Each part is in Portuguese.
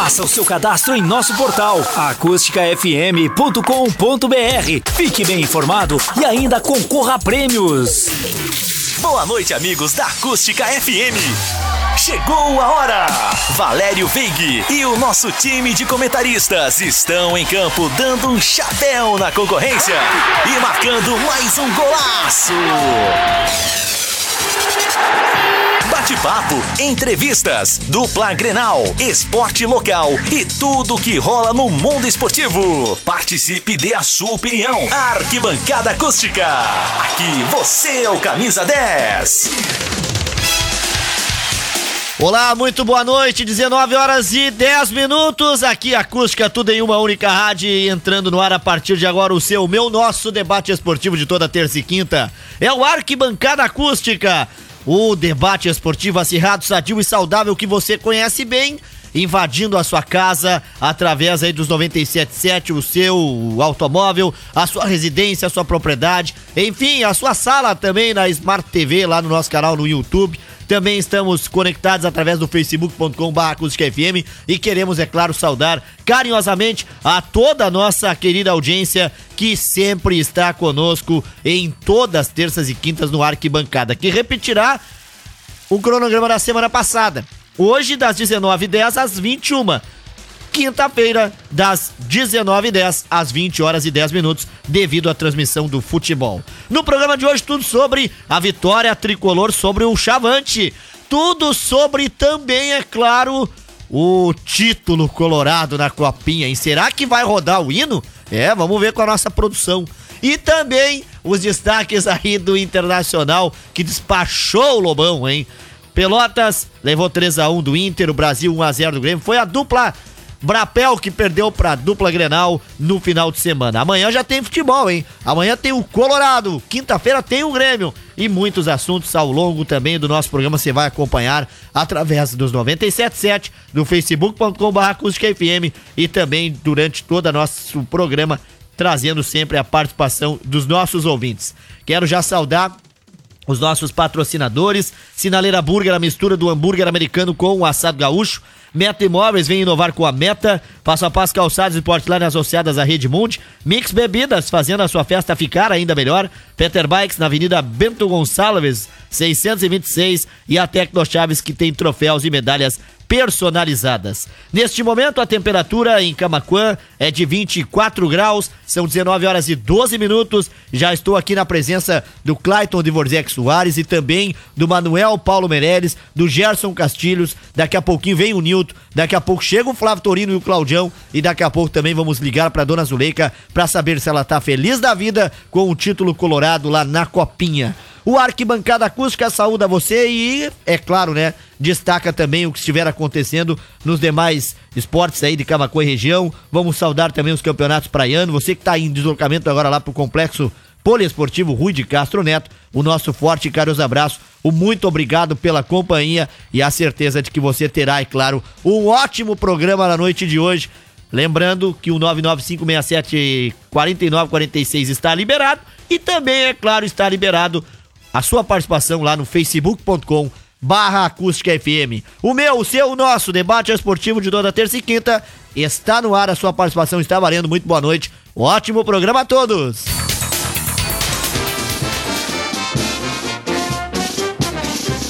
Faça o seu cadastro em nosso portal acústicafm.com.br. Fique bem informado e ainda concorra a prêmios. Boa noite, amigos da Acústica FM. Chegou a hora! Valério Veig e o nosso time de comentaristas estão em campo dando um chapéu na concorrência e marcando mais um golaço. Bate-papo, entrevistas, dupla Grenal, esporte local e tudo que rola no mundo esportivo. Participe e dê a sua opinião. Arquibancada Acústica. Aqui você é o camisa 10. Olá, muito boa noite, 19 horas e 10 minutos, aqui acústica, tudo em uma única rádio, entrando no ar a partir de agora o seu, meu, nosso debate esportivo de toda terça e quinta, é o Arquibancada Acústica, o debate esportivo acirrado, sadio e saudável que você conhece bem, invadindo a sua casa através aí dos 977, o seu automóvel, a sua residência, a sua propriedade, enfim, a sua sala também na Smart TV lá no nosso canal no YouTube. Também estamos conectados através do facebook.com.br FM e queremos, é claro, saudar carinhosamente a toda a nossa querida audiência que sempre está conosco em todas as terças e quintas no Arquibancada, que repetirá o cronograma da semana passada. Hoje, das 19h10 às 21 quinta-feira, das 19h10 às 20 horas e 10 minutos, devido à transmissão do futebol. No programa de hoje, tudo sobre a vitória tricolor sobre o Chavante. Tudo sobre também, é claro, o título colorado na copinha. E será que vai rodar o hino? É, vamos ver com a nossa produção. E também os destaques aí do Internacional que despachou o Lobão, hein? Pelotas levou 3 a 1 do Inter, o Brasil 1 a 0 do Grêmio. Foi a dupla Brapel que perdeu pra dupla Grenal no final de semana. Amanhã já tem futebol, hein? Amanhã tem o Colorado, quinta-feira tem o Grêmio e muitos assuntos ao longo também do nosso programa você vai acompanhar através dos 977 do facebook.com/acústica-fm e também durante todo o nosso programa trazendo sempre a participação dos nossos ouvintes. Quero já saudar os nossos patrocinadores, Sinaleira Burger, a mistura do hambúrguer americano com o assado gaúcho, Meta Imóveis vem inovar com a Meta, passo a passo calçados e portelanas associadas à Rede Mundi, Mix Bebidas, fazendo a sua festa ficar ainda melhor, Peter Bikes na Avenida Bento Gonçalves, 626 e a Tecno Chaves que tem troféus e medalhas personalizadas. Neste momento, a temperatura em Camaquã é de 24 graus, são 19 horas e 12 minutos. Já estou aqui na presença do Clayton de Vorzec Soares e também do Manuel Paulo Meirelles, do Gerson Castilhos. Daqui a pouquinho vem o Nilton, daqui a pouco chega o Flávio Torino e o Claudião e daqui a pouco também vamos ligar para dona Zuleika para saber se ela tá feliz da vida com o título colorado lá na Copinha. O Arquibancada Acústica saúda você e, é claro, né, destaca também o que estiver acontecendo nos demais esportes aí de Camacuã e região. Vamos saudar também os campeonatos praianos. Você que está em deslocamento agora lá pro complexo poliesportivo Rui de Castro Neto, o nosso forte e caros abraço, o muito obrigado pela companhia e a certeza de que você terá, é claro, um ótimo programa na noite de hoje. Lembrando que o 995674946 está liberado e também, é claro, está liberado a sua participação lá no facebook.com barra acústica FM. O meu, o seu, o nosso debate esportivo de toda terça e quinta está no ar, a sua participação está valendo. Muito boa noite, ótimo programa a todos.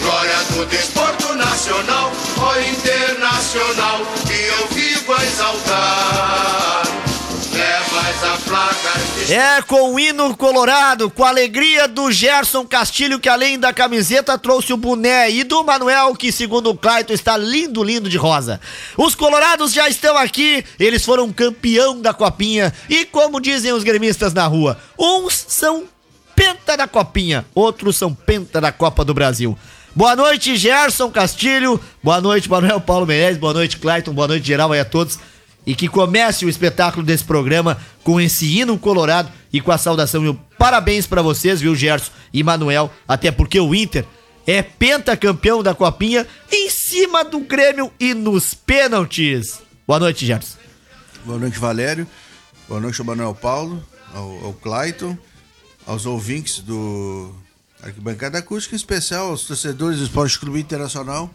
Glória do desporto nacional, ó internacional, que eu vivo a exaltar. É com o hino colorado, com a alegria do Gerson Castilho, que além da camiseta trouxe o boné, e do Manuel, que segundo o Claito está lindo, lindo de rosa. Os colorados já estão aqui, eles foram campeão da copinha, e como dizem os gremistas na rua, uns são penta da copinha, outros são penta da Copa do Brasil. Boa noite, Gerson Castilho. Boa noite, Manuel Paulo Menezes. Boa noite, Clayton. Boa noite, geral aí a todos. E que comece o espetáculo desse programa com esse hino colorado e com a saudação e o parabéns pra vocês, viu, Gerson e Manuel. Até porque o Inter é pentacampeão da Copinha em cima do Grêmio e nos pênaltis. Boa noite, Gerson. Boa noite, Valério. Boa noite ao Manuel Paulo, ao, ao Clayton, aos ouvintes do Arquibancada Acústica, em especial aos torcedores do Esporte Clube Internacional,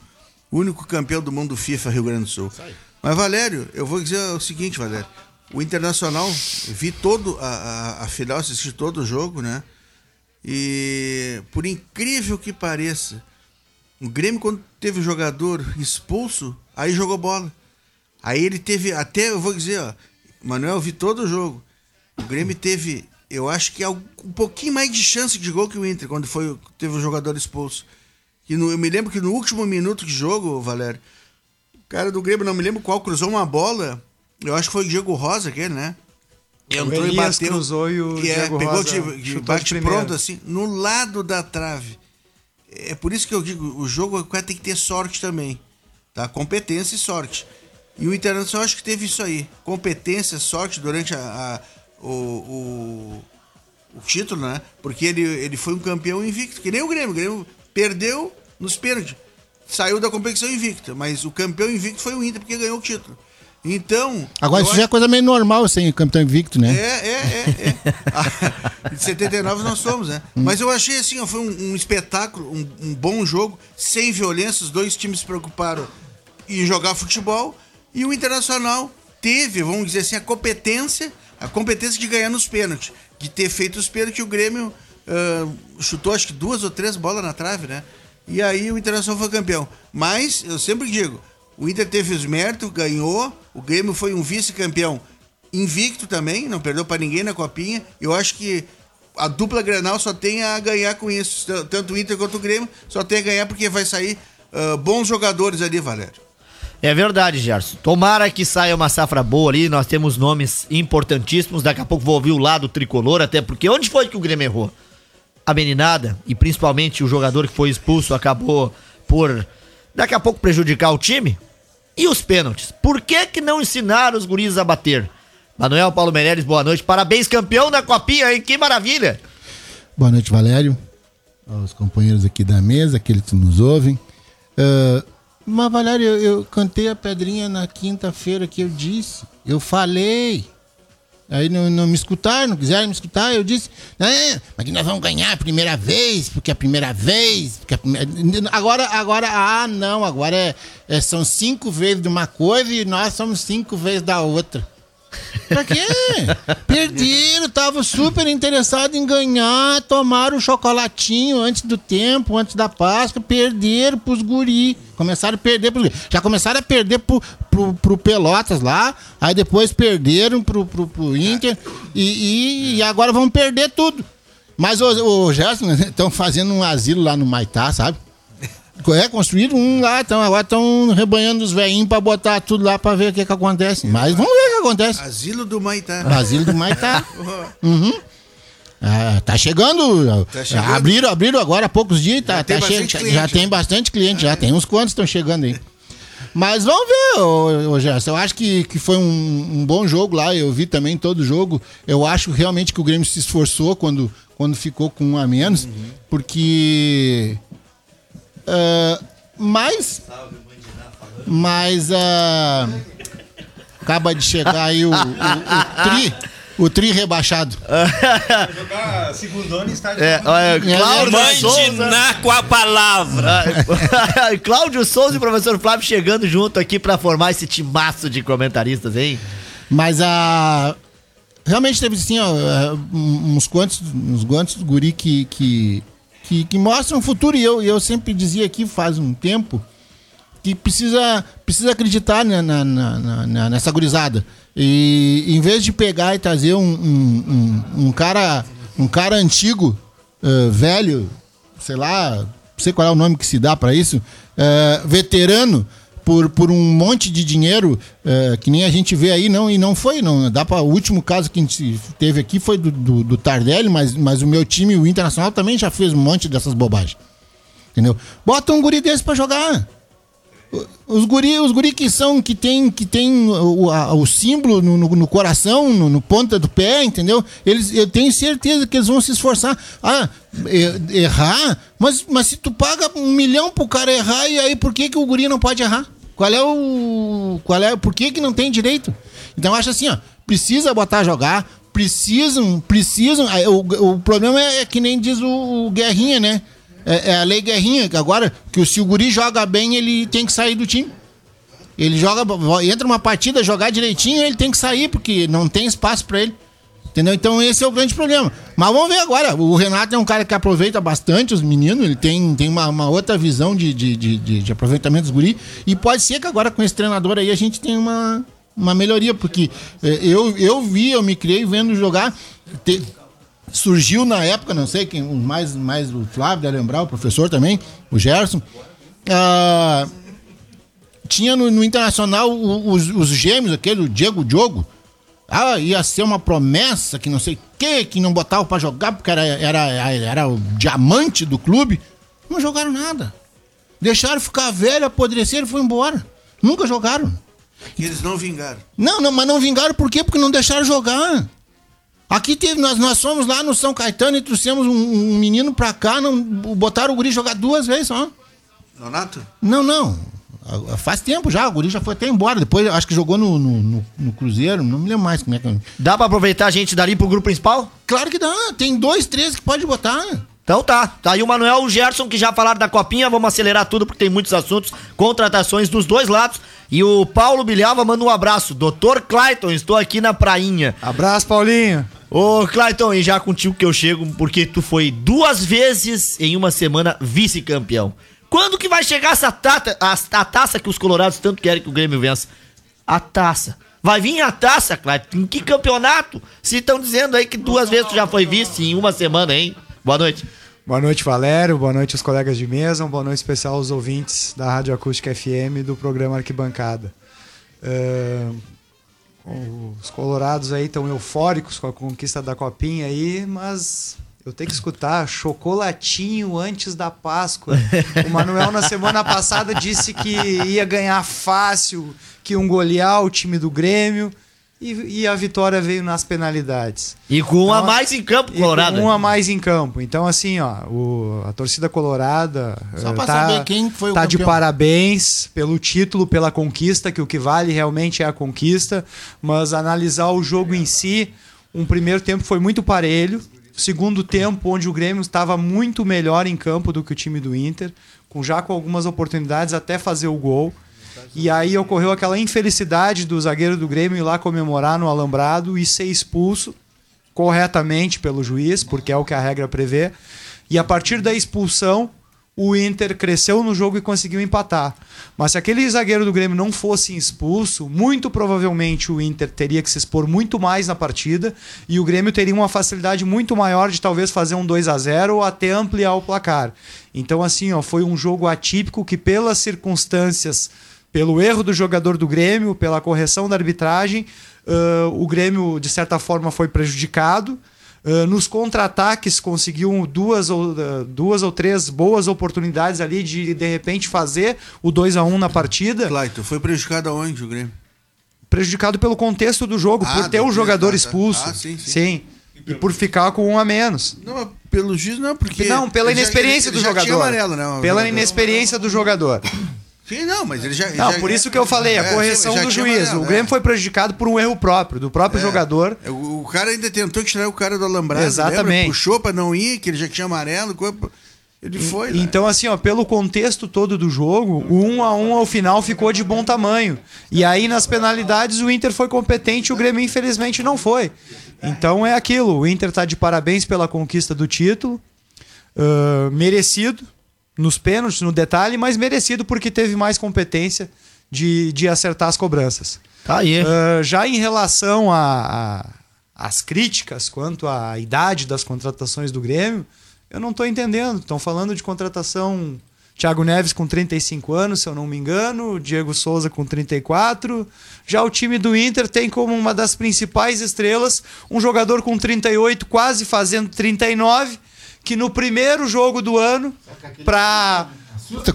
único campeão do mundo FIFA Rio Grande do Sul. Mas, Valério, eu vou dizer o seguinte, Valério. O Internacional, vi todo a, a, a final, assisti todo o jogo, né? E por incrível que pareça, o Grêmio, quando teve o jogador expulso, aí jogou bola. Aí ele teve, até eu vou dizer, ó, Manuel, eu vi todo o jogo. O Grêmio teve, eu acho que um pouquinho mais de chance de gol que o Inter, quando foi, teve o jogador expulso. E no, eu me lembro que no último minuto de jogo, Valério, cara do Grêmio, não me lembro qual, cruzou uma bola. Eu acho que foi o Diego Rosa, aquele, né? Entrou e bateu. cruzou e o que é, Diego pegou Rosa de, de bate de pronto, assim, no lado da trave. É por isso que eu digo, o jogo cara tem que ter sorte também. Tá? Competência e sorte. E o Internacional acho que teve isso aí. Competência, sorte durante a, a o, o, o, título, né? Porque ele, ele foi um campeão invicto, que nem o Grêmio. O Grêmio perdeu nos pênaltis. Saiu da competição invicta, mas o campeão invicto foi o Inter, porque ganhou o título. Então. Agora, isso acho... já é coisa meio normal sem assim, campeão invicto, né? É, é, é. é. de 79 nós somos, né? Hum. Mas eu achei assim, ó, foi um, um espetáculo, um, um, bom jogo, sem violência. Os dois times se preocuparam em jogar futebol. E o Internacional teve, vamos dizer assim, a competência, a competência de ganhar nos pênaltis. De ter feito os pênaltis, o Grêmio uh, chutou acho que duas ou três bolas na trave, né? E aí o Internacional foi campeão. Mas, eu sempre digo, o Inter teve os méritos, ganhou. O Grêmio foi um vice-campeão invicto também, não perdeu para ninguém na copinha. Eu acho que a dupla Granal só tem a ganhar com isso. Tanto o Inter quanto o Grêmio só tem a ganhar porque vai sair uh, bons jogadores ali, Valério. É verdade, Gerson. Tomara que saia uma safra boa ali. Nós temos nomes importantíssimos. Daqui a pouco vou ouvir o lado tricolor, até porque onde foi que o Grêmio errou? A meninada e principalmente o jogador que foi expulso acabou por daqui a pouco prejudicar o time? E os pênaltis? Por que que não ensinaram os guris a bater? Manuel Paulo Meirelles, boa noite. Parabéns, campeão da Copinha, hein? Que maravilha! Boa noite, Valério. Aos companheiros aqui da mesa, aqueles que nos ouvem. Uh, mas, Valério, eu, eu cantei a pedrinha na quinta-feira que eu disse. Eu falei. Aí não, não, me escutaram, não quiseram me escutar. Eu disse, ah, mas que nós vamos ganhar a primeira vez, porque é a primeira vez. Porque a primeira... Agora, agora, ah, não, agora é, é, são cinco vezes de uma coisa e nós somos cinco vezes da outra. Pra quê? Perderam, tava super interessado em ganhar, tomaram o chocolatinho antes do tempo, antes da Páscoa, perderam pros guri. Começaram a perder pros. Já começaram a perder pro, pro, pro Pelotas lá, aí depois perderam pro, pro, pro Inter e, e, e agora vão perder tudo. Mas o, o Gerson estão fazendo um asilo lá no Maitá, sabe? É, construíram um lá, então agora estão rebanhando os velhinhos pra botar tudo lá pra ver o que que acontece. Mas vamos ver o que acontece. Asilo do Maitá. Asilo do Maitá. uhum. Ah, tá chegando. Tá chegando. Abriram, abriram agora há poucos dias. Tá, tá che... Já tem bastante cliente, já tem uns quantos estão chegando aí. Mas vamos ver, ô, ô Gerson. Eu acho que, que foi um, um, bom jogo lá. Eu vi também todo o jogo. Eu acho realmente que o Grêmio se esforçou quando, quando ficou com um a menos. Uhum. Porque Uh, mas. Mas. Uh, acaba de chegar aí o, o, o Tri. O tri rebaixado. jogar segundona em estádio. É, Cláudio Mandinar com a palavra. Cláudio Souza e o professor Flávio chegando junto aqui para formar esse timaço de comentaristas, hein? Mas a. Realmente teve assim, ó, uns quantos, uns quantos guri que, que que, que mostram o futuro. E eu, eu sempre dizia aqui faz um tempo que precisa, precisa acreditar na, na, na, nessa gurizada. E em vez de pegar e trazer um, um, um, um cara, um cara antigo, uh, velho, sei lá, não sei qual é o nome que se dá para isso, uh, veterano, por, por um monte de dinheiro é, que nem a gente vê aí, não, e não foi, não. Dá para o último caso que a gente teve aqui foi do, do, do, Tardelli, mas, mas o meu time, o Internacional, também já fez um monte dessas bobagens. Entendeu? Bota um guri desse para jogar. Os guri, os guri que são, que tem, que tem o, a, o símbolo no, no, no coração, no, no, ponta do pé, entendeu? Eles, eu tenho certeza que eles vão se esforçar. Ah, errar? Mas, mas se tu paga um milhão pro cara errar, e aí por que, que o guri não pode errar? Qual é o. Qual é, por que, que não tem direito? Então acho assim, ó, precisa botar jogar, precisam, precisam. O, o problema é, é que nem diz o, o Guerrinha, né? É, é, a lei Guerrinha, que agora que o, se o guri joga bem, ele tem que sair do time. Ele joga, entra uma partida, jogar direitinho, ele tem que sair, porque não tem espaço para ele. Entendeu? Então esse é o grande problema. Mas vamos ver agora. O Renato é um cara que aproveita bastante os meninos, ele tem, tem uma, uma outra visão de, de, de, de, aproveitamento dos guri. E pode ser que agora com esse treinador aí a gente tenha uma, uma melhoria, porque eh, eu, eu vi, eu me criei vendo jogar. Te, surgiu na época, não sei quem, mais, mais o Flávio deve lembrar, o professor também, o Gerson. Ah, tinha no, no Internacional os, os, gêmeos, aquele, o Diego Diogo. Ah, ia ser uma promessa que não sei o que, que não botava para jogar porque era, era, era o diamante do clube. Não jogaram nada. Deixaram ficar velho, apodreceram e foi embora. Nunca jogaram. E eles não vingaram. Não, não, mas não vingaram por quê? Porque não deixaram jogar. Aqui teve, nós, nós fomos lá no São Caetano e trouxemos um, um menino pra cá, não, botaram o guri jogar duas vezes só. Nonato? Não, não. Faz tempo já, o Guri já foi até embora. Depois acho que jogou no, no, no, no Cruzeiro, não me lembro mais como é que. Dá pra aproveitar a gente dali pro grupo principal? Claro que dá, tem dois, três que pode botar. Então tá, tá aí o Manuel e o Gerson que já falaram da copinha, vamos acelerar tudo porque tem muitos assuntos, contratações dos dois lados. E o Paulo Bilhava manda um abraço. Doutor Clayton, estou aqui na prainha. Abraço, Paulinho. Ô, Clayton, e já contigo que eu chego, porque tu foi duas vezes em uma semana vice-campeão. Quando que vai chegar essa tata, a, a, taça que os colorados tanto querem que o Grêmio vença? A taça. Vai vir a taça, Clayton. Em que campeonato? Se estão dizendo aí que duas vezes tu já foi vice em uma semana, hein? Boa noite. Boa noite, Valério. Boa noite aos colegas de mesa. boa noite especial aos ouvintes da Rádio Acústica FM do programa Arquibancada. Uh, os colorados aí estão eufóricos com a conquista da copinha aí, mas eu tenho que escutar chocolatinho antes da Páscoa. O Manuel na semana passada disse que ia ganhar fácil, que um golear o time do Grêmio. E, e, a vitória veio nas penalidades. E com então, um a então, mais em campo, Colorado. um a mais em campo. Então, assim, ó, o, a torcida colorada Só uh, tá, saber quem foi o tá de parabéns pelo título, pela conquista, que o que vale realmente é a conquista. Mas analisar o jogo em si, um primeiro tempo foi muito parelho. Segundo tempo, onde o Grêmio estava muito melhor em campo do que o time do Inter, com já com algumas oportunidades até fazer o gol. E aí ocorreu aquela infelicidade do zagueiro do Grêmio ir lá comemorar no alambrado e ser expulso corretamente pelo juiz, porque é o que a regra prevê. E a partir da expulsão, o Inter cresceu no jogo e conseguiu empatar. Mas se aquele zagueiro do Grêmio não fosse expulso, muito provavelmente o Inter teria que se expor muito mais na partida e o Grêmio teria uma facilidade muito maior de talvez fazer um 2 a 0 ou até ampliar o placar. Então assim, ó, foi um jogo atípico que pelas circunstâncias pelo erro do jogador do Grêmio, pela correção da arbitragem, uh, o Grêmio, de certa forma, foi prejudicado. Uh, nos contra-ataques conseguiu duas ou, uh, duas ou três boas oportunidades ali de de repente fazer o 2 a 1 na partida. Claito, foi prejudicado aonde o Grêmio? Prejudicado pelo contexto do jogo, ah, por ter o jogador tá, expulso. Ah, sim, sim. sim. E por ficar com um a menos. Não, pelo juiz não, porque. Não, pela inexperiência já, ele, ele do jogador. Amarelo, não, pela jogador. inexperiência do jogador. Sim, não, mas ele já. Não, já, por isso que eu falei, a é, correção do juiz. Amarelo, o Grêmio é. foi prejudicado por um erro próprio, do próprio é, jogador. É, o, o, cara ainda tentou tirar o cara do alambrado. Exatamente. Lembra? Puxou pra não ir, que ele já tinha amarelo. Ele foi. Né? Então, assim, ó, pelo contexto todo do jogo, o 1 a 1 ao final ficou de bom tamanho. E aí, nas penalidades, o Inter foi competente, o Grêmio, infelizmente, não foi. Então é aquilo. O Inter tá de parabéns pela conquista do título. Uh, merecido nos pênaltis, no detalhe, mas merecido porque teve mais competência de, de acertar as cobranças. Tá aí. Uh, já em relação às críticas quanto à idade das contratações do Grêmio, eu não estou entendendo. Estão falando de contratação Thiago Neves com 35 anos, se eu não me engano, Diego Souza com 34. Já o time do Inter tem como uma das principais estrelas um jogador com 38, quase fazendo 39 que no primeiro jogo do ano, para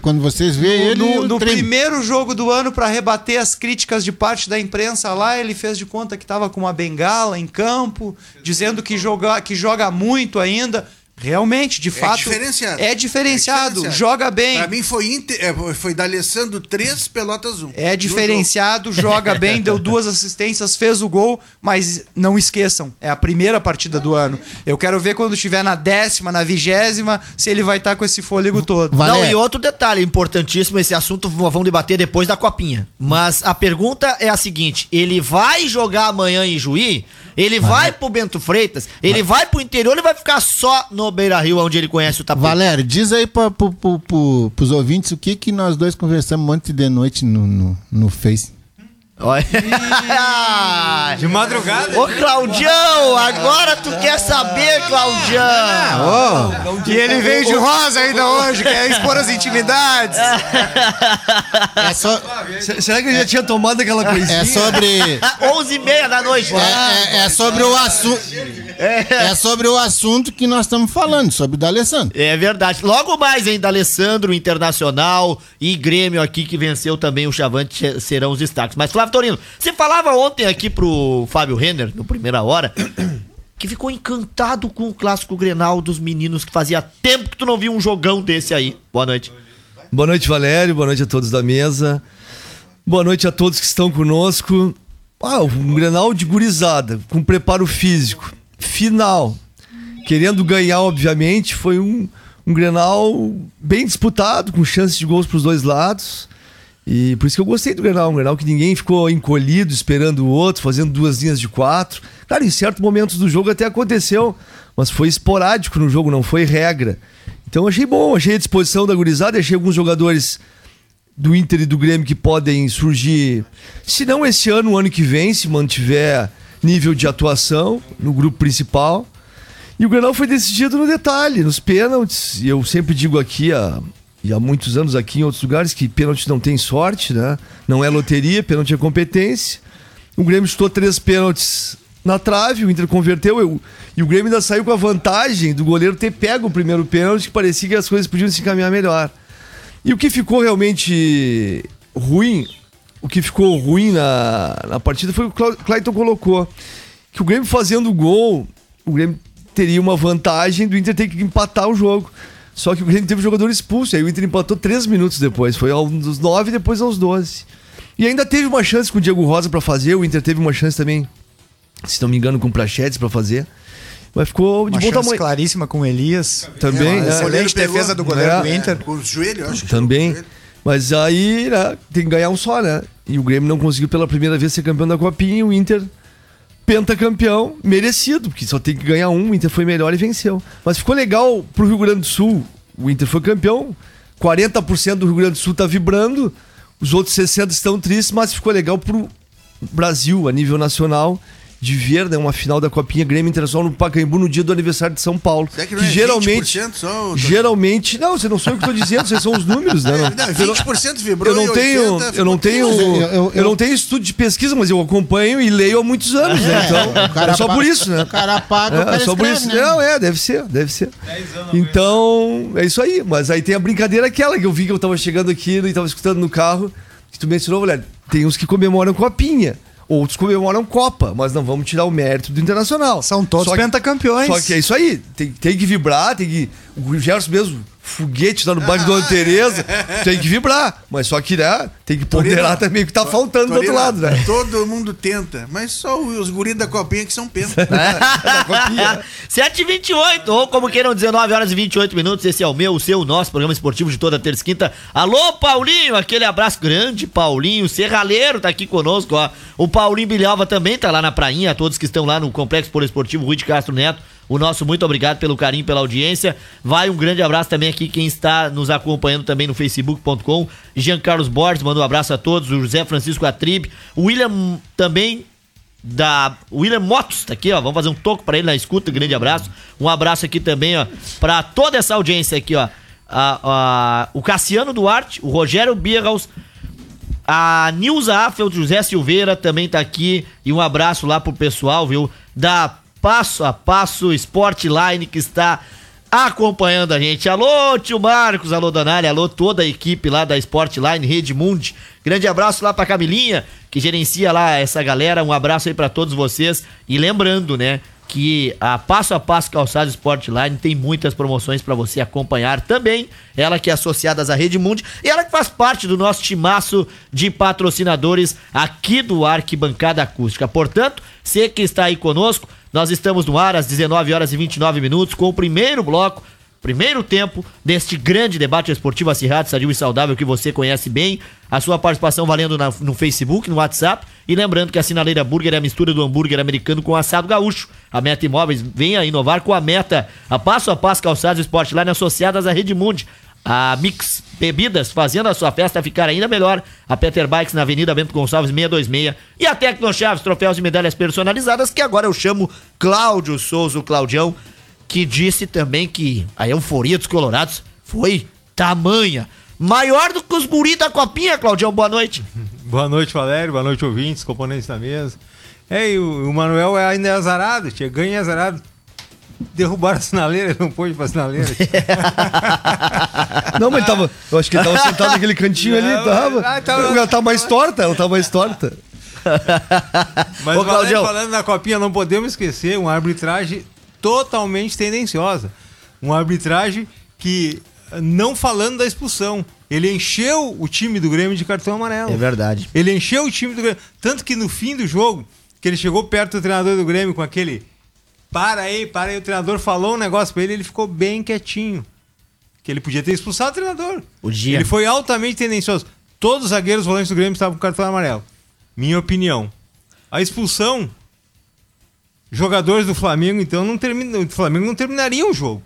quando vocês veem ele. No, no primeiro jogo do ano, para rebater as críticas de parte da imprensa lá, ele fez de conta que estava com uma bengala em campo, dizendo que joga, que joga muito ainda. Realmente, de fato. diferenciado. É diferenciado. É diferenciado. Joga bem. Pra mim foi, Inter, é, foi da Alessandro 3, Pelotas 1. É diferenciado, joga bem, deu duas assistências, fez o gol, mas não esqueçam, é a primeira partida do ano. Eu quero ver quando estiver na décima, na vigésima, se ele vai estar com esse fôlego todo. Vai- Não, e outro detalhe importantíssimo, esse assunto vamos debater depois da copinha. Mas a pergunta é a seguinte: ele vai jogar amanhã em Juí? Ele vai pro Bento Freitas? Ele vai pro interior ele vai ficar só no Beira Rio, onde ele conhece o tapete? Valério, diz aí pra, pro, pro, pro, pros ouvintes o que que nós dois conversamos ontem de noite no, no, no Face. Olha. De madrugada? Ô, Claudião, agora tu quer saber, Claudião? E ele veio de rosa ainda hoje, quer expor as intimidades. É, só, Será que ele já tinha tomado aquela coisinha? é sobre. 11 e meia da noite. É, é- é sobre o assunto. É sobre o assunto que nós estamos falando, sobre o da Alessandro. É verdade. Logo mais ainda, Alessandro, Internacional e Grêmio aqui que venceu também o Chavante serão os destaques. Mas, Flávio Torino, você falava ontem aqui pro Fábio Renner, no primeira hora, que ficou encantado com o clássico Grenal dos meninos, que fazia tempo que tu não via um jogão desse aí. Boa noite. Boa noite, Valério. Boa noite a todos da mesa. Boa noite a todos que estão conosco. Ah, um Grenal de gurizada, com preparo físico. Final. Querendo ganhar, obviamente, foi um, um Grenal bem disputado, com chances de gols para os dois lados. E por isso que eu gostei do Grenal. Um Grenal que ninguém ficou encolhido, esperando o outro, fazendo duas linhas de quatro. Claro, em certos momentos do jogo até aconteceu, mas foi esporádico no jogo, não foi regra. Então achei bom, achei a disposição da gurizada, achei alguns jogadores do Inter e do Grêmio que podem surgir, se não esse ano, o ano que vem, se mantiver nível de atuação no grupo principal. E o Grenal foi decidido no detalhe, nos pênaltis. E eu sempre digo aqui, há, e há muitos anos aqui em outros lugares, que pênalti não tem sorte, né? Não é loteria, pênalti é competência. O Grêmio chutou três pênaltis na trave, o Inter converteu. eu- e o Grêmio ainda saiu com a vantagem do goleiro ter pego o primeiro pênalti, que parecia que as coisas podiam se encaminhar melhor. E o que ficou realmente ruim, o que ficou ruim na, na partida foi o que o Clayton colocou. Que o Grêmio fazendo gol, o Grêmio teria uma vantagem do Inter ter que empatar o jogo. Só que o Grêmio teve um jogador expulso, aí o Inter empatou três minutos depois. Foi aos nove e depois aos 12. E ainda teve uma chance com o Diego Rosa pra fazer, o Inter teve uma chance também, se não me engano, com o Prachetes pra fazer. Mas ficou de Uma bom chance tamanho. claríssima com o Elias. Também, Uma né? Excelente Pegou. defesa do goleiro É. do Inter. Com os joelhos, acho que Também. Mas aí, né, tem que ganhar um só, né? E o Grêmio não conseguiu pela primeira vez ser campeão da Copinha e o Inter pentacampeão, merecido, porque só tem que ganhar um, o Inter foi melhor e venceu. Mas ficou legal pro Rio Grande do Sul. O Inter foi campeão, 40% do Rio Grande do Sul tá vibrando, os outros 60 estão tristes, mas ficou legal pro Brasil a nível nacional de ver né, uma final da Copinha Grêmio Internacional no Pacaembu no dia do aniversário de São Paulo. Será que não é geralmente 20% só, ô, geralmente, não, você não sou eu que estou dizendo, vocês são os números, né? Não, Eu não- 20% vibrou eu não tenho, 80% eu não tenho, eu- eu- não tenho estudo de pesquisa, mas eu acompanho e leio há muitos anos, né? Então, cara é só por isso, né? O cara paga, o É, cara é só por isso. né? Não, é, deve ser, deve ser. Então, é isso aí. Mas aí tem a brincadeira aquela que eu vi que eu tava chegando aqui e tava escutando no carro, que tu mencionou, mulher. Tem uns que comemoram copinha. Outros comemoram Copa, mas não vamos tirar o mérito do Internacional. São todos Só que- pentacampeões. Só que é isso aí. Tem, tem que vibrar, tem que. O Gerson mesmo, foguete lá no bairro Dona Tereza, tem que vibrar. Mas só que, né, tem que ponderar Torino- também o que tá faltando do outro Torino, lado, né? Todo mundo tenta, mas só os guris da copinha que são penta. Da copinha. 7 e 28 ou como queiram, 19 horas e 28 minutos. Esse é o meu, o seu, o nosso programa esportivo de toda terça e quinta. Alô, Paulinho, aquele abraço grande, Paulinho. Serralheiro tá aqui conosco, ó. O Paulinho Bilhalva também tá lá na prainha. Todos que estão lá no Complexo Poliesportivo Rui de Castro Neto. O nosso muito obrigado pelo carinho, pela audiência. Vai um grande abraço também aqui quem está nos acompanhando também no facebook.com. Jean Carlos Borges, mandou um abraço a todos. O José Francisco Atribe. O William também da William Motos, tá aqui, ó. Vamos fazer um toco pra ele na escuta, grande abraço. Um abraço aqui também, ó, pra toda essa audiência aqui, ó. A- a- o Cassiano Duarte, o Rogério Birraus, a Nilza Affeld, José Silveira também tá aqui. E um abraço lá pro pessoal, viu? Da Passo a Passo Sportline que está acompanhando a gente. Alô, tio Marcos, alô, Donália, alô, toda a equipe lá da Sportline, Redmund. Grande abraço lá pra Camilinha, que gerencia lá essa galera. Um abraço aí pra todos vocês. E lembrando, né? que a Passo a Passo Calçado Sportline tem muitas promoções para você acompanhar também. Ela que é associada à Rede Mundi e ela que faz parte do nosso timaço de patrocinadores aqui do Arquibancada Acústica. Portanto, você que está aí conosco, nós estamos no ar às 19 horas e 29 minutos com o primeiro bloco primeiro tempo deste grande debate esportivo acirrado, sadio e saudável que você conhece bem. A sua participação valendo na- no Facebook, no WhatsApp. E lembrando que a Sinaleira Burger é a mistura do hambúrguer americano com assado gaúcho. A Meta Imóveis vem a inovar com a Meta, a passo a passo calçados Sportline associadas à Rede Mundi. A Mix Bebidas, fazendo a sua festa ficar ainda melhor. A Peter Bikes na Avenida Bento Gonçalves 626. E a Tecno Chaves, troféus e medalhas personalizadas, que agora eu chamo Cláudio Souza, o Claudião, que disse também que a euforia dos colorados foi tamanha. Maior do que os guri da copinha, Claudião, boa noite. Boa noite, Valério. Boa noite, ouvintes, componentes da mesa. É, e o, o Manuel é ainda é azarado, tinha ganho é azarado. Derrubaram a sinaleira, ele não pôde pra sinaleira. Não, mas ele tava. Eu acho que ele tava sentado naquele cantinho ali, Não, tava. ah, tava- Ela tá mais torta, ela tá mais torta. Mas Ô, Claudião. falando na copinha, não podemos esquecer uma arbitragem totalmente tendenciosa. Uma arbitragem que, não falando da expulsão, ele encheu o time do Grêmio de cartão amarelo. É verdade. Ele encheu o time do Grêmio. Tanto que no fim do jogo, que ele chegou perto do treinador do Grêmio com aquele. Para aí, para aí. O treinador falou um negócio pra ele ele ficou bem quietinho. Que ele podia ter expulsado o treinador. O dia. Ele foi altamente tendencioso. Todos os zagueiros volantes do Grêmio estavam com cartão amarelo. Minha opinião. A expulsão. Jogadores do Flamengo, então, não termina, o Flamengo não terminaria o jogo.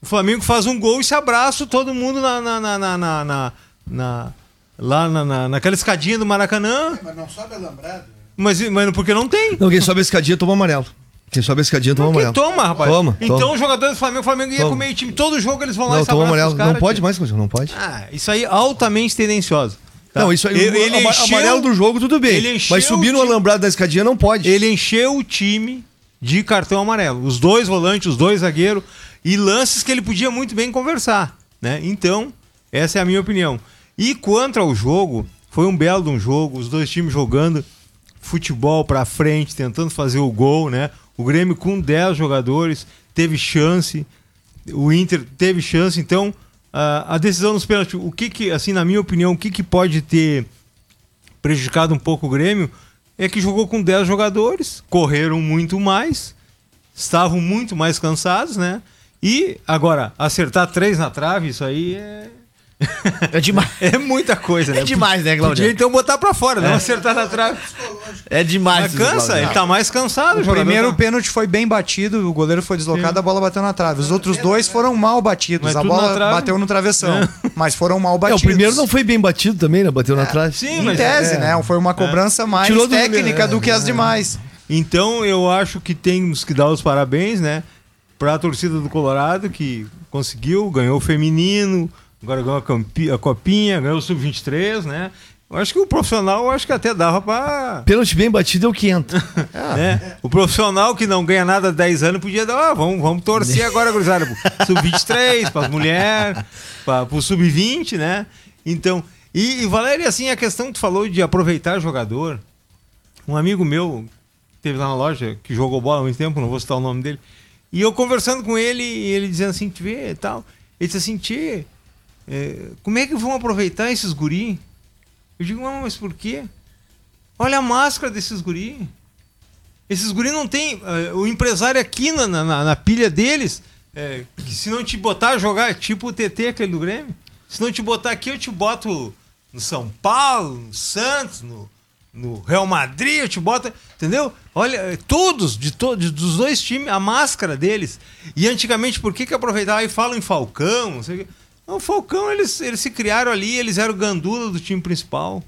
O Flamengo faz um gol e se abraça todo mundo na, na, na, na, na- na- na- lá na, na- naquela escadinha do Maracanã. Mas não sobe alambrado. Mas, mas porque não tem. Não, quem sobe a escadinha toma amarelo. Quem sobe a escadinha toma amarelo. toma, rapaz. Toma, então toma. os jogadores do Flamengo, o Flamengo ia Toma. com o meio time. Todo jogo eles vão lá Não, e toma amarelo. Não pode mais, não pode. Ah, isso aí é altamente tendencioso. tá? Não, isso aí, Ele- ele encheu- amarelo do jogo, tudo bem. Mas subir no alambrado da escadinha não pode. Ele encheu o time de cartão amarelo. Os dois volantes, os dois zagueiros e lances que ele podia muito bem conversar, né? Então, essa é a minha opinião. E quanto ao jogo, foi um belo de um jogo, os dois times jogando futebol pra frente, tentando fazer o gol, né? O Grêmio com 10 jogadores teve chance, o Inter teve chance, então a, a decisão nos pênaltis, o que que, assim, na minha opinião, o que que pode ter prejudicado um pouco o Grêmio é que jogou com 10 jogadores, correram muito mais, estavam muito mais cansados, né? E agora, acertar três na trave, isso aí é. É demais. É muita coisa, né? É demais, né, Claudio? Podia então botar pra fora, não acertar na trave. É demais. Mas cansa, ele tá mais cansado. O jogador primeiro tá- pênalti foi bem batido, o goleiro foi deslocado, a bola bateu na trave. Os outros dois foram mal batidos. Mas a bola trave. bateu no travessão, mas foram mal É, batidos. o primeiro não foi bem batido também, né? Bateu na trave. Sim, Em mas tese, é. né? Foi uma cobrança mais Tirou do- técnica é, do que as demais. Então eu acho que temos que dar os parabéns, né? Pra torcida do Colorado que conseguiu, ganhou o feminino, agora ganhou a, copinha, ganhou o sub-23, né? Eu acho que o profissional, eu acho que até dava pra. Pênalti bem batido é o que entra. né? O profissional que não ganha nada há 10 anos podia dar, ah, vamos, vamos torcer agora, gurizada, pro sub-23, para as mulheres, para o sub-20, né? Então, e, e Valéria, assim, a questão que tu falou de aproveitar jogador, um amigo meu teve lá na loja, que jogou bola há muito tempo, não vou citar o nome dele, e eu conversando com ele, e ele dizendo assim, te vê e tal, ele disse assim, tchê, é, como é que vão aproveitar esses guri? Eu digo, não, mas por quê? Olha a máscara desses guri. Esses guri não tem. eh, o empresário aqui na, na, na pilha deles, que se não te botar jogar, tipo o TT, aquele do Grêmio, se não te botar aqui, eu te boto no São Paulo, no Santos, no, no Real Madrid, eu te boto. Entendeu? Olha, eh, todos, de todos, dos dois times, a máscara deles. E antigamente, por que, que aproveitava? Aí falam em Falcão, não sei o quê. O Falcão, eles, eles se criaram ali, eles eram gandula do time principal.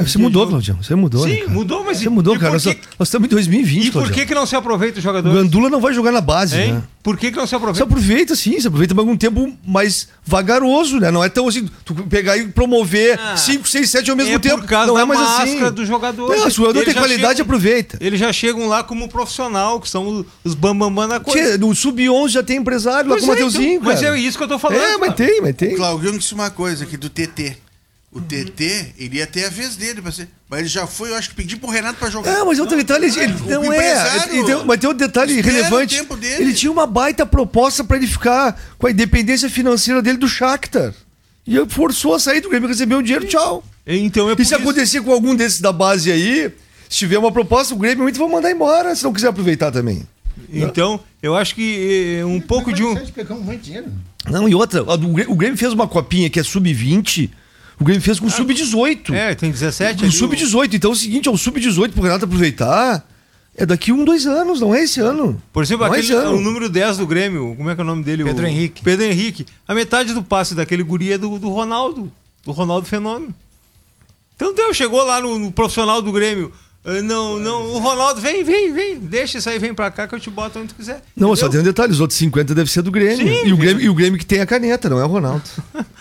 É, Você mudou, Claudião. Você mudou, né, Sim, cara? mudou, mas Você mudou, e cara. por Nós, que- nós estamos em 2020, E por Claudião. que, que não se aproveita o O jogador? Gandula não vai jogar na base, Hein? né? Por que, que não se Você aproveita? aproveita sim, você aproveita mas um tempo mais vagaroso, né? Não é tão assim, tu pegar e promover Ah, 5, 6, 7 ao mesmo é tempo. por causa não da é mais máscara assim. do jogador. Não, se o jogador tem qualidade, chegam- aproveita. Eles já chegam lá como profissional, que são os bambambam bam, bam da coisa. Tchê, no Sub-11 já tem empresário lá Pois com o é, Mateuzinho, então, mas é isso que eu tô falando. É, mas cara. tem, mas tem. Claudio disse uma coisa aqui do TT. O TT iria ter a vez dele. Mas ele já foi, eu acho que pedi pro Renato pra jogar. É, mas outro detalhe, ele, ele não é. Ele tem- mas tem um detalhe relevante. o tempo dele. Ele tinha uma baita proposta pra ele ficar com a independência financeira dele do Shakhtar. E ele forçou a sair do Grêmio, recebeu o dinheiro, tchau. Então é E se acontecer com algum desses da base aí, se tiver uma proposta, o Grêmio muito vão mandar embora, se não quiser aproveitar também. Então, eu acho que eh, um pouco de um. Não, e outra, a do Grêmio- o Grêmio fez uma copinha que é sub-20, o Grêmio fez com o sub-18. É, tem 17 O ali. sub-18, então é o seguinte, é o sub-18 pro Renato aproveitar. É daqui um, dois anos, não é esse ano. Por exemplo, não é aquele, ano. o número 10 do Grêmio, como é que é o nome dele? Pedro O- Henrique. Pedro Henrique. A metade do passe daquele guri é do, do Ronaldo. Do Ronaldo Fenômeno. Então deu, chegou lá no, no profissional do Grêmio. Ah, Não, não, o Ronaldo, vem, vem, vem, deixa isso aí, vem pra cá que eu te boto onde tu quiser. Não, só Entendeu? tem um detalhe, os outros 50 devem ser do Grêmio. Sim, e, o Grêmio e o Grêmio que tem a caneta, não é o Ronaldo.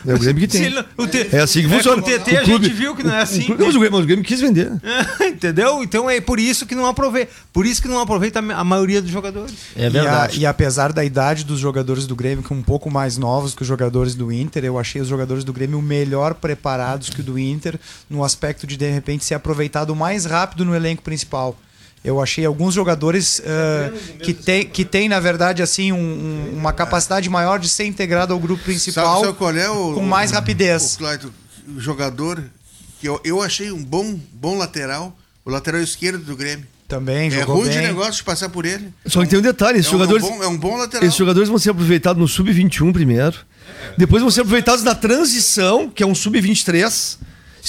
É o Grêmio que tem. ele- o T- É assim que é funciona. o TT a gente viu que não é assim. O, mas, o Grêmio, mas o Grêmio quis vender. Entendeu? Então é por isso que não aproveita. Por isso que não aproveita a ma- a maioria dos jogadores. É E, verdade. a- e apesar da idade dos jogadores do Grêmio, que um pouco mais novos que os jogadores do Inter, eu achei os jogadores do Grêmio melhor preparados que o do Inter, no aspecto de de repente ser aproveitado mais rápido no elenco principal. Eu achei alguns jogadores ah, que tem, que tem, na verdade, assim, um- um- uma capacidade maior de ser integrado ao grupo principal Sabe, sabe qual é o. com mais rapidez. O, Clayton, o jogador que eu, eu achei um bom, bom lateral, o lateral esquerdo do Grêmio. Também É jogou ruim bem. de negócio de passar por ele. Só que tem um detalhe, esses É um, jogadores. é um bom, é um bom lateral. Esses jogadores vão ser aproveitados no sub-21 primeiro. Depois vão ser aproveitados na transição, que é um sub-23.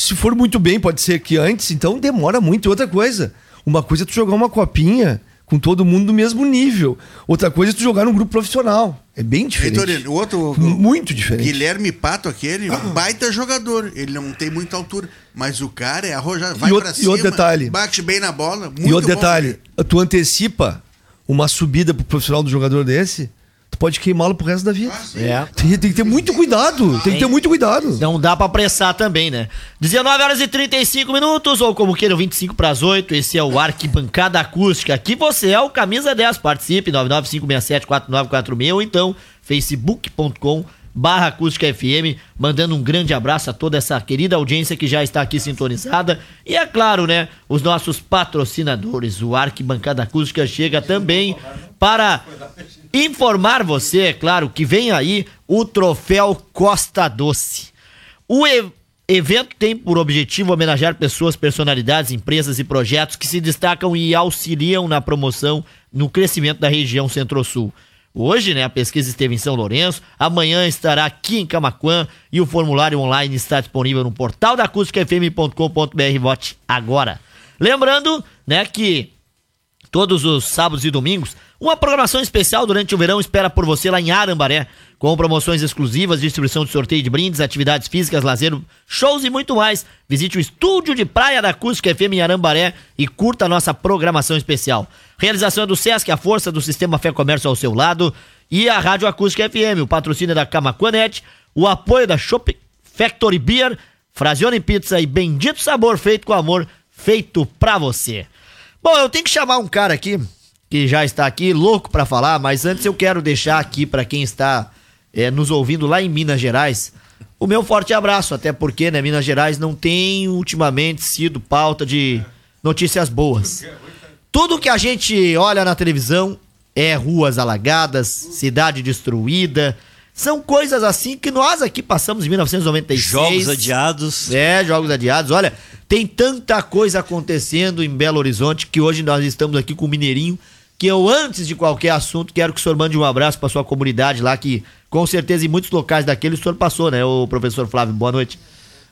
Se for muito bem, pode ser que antes, então demora muito. E outra coisa, uma coisa é tu jogar uma copinha com todo mundo do mesmo nível. Outra coisa é tu jogar num grupo profissional. É bem diferente. Heitor, o outro. Muito diferente. Guilherme Pato, aquele, um baita jogador. Ele não tem muita altura. Mas o cara é arrojado. Vai E outro- pra e cima. outro detalhe. Bate bem na bola. Muito e outro bom. detalhe, tu antecipa uma subida pro profissional do jogador desse, tu pode queimá-lo pro resto da vida. É. Tem, tem que ter muito cuidado. Tem que ter muito cuidado. Não dá pra apressar também, né? 19 horas e 35 minutos, ou como queiram, 25 para as 8. Esse é o Arquibancada Acústica. Aqui você é o Camisa 10. Participe, 995674946 ou então facebook.com barra acústica FM, mandando um grande abraço a toda essa querida audiência que já está aqui sintonizada. E é claro, né, os nossos patrocinadores, o Arquibancada Acústica chega também para informar você, é claro, que vem aí o troféu Costa Doce. O evento tem por objetivo homenagear pessoas, personalidades, empresas e projetos que se destacam e auxiliam na promoção no crescimento da região Centro-Sul. Hoje, né, a pesquisa esteve em São Lourenço, amanhã estará aqui em Camaquã e o formulário online está disponível no portal da acústicafm.com.br. Vote agora. Lembrando, né, que todos os sábados e domingos. Uma programação especial durante o verão espera por você lá em Arambaré, com promoções exclusivas, distribuição de sorteio de brindes, atividades físicas, lazer, shows e muito mais. Visite o estúdio de praia da Acústica FM em Arambaré e curta a nossa programação especial. Realização é do Sesc, a força do sistema Fé Comércio ao seu lado, e a Rádio Acústica FM, o patrocínio da Camaquanet, o apoio da Shop Factory Beer, Frazione Pizza e Bendito Sabor feito com amor, feito pra você. Bom, eu tenho que chamar um cara aqui, que já está aqui, louco pra falar, mas antes eu quero deixar aqui pra quem está eh, nos ouvindo lá em Minas Gerais, o meu forte abraço, até porque, né, Minas Gerais não tem ultimamente sido pauta de notícias boas. Tudo que a gente olha na televisão é ruas alagadas, cidade destruída, são coisas assim que nós aqui passamos em 1996. Jogos adiados. É, jogos adiados. Olha, tem tanta coisa acontecendo em Belo Horizonte que hoje nós estamos aqui com o Mineirinho. Que eu, antes de qualquer assunto, quero que o senhor mande um abraço para sua comunidade lá, que com certeza em muitos locais daquele o senhor passou, né, o professor Flávio? Boa noite.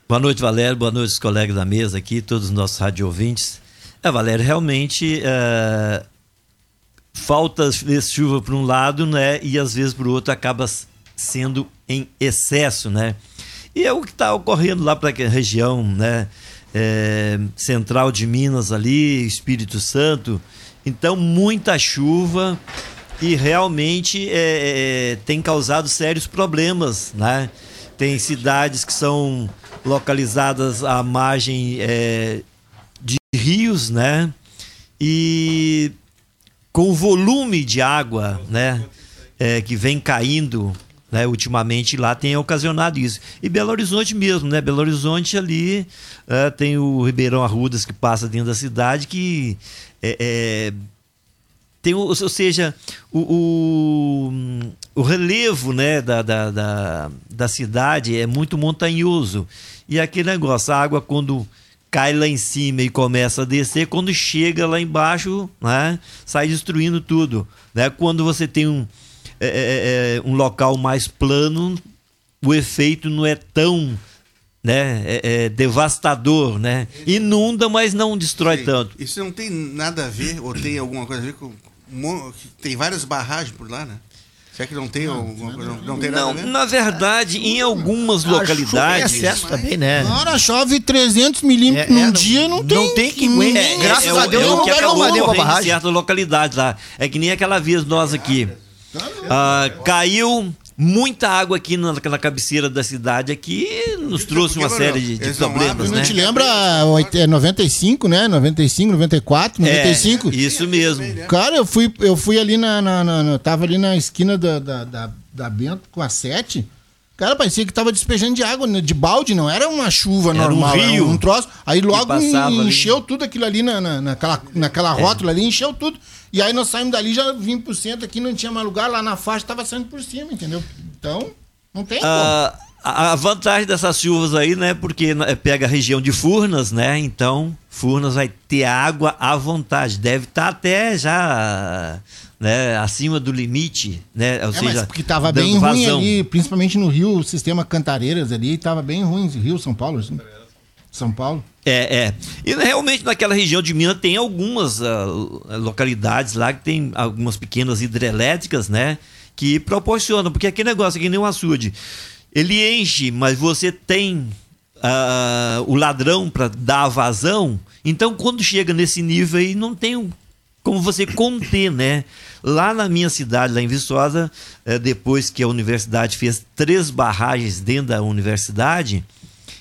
Boa noite, Valério. Boa noite, os colegas da mesa aqui, todos os nossos rádio ouvintes. É, Valério, realmente é, falta chuva por um lado, né? E às vezes por outro acaba sendo em excesso, né? E é o que está ocorrendo lá para a região, né? É, central de Minas ali, Espírito Santo. Então, muita chuva e realmente é, é, tem causado sérios problemas, né? Tem cidades que são localizadas à margem é, de rios, né? E com o volume de água, né? é, que vem caindo né, ultimamente lá tem ocasionado isso. E Belo Horizonte mesmo, né? Belo Horizonte ali eh, tem o Ribeirão Arrudas que passa dentro da cidade que é, é, tem, ou seja, o, o, o relevo né, da, da, da, da cidade é muito montanhoso. E aquele negócio, a água quando cai lá em cima e começa a descer, quando chega lá embaixo, né, sai destruindo tudo. Né? Quando você tem um, é, é, é, um local mais plano, o efeito não é tão né, é, é devastador, né? Inunda, mas não destrói tanto. Isso não tem nada a ver, ou tem alguma coisa a ver com. Tem várias barragens por lá, né? Será que não tem alguma coisa? Não, não tem nada Não, a ver? na verdade, em algumas localidades. excesso também, né? Ora, chove 300 milímetros É, é, num não- dia, não tem. não tem que. É, Graças é, a Deus é não que quero acabou uma ocorrendo em barragem. certas localidades lá. É que nem aquela vez nós aqui. Ah, caiu muita água aqui na, na cabeceira da cidade aqui nos trouxe uma série de, de problemas, abrem, Não né? te lembra oit- é 95, né? 95, 94, 95? É, isso mesmo. Cara, eu fui, eu fui ali na, na, na- na- Tava ali na esquina da, da, da, da Bento com a 7. Cara, parecia que tava despejando de água, né, de balde, não era uma chuva Era um normal, rio era um troço. Aí logo passava ali. encheu tudo aquilo ali na, na, naquela, naquela É. rótula ali, encheu tudo. E aí nós saímos dali, já vim por centro aqui, não tinha mais lugar, lá na faixa tava saindo por cima, entendeu? Então, não tem como. A vantagem dessas chuvas aí, né? Porque né, pega a região de Furnas, né? Então, Furnas vai ter água à vontade. Deve estar até já né, acima do limite, né? Ou É, seja, mas porque tava dando bem ruim ali, principalmente no Rio, o sistema Cantareiras ali, tava bem ruim, Rio, São Paulo, assim. São Paulo. É, é. E realmente naquela região de Minas tem algumas ah, localidades lá que tem algumas pequenas hidrelétricas, né? Que proporcionam, porque aquele negócio aqui nem um açude. Ele enche, mas você tem ah, o ladrão para dar a vazão. Então, quando chega nesse nível aí, não tem como você conter, né? Lá na minha cidade, lá em Viçosa, eh, depois que a universidade fez três barragens dentro da universidade,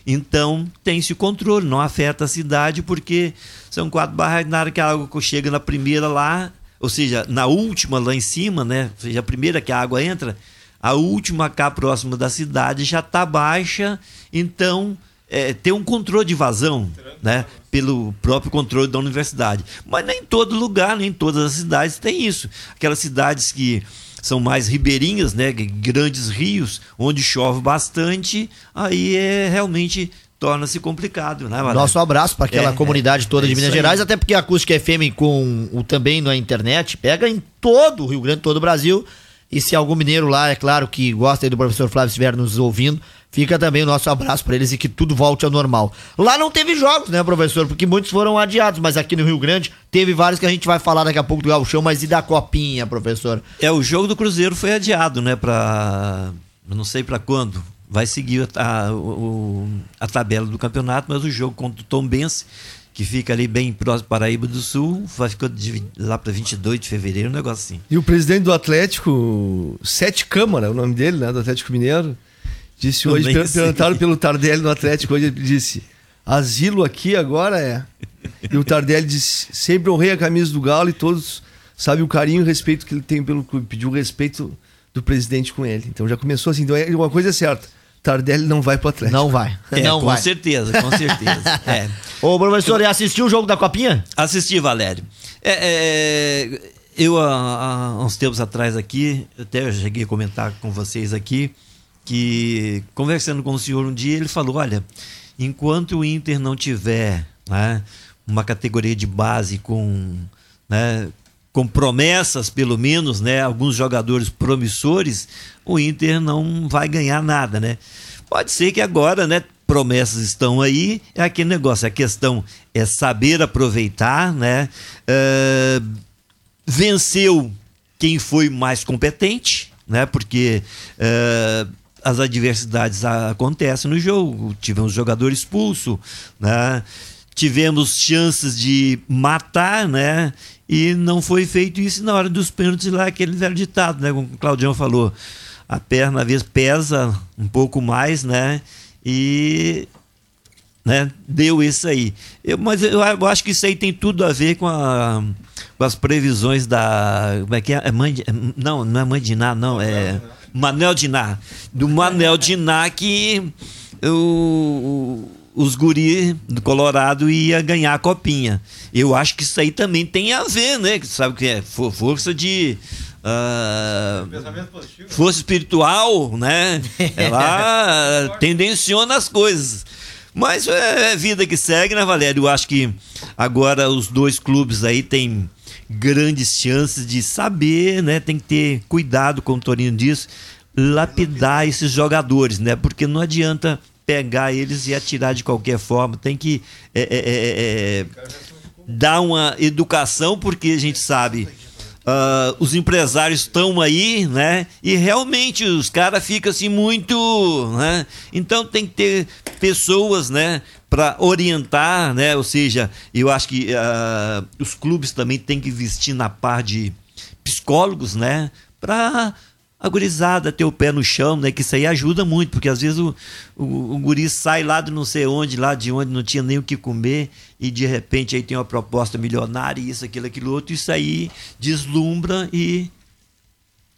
então tem-se o controle, não afeta a cidade, porque são quatro barragens, na hora que a água chega na primeira lá, ou seja, na última lá em cima, né? Ou seja, a primeira que a água entra, a última cá próxima da cidade já está baixa, então é, tem um controle de vazão, né? Pelo próprio controle da universidade. Mas nem em todo lugar, nem em todas as cidades tem isso. Aquelas cidades que são mais ribeirinhas, né? Grandes rios, onde chove bastante, aí é realmente torna-se complicado, né? Nosso abraço para aquela É, comunidade toda é de Minas aí. Gerais, até porque a Acústica FM com o também na internet pega em todo o Rio Grande, todo o Brasil. E se algum mineiro lá, é claro, que gosta do professor Flávio estiver nos ouvindo, fica também o nosso abraço para eles e que tudo volte ao normal. Lá não teve jogos, né, professor? Porque muitos foram adiados, mas aqui no Rio Grande teve vários que a gente vai falar daqui a pouco do Gauchão, mas e da Copinha, professor? É, o jogo do Cruzeiro foi adiado, né, para não sei para quando. Vai seguir a, o- a tabela do campeonato, mas o jogo contra o Tombense, que fica ali bem próximo Paraíba do Sul, vai ficar de- lá para 22 de fevereiro, um negócio assim. E o presidente do Atlético, Sete Câmara, o nome dele, né? Do Atlético Mineiro, disse hoje, per- perguntaram pelo Tardelli no Atlético, hoje ele disse: asilo aqui agora é. E o Tardelli disse: sempre honrei a camisa do Galo e todos sabem o carinho e o respeito que ele tem pelo clube. Pediu respeito do presidente com ele. Então já começou assim. Então é- uma coisa é certa: Tardelli não vai pro Atlético. Não vai. É, não com vai. certeza, com certeza. é. Ô, professor, e assistiu o jogo da Copinha? Assisti, Valério. É, é, eu, há, há uns tempos atrás aqui, até eu cheguei a comentar com vocês aqui, que conversando com o senhor um dia, ele falou: olha, enquanto o Inter não tiver né, uma categoria de base com. Né, com promessas, pelo menos, né, alguns jogadores promissores, o Inter não vai ganhar nada, né? Pode ser que agora, né, promessas estão aí, é aquele negócio, a questão é saber aproveitar, né? Eh, venceu quem foi mais competente, né? Porque eh, as adversidades acontecem no jogo. Tivemos jogador expulso, né? Tivemos chances de matar, né? E não foi feito isso na hora dos pênaltis lá, aquele velho ditado, né? Como o Claudião falou. A perna, às vezes, pesa um pouco mais, né? E né? Deu isso aí. Eu, mas eu, eu acho que isso aí tem tudo a ver com, a- com as previsões da. Como é que é? é mãe de- não, não é mãe de nada, não. É Manel Diná. Do Manel Diná que o, os guri do Colorado ia ganhar a copinha. Eu acho que isso aí também tem a ver, né? Sabe o que é? For- Força de. ah, força espiritual, né? Ela tendenciona as coisas. Mas é, é vida que segue, né, Valério? Eu acho que agora os dois clubes aí têm grandes chances de saber, né? Tem que ter cuidado com o Torino disso, lapidar esses jogadores, né? Porque não adianta pegar eles e atirar de qualquer forma. Tem que é, é, é, é, dar uma educação, porque a gente sabe. ah, os empresários estão aí, né? E realmente os caras ficam assim muito, né? Então tem que ter pessoas, né? Para orientar, né? Ou seja, eu acho que ah, os clubes também têm que vestir na par de psicólogos, né? Para a gurizada ter o pé no chão, né? Que isso aí ajuda muito, porque às vezes o, o, o guri sai lá de não sei onde, lá de onde não tinha nem o que comer, e de repente aí tem uma proposta milionária, isso, aquilo, aquilo outro, isso aí deslumbra e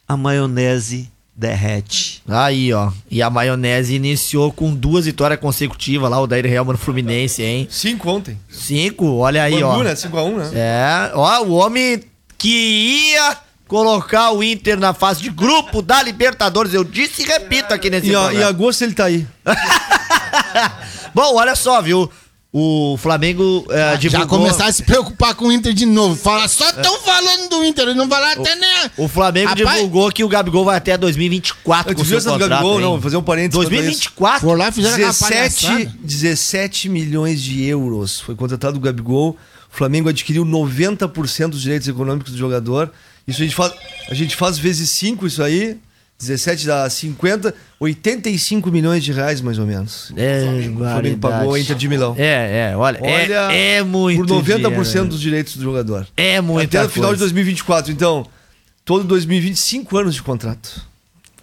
a maionese derrete. Aí, ó. E a maionese iniciou com duas vitórias consecutivas lá, o Daír Helman no Fluminense, hein? Cinco ontem. Cinco, olha aí, ó. Bangu, né? 5x1, né? É, ó, o homem que ia colocar o Inter na fase de grupo da Libertadores. Eu disse e repito aqui nesse E em agosto ele tá aí. Bom, olha só, viu? O Flamengo é, Já divulgou... começar a se preocupar com o Inter de novo. Fala, só estão falando do Inter, não falaram até nem. O Flamengo Rapaz, divulgou que o Gabigol vai até 2024 Eu com o seu contrato. Gabigol, hein? não, vou fazer um parênteses. quanto a isso. 2024? Por lá fizeram aquela 17, palhaçada. 17 milhões de euros foi contratado o Gabigol. O Flamengo adquiriu 90% dos direitos econômicos do jogador. Isso a gente faz, a gente faz vezes 5 isso aí. 17 dá 50, 85 milhões de reais mais ou menos. É, O Flamengo pagou a Inter de Milão. É, é, olha, Olha, é, é muito Por 90% dinheiro, né? dos direitos do jogador. É muita Até o final de coisa. 2024. Então, todo 2025 anos de contrato.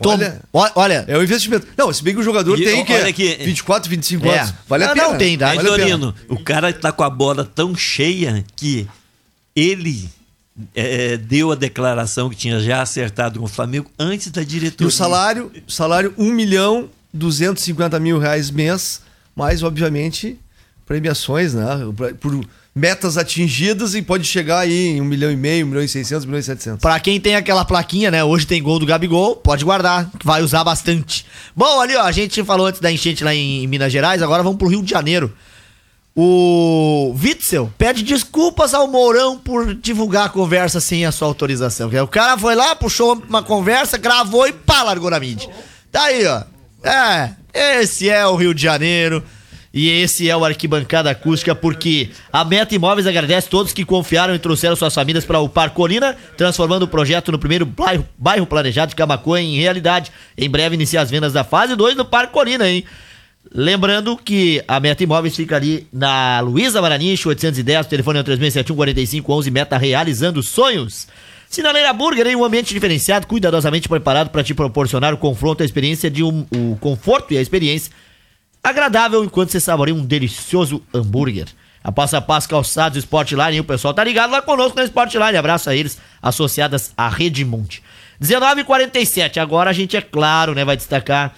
Olha, Olha, olha, é um investimento. Não, se bem que o jogador E tem que, olha que- 24, 25 É. anos. Vale a Não, pena. não, tem idade. Mas, Vale a. Dorino, o cara tá com a bola tão cheia que ele é, deu a declaração que tinha já acertado com o Flamengo antes da E diretoria. o salário, o salário 1 milhão 250 mil reais mês, mais, obviamente, premiações, né? Por metas atingidas e pode chegar aí em 1 milhão e meio, 1 milhão e 600, 1 milhão e 700. Pra quem tem aquela plaquinha, né? Hoje tem gol do Gabigol, pode guardar, vai usar bastante. Bom, ali, ó, a gente falou antes da enchente lá em Minas Gerais, agora vamos pro Rio de Janeiro. O Witzel pede desculpas ao Mourão por divulgar a conversa sem a sua autorização. O cara foi lá, puxou uma conversa, gravou e pá, largou na mídia. Tá aí, ó. É, esse é o Rio de Janeiro. E esse é o Arquibancada Acústica, porque a Meta Imóveis agradece todos que confiaram e trouxeram suas famílias para o Par Colina, transformando o projeto no primeiro bairro, bairro planejado de Camacuã em realidade. Em breve inicia as vendas da fase 2 do Par Colina, hein? Lembrando que a Meta Imóveis fica ali na Luísa Maranich, 810, o telefone é o 3671-4511, Meta realizando sonhos. Sinaleira Burger, em um ambiente diferenciado, cuidadosamente preparado para te proporcionar o confronto, a experiência de um, o conforto e a experiência agradável enquanto você saboreia um delicioso hambúrguer. A Passo a Passo Calçados Sportline, o pessoal tá ligado lá conosco na Sportline. Abraço a eles, associadas à Rede Monte. 19h47, agora a gente, é claro, né, vai destacar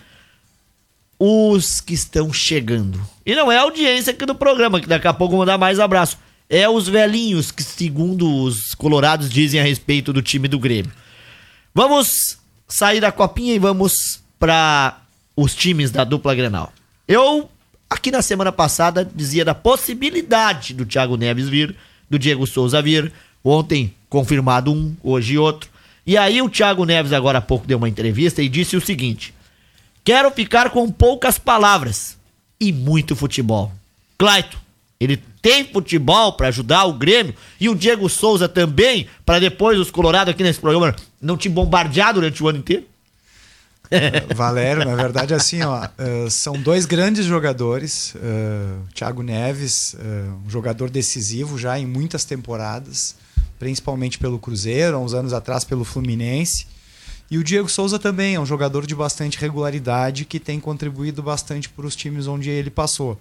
os que estão chegando. E não é a audiência aqui do programa, que daqui a pouco vou mandar mais abraço. É os velhinhos que, segundo os colorados, dizem a respeito do time do Grêmio. Vamos sair da copinha e vamos para os times da dupla Grenal. Eu, aqui na semana passada, dizia da possibilidade do Thiago Neves vir, do Diego Souza vir. Ontem, confirmado um, hoje outro. E aí, o Thiago Neves, agora há pouco, deu uma entrevista e disse o seguinte: Quero ficar com poucas palavras e muito futebol. Claito, ele tem futebol para ajudar o Grêmio e o Diego Souza também, para depois os Colorados aqui nesse programa não te bombardear durante o ano inteiro? Valério, na verdade, assim, ó, eh, são dois grandes jogadores. eh, Thiago Neves, eh, um jogador decisivo já em muitas temporadas, principalmente pelo Cruzeiro, há uns anos atrás pelo Fluminense. E o Diego Souza também é um jogador de bastante regularidade que tem contribuído bastante para os times onde ele passou.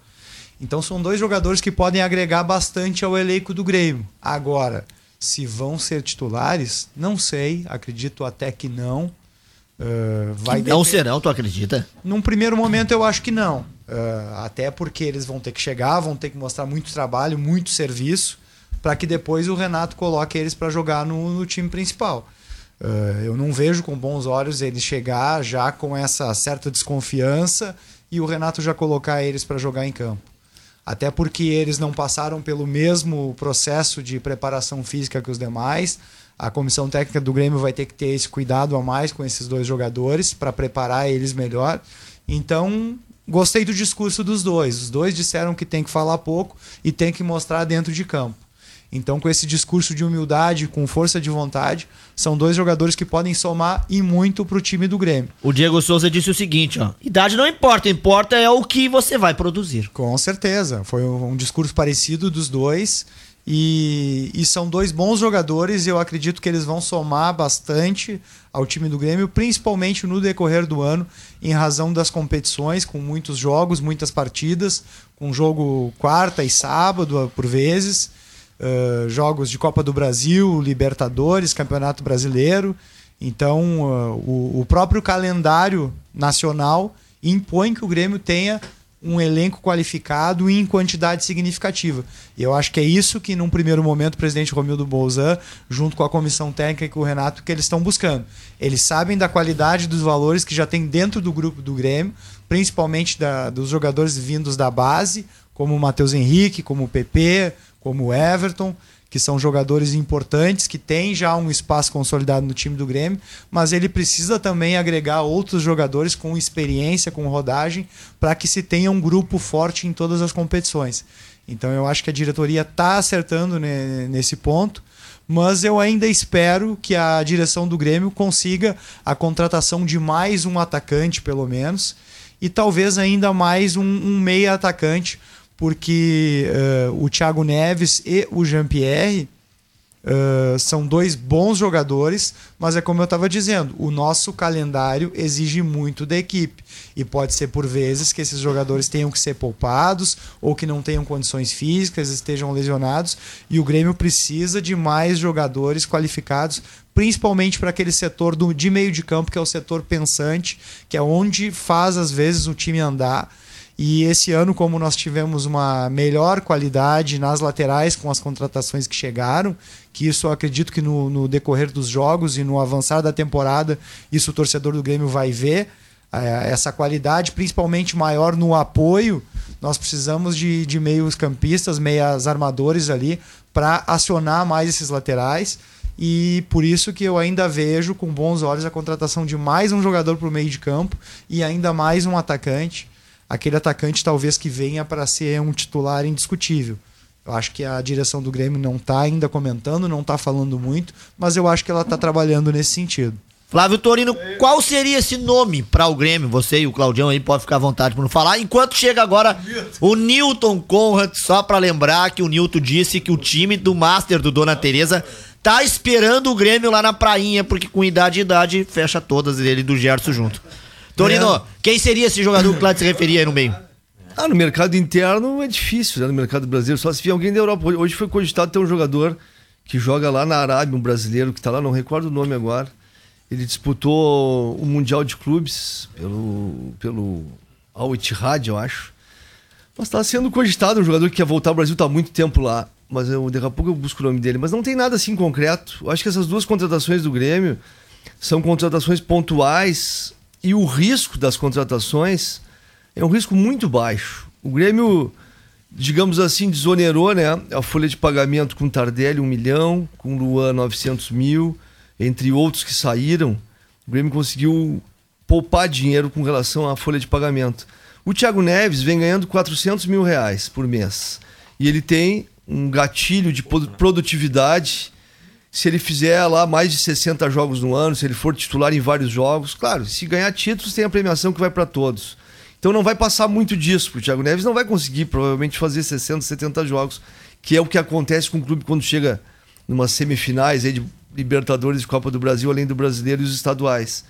Então são dois jogadores que podem agregar bastante ao elenco do Grêmio. Agora, se vão ser titulares, não sei, acredito até que não. Uh, vai Não depender- serão, tu acredita? Num primeiro momento eu acho que não. Uh, até porque eles vão ter que chegar, vão ter que mostrar muito trabalho, muito serviço, para que depois o Renato coloque eles para jogar no, no time principal. Uh, eu não vejo com bons olhos eles chegar já com essa certa desconfiança e o Renato já colocar eles para jogar em campo. Até porque eles não passaram pelo mesmo processo de preparação física que os demais. A comissão técnica do Grêmio vai ter que ter esse cuidado a mais com esses dois jogadores para preparar eles melhor. Então, gostei do discurso dos dois. Os dois disseram que tem que falar pouco e tem que mostrar dentro de campo. Então, com esse discurso de humildade, com força de vontade, são dois jogadores que podem somar e muito para o time do Grêmio. O Diego Souza disse o seguinte, ó. Idade não importa, importa é o que você vai produzir. Com certeza. Foi um discurso parecido dos dois. E, e são dois bons jogadores e eu acredito que eles vão somar bastante ao time do Grêmio, principalmente no decorrer do ano, em razão das competições, com muitos jogos, muitas partidas, com jogo quarta e sábado por vezes, uh, jogos de Copa do Brasil, Libertadores, Campeonato Brasileiro. Então, uh, o, o próprio calendário nacional impõe que o Grêmio tenha um elenco qualificado e em quantidade significativa. E eu acho que é isso que, num primeiro momento, o presidente Romildo Bolzan, junto com a comissão técnica e com o Renato, que eles estão buscando. Eles sabem da qualidade dos valores que já tem dentro do grupo do Grêmio, principalmente da, dos jogadores vindos da base, como o Matheus Henrique, como o PP, como Everton, que são jogadores importantes, que têm já um espaço consolidado no time do Grêmio, mas ele precisa também agregar outros jogadores com experiência, com rodagem, para que se tenha um grupo forte em todas as competições. Então eu acho que a diretoria está acertando ne- nesse ponto, mas eu ainda espero que a direção do Grêmio consiga a contratação de mais um atacante, pelo menos, e talvez ainda mais um, um meia atacante, porque eh, o Thiago Neves e o Jean-Pierre eh, são dois bons jogadores, mas é como eu estava dizendo, o nosso calendário exige muito da equipe. E pode ser por vezes que esses jogadores tenham que ser poupados ou que não tenham condições físicas, estejam lesionados. E o Grêmio precisa de mais jogadores qualificados, principalmente para aquele setor do, de meio de campo, que é o setor pensante, que é onde faz às vezes o time andar. E esse ano, como nós tivemos uma melhor qualidade nas laterais com as contratações que chegaram, que isso acredito que no, no decorrer dos jogos e no avançar da temporada, isso o torcedor do Grêmio vai ver. eh, essa qualidade, principalmente maior no apoio, nós precisamos de, de meios campistas, meias armadores ali, para acionar mais esses laterais. E por isso que eu ainda vejo com bons olhos a contratação de mais um jogador para o meio de campo e ainda mais um atacante aquele atacante talvez que venha para ser um titular indiscutível. Eu acho que a direção do Grêmio não está ainda comentando, não está falando muito, mas eu acho que ela está trabalhando nesse sentido. Flávio Torino, qual seria esse nome para o Grêmio? Você e o Claudião aí pode ficar à vontade para não falar. Enquanto chega agora o Newton Conrad, só para lembrar que o Newton disse que o time do Master do Dona Teresa tá esperando o Grêmio lá na prainha, porque com idade e idade fecha todas ele do Gerson junto. Torino, É. quem seria esse jogador que o Cláudio se referia aí no meio? Ah, no mercado interno é difícil, né? No mercado brasileiro, só se vier alguém da Europa. Hoje foi cogitado ter um jogador que joga lá na Arábia, um brasileiro que tá lá, não recordo o nome agora. Ele disputou o Mundial de Clubes pelo, pelo Al Ittihad, eu acho. Mas tá sendo cogitado um jogador que quer voltar ao Brasil, tá há muito tempo lá. Mas eu, daqui a pouco eu busco o nome dele. Mas não tem nada assim concreto. Eu acho que essas duas contratações do Grêmio são contratações pontuais e o risco das contratações é um risco muito baixo. O Grêmio, digamos assim, desonerou né, a folha de pagamento com Tardelli 1 milhão, com Luan 900 mil, entre outros que saíram. O Grêmio conseguiu poupar dinheiro com relação à folha de pagamento. O Thiago Neves vem ganhando 400 mil reais por mês. E ele tem um gatilho de produ- produtividade. Se ele fizer lá mais de 60 jogos no ano, se ele for titular em vários jogos, claro, se ganhar títulos, tem a premiação que vai para todos. Então não vai passar muito disso, porque o Thiago Neves não vai conseguir provavelmente fazer 60, 70 jogos, que é o que acontece com o clube quando chega numas semifinais aí de Libertadores e Copa do Brasil, além do brasileiro e os estaduais.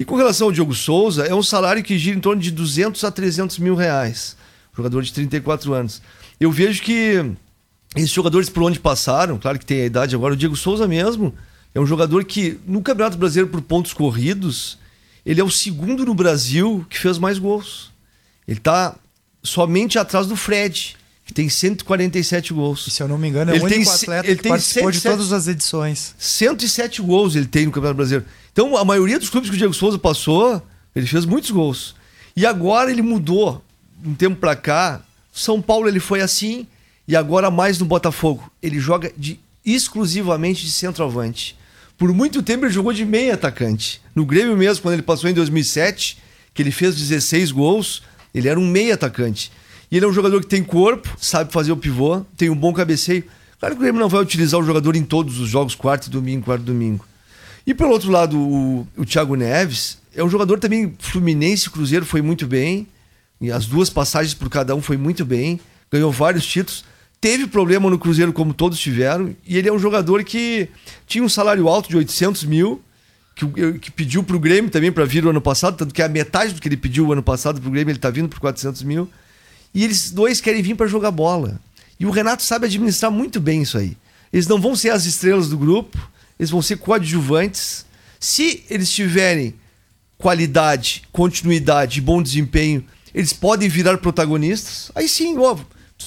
E com relação ao Diogo Souza, é um salário que gira em torno de 200 a 300 mil reais. Jogador de 34 anos. Eu vejo que esses jogadores por onde passaram, claro que tem a idade agora, o Diego Souza mesmo, é um jogador que no Campeonato Brasileiro por pontos corridos, ele é o segundo no Brasil que fez mais gols. Ele tá somente atrás do Fred, que tem 147 gols. E, se eu não me engano, é Ele o tem único se- atleta ele que tem participou de 107 todas as edições. 107 gols ele tem no Campeonato Brasileiro. Então, a maioria dos clubes que o Diego Souza passou, ele fez muitos gols. E agora ele mudou, um tempo pra cá. São Paulo ele foi assim, e agora mais no Botafogo. Ele joga de, exclusivamente de centroavante. Por muito tempo ele jogou de meia atacante. No Grêmio mesmo, quando ele passou em 2007, que ele fez 16 gols, ele era um meia atacante. E ele é um jogador que tem corpo, sabe fazer o pivô, tem um bom cabeceio. Claro que o Grêmio não vai utilizar o jogador em todos os jogos, quarto e domingo, quarto e domingo. E pelo outro lado, o, o Thiago Neves é um jogador também Fluminense e Cruzeiro foi muito bem. E as duas passagens por cada um foi muito bem. Ganhou vários títulos. Teve problema no Cruzeiro, como todos tiveram. E ele é um jogador que tinha um salário alto de 800 mil, que, o- que pediu pro Grêmio também para vir o ano passado, tanto que a metade do que ele pediu o ano passado pro Grêmio, ele tá vindo por 400 mil. E eles dois querem vir para jogar bola. E o Renato sabe administrar muito bem isso aí. Eles não vão ser as estrelas do grupo, eles vão ser coadjuvantes. Se eles tiverem qualidade, continuidade e bom desempenho, eles podem virar protagonistas. Aí sim, ó,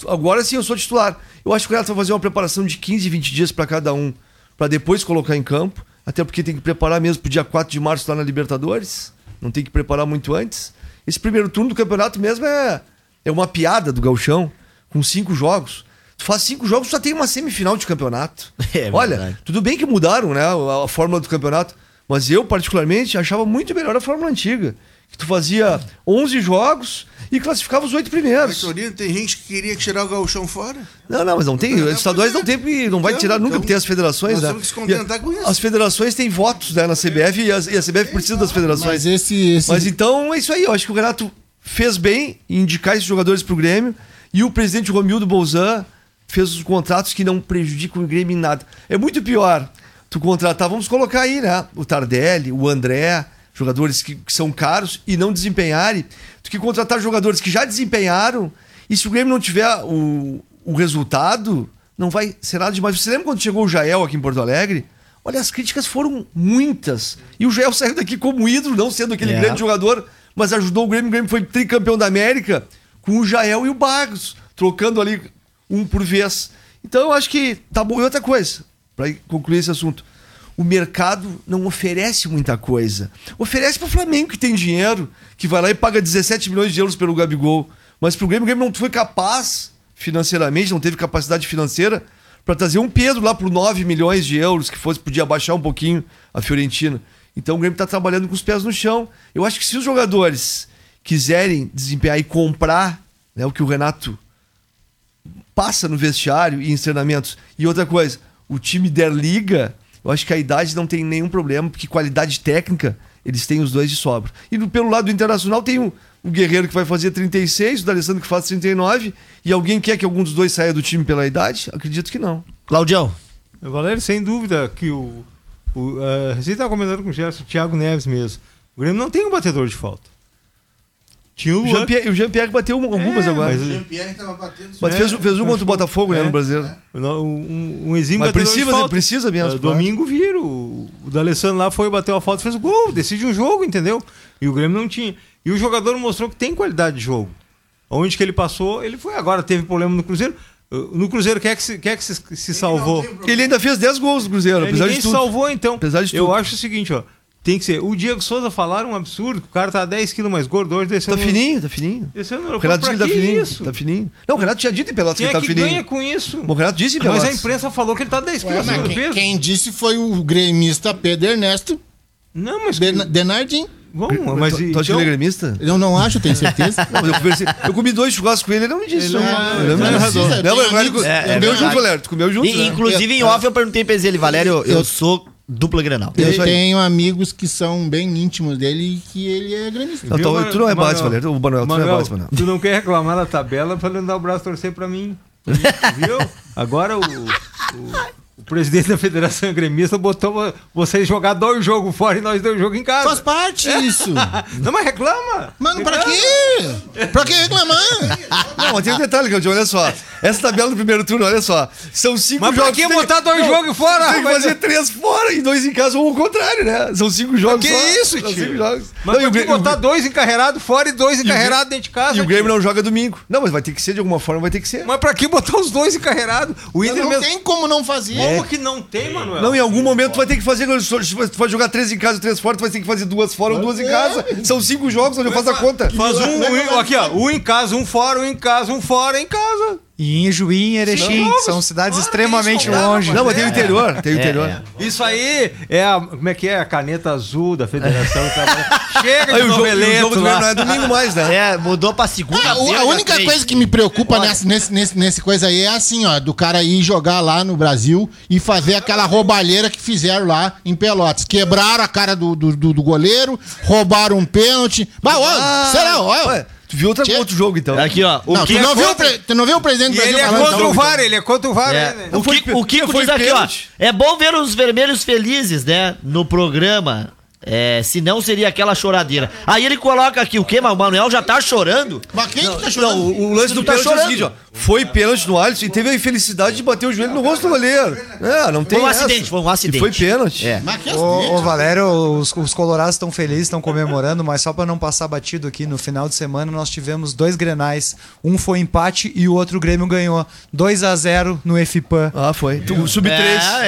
agora sim eu sou titular. Eu acho que o Renato vai fazer uma preparação de 15, 20 dias para cada um, para depois colocar em campo. Até porque tem que preparar mesmo pro dia 4 de março lá na Libertadores. Não tem que preparar muito antes. Esse primeiro turno do campeonato mesmo é, é uma piada do Galchão, com cinco jogos. Tu faz cinco jogos, tu já tem uma semifinal de campeonato. É Olha, verdade. tudo bem que mudaram, né, a, a fórmula do campeonato, mas eu particularmente achava muito melhor a fórmula antiga, que tu fazia 11 jogos e classificava os oito primeiros. Torino, tem gente que queria tirar o gauchão fora. Não, não, mas não tem, os estaduais não tem, porque não vai tirar nunca, então, porque tem as federações, nós né? temos que se contentar a- com isso. As federações têm votos né, na CBF e, as- e a CBF precisa das federações. Mas esse, esse Mas então é isso aí, eu acho que o Renato fez bem em indicar esses jogadores pro Grêmio e o presidente Romildo Bolzan fez os contratos que não prejudicam o Grêmio em nada. É muito pior tu contratar, vamos colocar aí, né? O Tardelli, o André, jogadores que, que são caros e não desempenharem, do que contratar jogadores que já desempenharam e se o Grêmio não tiver o, o resultado, não vai ser nada demais. Você lembra quando chegou o Jael aqui em Porto Alegre? Olha, as críticas foram muitas. E o Jael saiu daqui como ídolo, não sendo aquele É. grande jogador, mas ajudou o Grêmio. O Grêmio foi tricampeão da América com o Jael e o Barros, trocando ali um por vez. Então eu acho que tá bom. E outra coisa, para concluir esse assunto. O mercado não oferece muita coisa. Oferece para o Flamengo, que tem dinheiro, que vai lá e paga 17 milhões de euros pelo Gabigol. Mas para o Grêmio, o Grêmio não foi capaz financeiramente, não teve capacidade financeira para trazer um Pedro lá por 9 milhões de euros, que fosse podia baixar um pouquinho a Fiorentina. Então o Grêmio está trabalhando com os pés no chão. Eu acho que se os jogadores quiserem desempenhar e comprar né, o que o Renato passa no vestiário e em treinamentos. E outra coisa, o time der liga, eu acho que a idade não tem nenhum problema, porque qualidade técnica eles têm os dois de sobra. E pelo lado internacional tem o, o Guerreiro que vai fazer 36, o D'Alessandro que faz 39, e alguém quer que algum dos dois saia do time pela idade? Acredito que não. Claudião. Valério, sem dúvida que o. o uh, você estava comentando com o Gerson, o Thiago Neves mesmo. O Grêmio não tem um batedor de falta. Tinha o O. Jean-Pierre, o Jean-Pierre bateu um- algumas É, agora. mas- Mas, Jean-Pierre batendo. fez, fez um contra o Botafogo, né, É. no Brasileiro. Um, um exímio Mas precisa, de falta. precisa mesmo. Uh, domingo viram. O, o D'Alessandro lá foi, bateu a falta, fez o gol, decide um jogo, entendeu? E o Grêmio não tinha. E o jogador mostrou que tem qualidade de jogo. Onde que ele passou, ele foi. Agora teve problema no Cruzeiro. Uh, No Cruzeiro, quem é que se, quem é que se, se salvou? Ele ainda fez 10 gols no Cruzeiro, É, apesar de se tudo. salvou, então. Apesar de Eu tudo. acho o seguinte, ó. Tem que ser. O Diego Souza falaram um absurdo, o cara tá 10 quilos mais gordo hoje, Tá descendo. fininho, tá fininho. Descendo no O. Renato disse que tá fininho. isso? Tá fininho. Não, o Renato tinha dito em Pelotas Quem que é ele tá que fininho. ganha com isso? O Renato disse em Mas Pelotas. a imprensa falou que ele tá 10 Ué, quilos mas acima do quem, peso. quem disse foi o gremista Pedro Ernesto Não, mas. Denardim. Vamos, mas. tu, tu acha que ele é gremista? Eu não acho, tenho certeza. Não, mas eu, conversei, eu comi dois churrascos com ele, ele não me disse. Ele não. não- Ele não me não disse. precisa, Não, tem mas ele amigos- É, é comeu verdade. junto, Valério. Tu comeu junto, E, né? inclusive, em off, eu perguntei pra ele, Valério, eu, sou dupla Grenal. Eu aí. tenho amigos que são bem íntimos dele e que ele é gremista. Viu, tu- tu não é Manuel? base, Valério. O Manuel, tu não é base, Manuel. tu não quer reclamar da tabela pra não dar o braço torcer pra mim. Viu? Agora o, o presidente da Federação Gremista botou vocês jogar dois jogos fora e nós dois jogos em casa. Faz parte isso. Não, mas reclama. Mano, pra quê? Pra que reclamar? Não, mas tem um detalhe, Claudio, olha só. Essa tabela do primeiro turno, olha só. São cinco Mas pra jogos. que tem- botar dois Não, jogos fora, Tem que fazer três fora e dois em casa ou o contrário, né? São cinco jogos Que só. isso, São tio? cinco jogos. Mas Não, pra o que botar dois encarreirados fora e dois o encarreirados dentro de casa? E o Grêmio não joga domingo. Não, mas vai ter que ser de alguma forma, vai ter que ser. Mas pra que botar os dois encarreirados? O Inter Não mesmo. tem como não fazer. Como que não tem, Manuel? Não, em algum momento tu vai ter que fazer. Se tu vai jogar três em casa e três fora, tu vai ter que fazer duas fora ou duas em casa. São cinco jogos, onde eu faço a conta. Faz um, um, aqui ó, um em casa, um fora, um em casa, um fora em casa. E em Juí e Erechim, Não, são mas- cidades Ah, extremamente não longe. Não, mas tem o interior. Tem o interior. Isso aí é a, como é que é? A caneta azul da Federação. Chega Aí de o jogo, o jogo lá. não é domingo mais, né? É, mudou pra segunda. Ah, a única coisa que me preocupa nessa, nesse, nesse, nesse coisa aí é assim, ó, do cara ir jogar lá no Brasil e fazer aquela roubalheira que fizeram lá em Pelotas. Quebraram a cara do, do, do- do goleiro, roubaram um pênalti. Bah, ó, será? Ó, tu viu outro, Tchê. outro jogo, então. Aqui, ó. O não, tu, não viu o pre- tu não viu o presidente do E Brasil ele é contra então? o VAR, ele é contra o VAR. É, né? o, Kiko, o Kiko foi diz aqui, ó. pênalti. É bom ver os vermelhos felizes, né? No programa. É, senão seria aquela choradeira. Aí ele coloca aqui o quê? Mas o Manuel já tá chorando. Mas quem que tá Não, chorando? o, o lance do tá pênalti é o chorando. seguinte, ó. Foi pênalti no Alisson e teve a infelicidade de bater o joelho no rosto do goleiro. É, não tem Foi um essa. acidente, foi um acidente. E foi pênalti. É. Mas que Ô, acidente, ô, Valério, os, os colorados estão felizes, estão comemorando, mas só para não passar batido aqui, no final de semana nós tivemos dois grenais. Um foi empate e o outro o Grêmio ganhou. 2 a 0 no FIPAN. Ah, foi. Tu- O sub-3. É,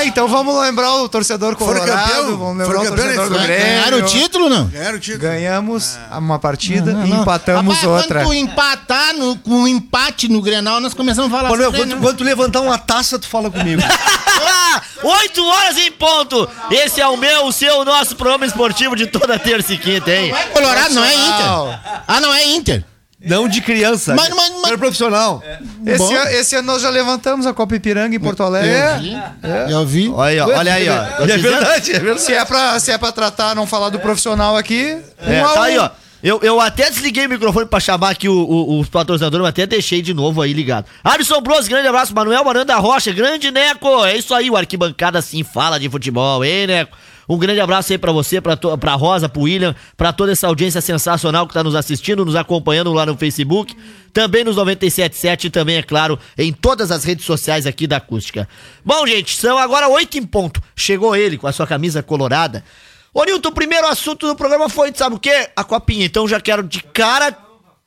é É, então vamos lembrar o torcedor Foram colorado, campeão? vamos lembrar o campeão, torcedor do? Grêmio. Ganharam o título, não? Ganharam o título. Ganhamos uma partida Não, e não. empatamos Rapaz, outra. Quando tu empatar no, com um empate no Grenal, nós começamos a falar Manuel, sobre, quando, né? quando tu levantar uma taça, tu fala comigo. 8 horas em ponto. Esse é o meu, o seu, o nosso programa esportivo de toda terça e quinta, hein? Não Colorado, não é. Inter. Ah, não é Inter. Não de criança. Mas- mas- mas- profissional. Esse, Bom. ano, esse ano nós já levantamos a Copa Ipiranga em Porto Alegre. Eu vi. Eu vi. Olha aí, ó, olha aí, ó. É verdade, é verdade. Se é, pra, se é pra tratar, não falar do profissional aqui, É, um tá aí, ó. Eu, eu até desliguei o microfone pra chamar aqui o- o- os patrocinadores, mas até deixei de novo aí ligado. Alisson Bros, grande abraço. Manuel Maranda Rocha, grande Neco. É isso aí, o Arquibancada sim fala de futebol, hein, Neco? Um grande abraço aí pra você, pra, to, pra Rosa, pro William, pra toda essa audiência sensacional que tá nos assistindo, nos acompanhando lá no Facebook, também nos 977 e também, é claro, em todas as redes sociais aqui da Acústica. Bom, gente, são agora oito em ponto. Chegou ele com a sua camisa colorada. Ô, Nilton, o primeiro assunto do programa foi, sabe o quê? A copinha. Então já quero de cara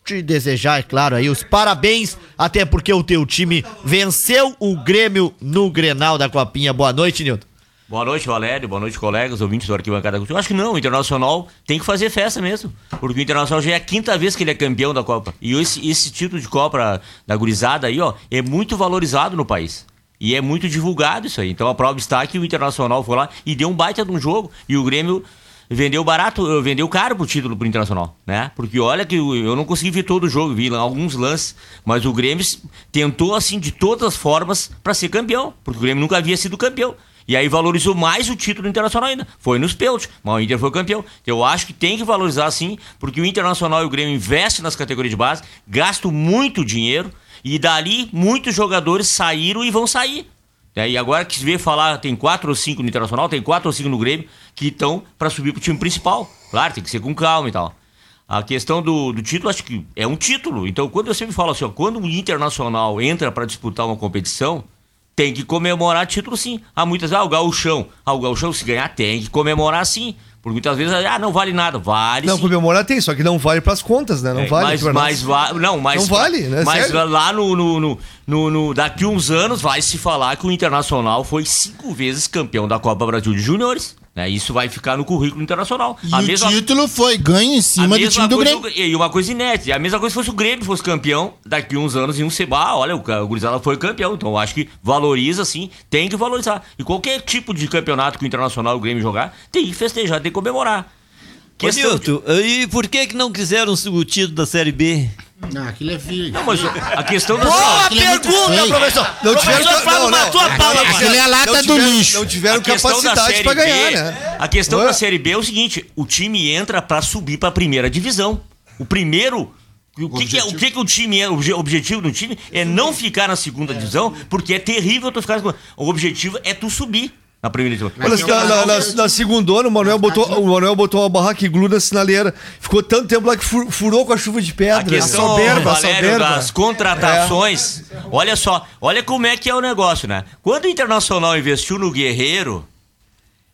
te desejar, é claro, aí os parabéns, até porque o teu time venceu o Grêmio no Grenal da Copinha. Boa noite, Nilton. Boa noite, Valério. Boa noite, colegas, ouvintes do Arquibancada Cultura. Acho que não, o Internacional tem que fazer festa mesmo. Porque o Internacional já é a quinta vez que ele é campeão da Copa. E esse, esse título de Copa da gurizada aí, ó, é muito valorizado no país. E é muito divulgado isso aí. Então a prova está que o Internacional foi lá e deu um baita de um jogo. E o Grêmio vendeu barato, eh, vendeu caro pro título pro Internacional, né? Porque olha que eu não consegui ver todo o jogo, vi alguns lances, mas o Grêmio tentou assim de todas as formas para ser campeão, porque o Grêmio nunca havia sido campeão. E aí valorizou mais o título internacional ainda. Foi nos pênaltis, mas o Inter foi campeão. Eu acho que tem que valorizar sim, porque o Internacional e o Grêmio investem nas categorias de base, gastam muito dinheiro e dali muitos jogadores saíram e vão sair. É, e agora que se vê falar, tem quatro ou cinco no Internacional, tem quatro ou cinco no Grêmio, que estão para subir pro time principal. Claro, tem que ser com calma e tal. A questão do, do título, acho que é um título. Então, quando eu sempre falo assim, ó, quando o Internacional entra para disputar uma competição, tem que comemorar título sim. Há muitas, ah, o gauchão. Ah, o gauchão se ganhar tem que comemorar sim. Porque muitas vezes, ah, não vale nada. Vale Não, sim. comemorar tem, só que não vale pras contas, né? Não É, vale. mas, pra mas va- não, mas Não vale, né? Mas Sério? lá no, no, no, no- no- daqui uns anos vai se falar que o Internacional foi cinco vezes campeão da Copa Brasil de Juniores. Né? Isso vai ficar no currículo internacional. E o título foi ganho em a cima do mesma time do Grêmio. E uma coisa inédita. A mesma coisa se fosse o Grêmio fosse campeão, daqui uns anos iam ser, ah, olha, o, o Gurizada foi campeão. Então eu acho que valoriza sim, tem que valorizar. E qualquer tipo de campeonato que o Internacional e o Grêmio jogar, tem que festejar, tem que comemorar. Ô, Nilton, e por que, que não quiseram o título da Série B? Ah, aquilo é filho. Não, mas a questão da. Boa é pergunta, feio. professor! Não tiveram professor ca- Flávio não, não. matou a pau agora. Aquilo é a lata não do lixo. Não tiveram A capacidade pra B, ganhar, né? A questão Ué? da Série B é o seguinte: o time entra pra subir pra primeira divisão. O primeiro O que, que é, o que, que o time é? O obje- objetivo do time é não ficar na segunda divisão, porque é terrível tu ficar na segunda. O objetivo é tu subir na primeira divisão. Olha, na, na, na, na segundona, o Manuel botou, o Manuel botou uma barraca iglu na sinaleira. Ficou tanto tempo lá que fu- furou com a chuva de A pedra. questão, soberba, Valério, soberba. das contratações, olha só, olha como é que é o negócio, né? Quando o Internacional investiu no Guerreiro,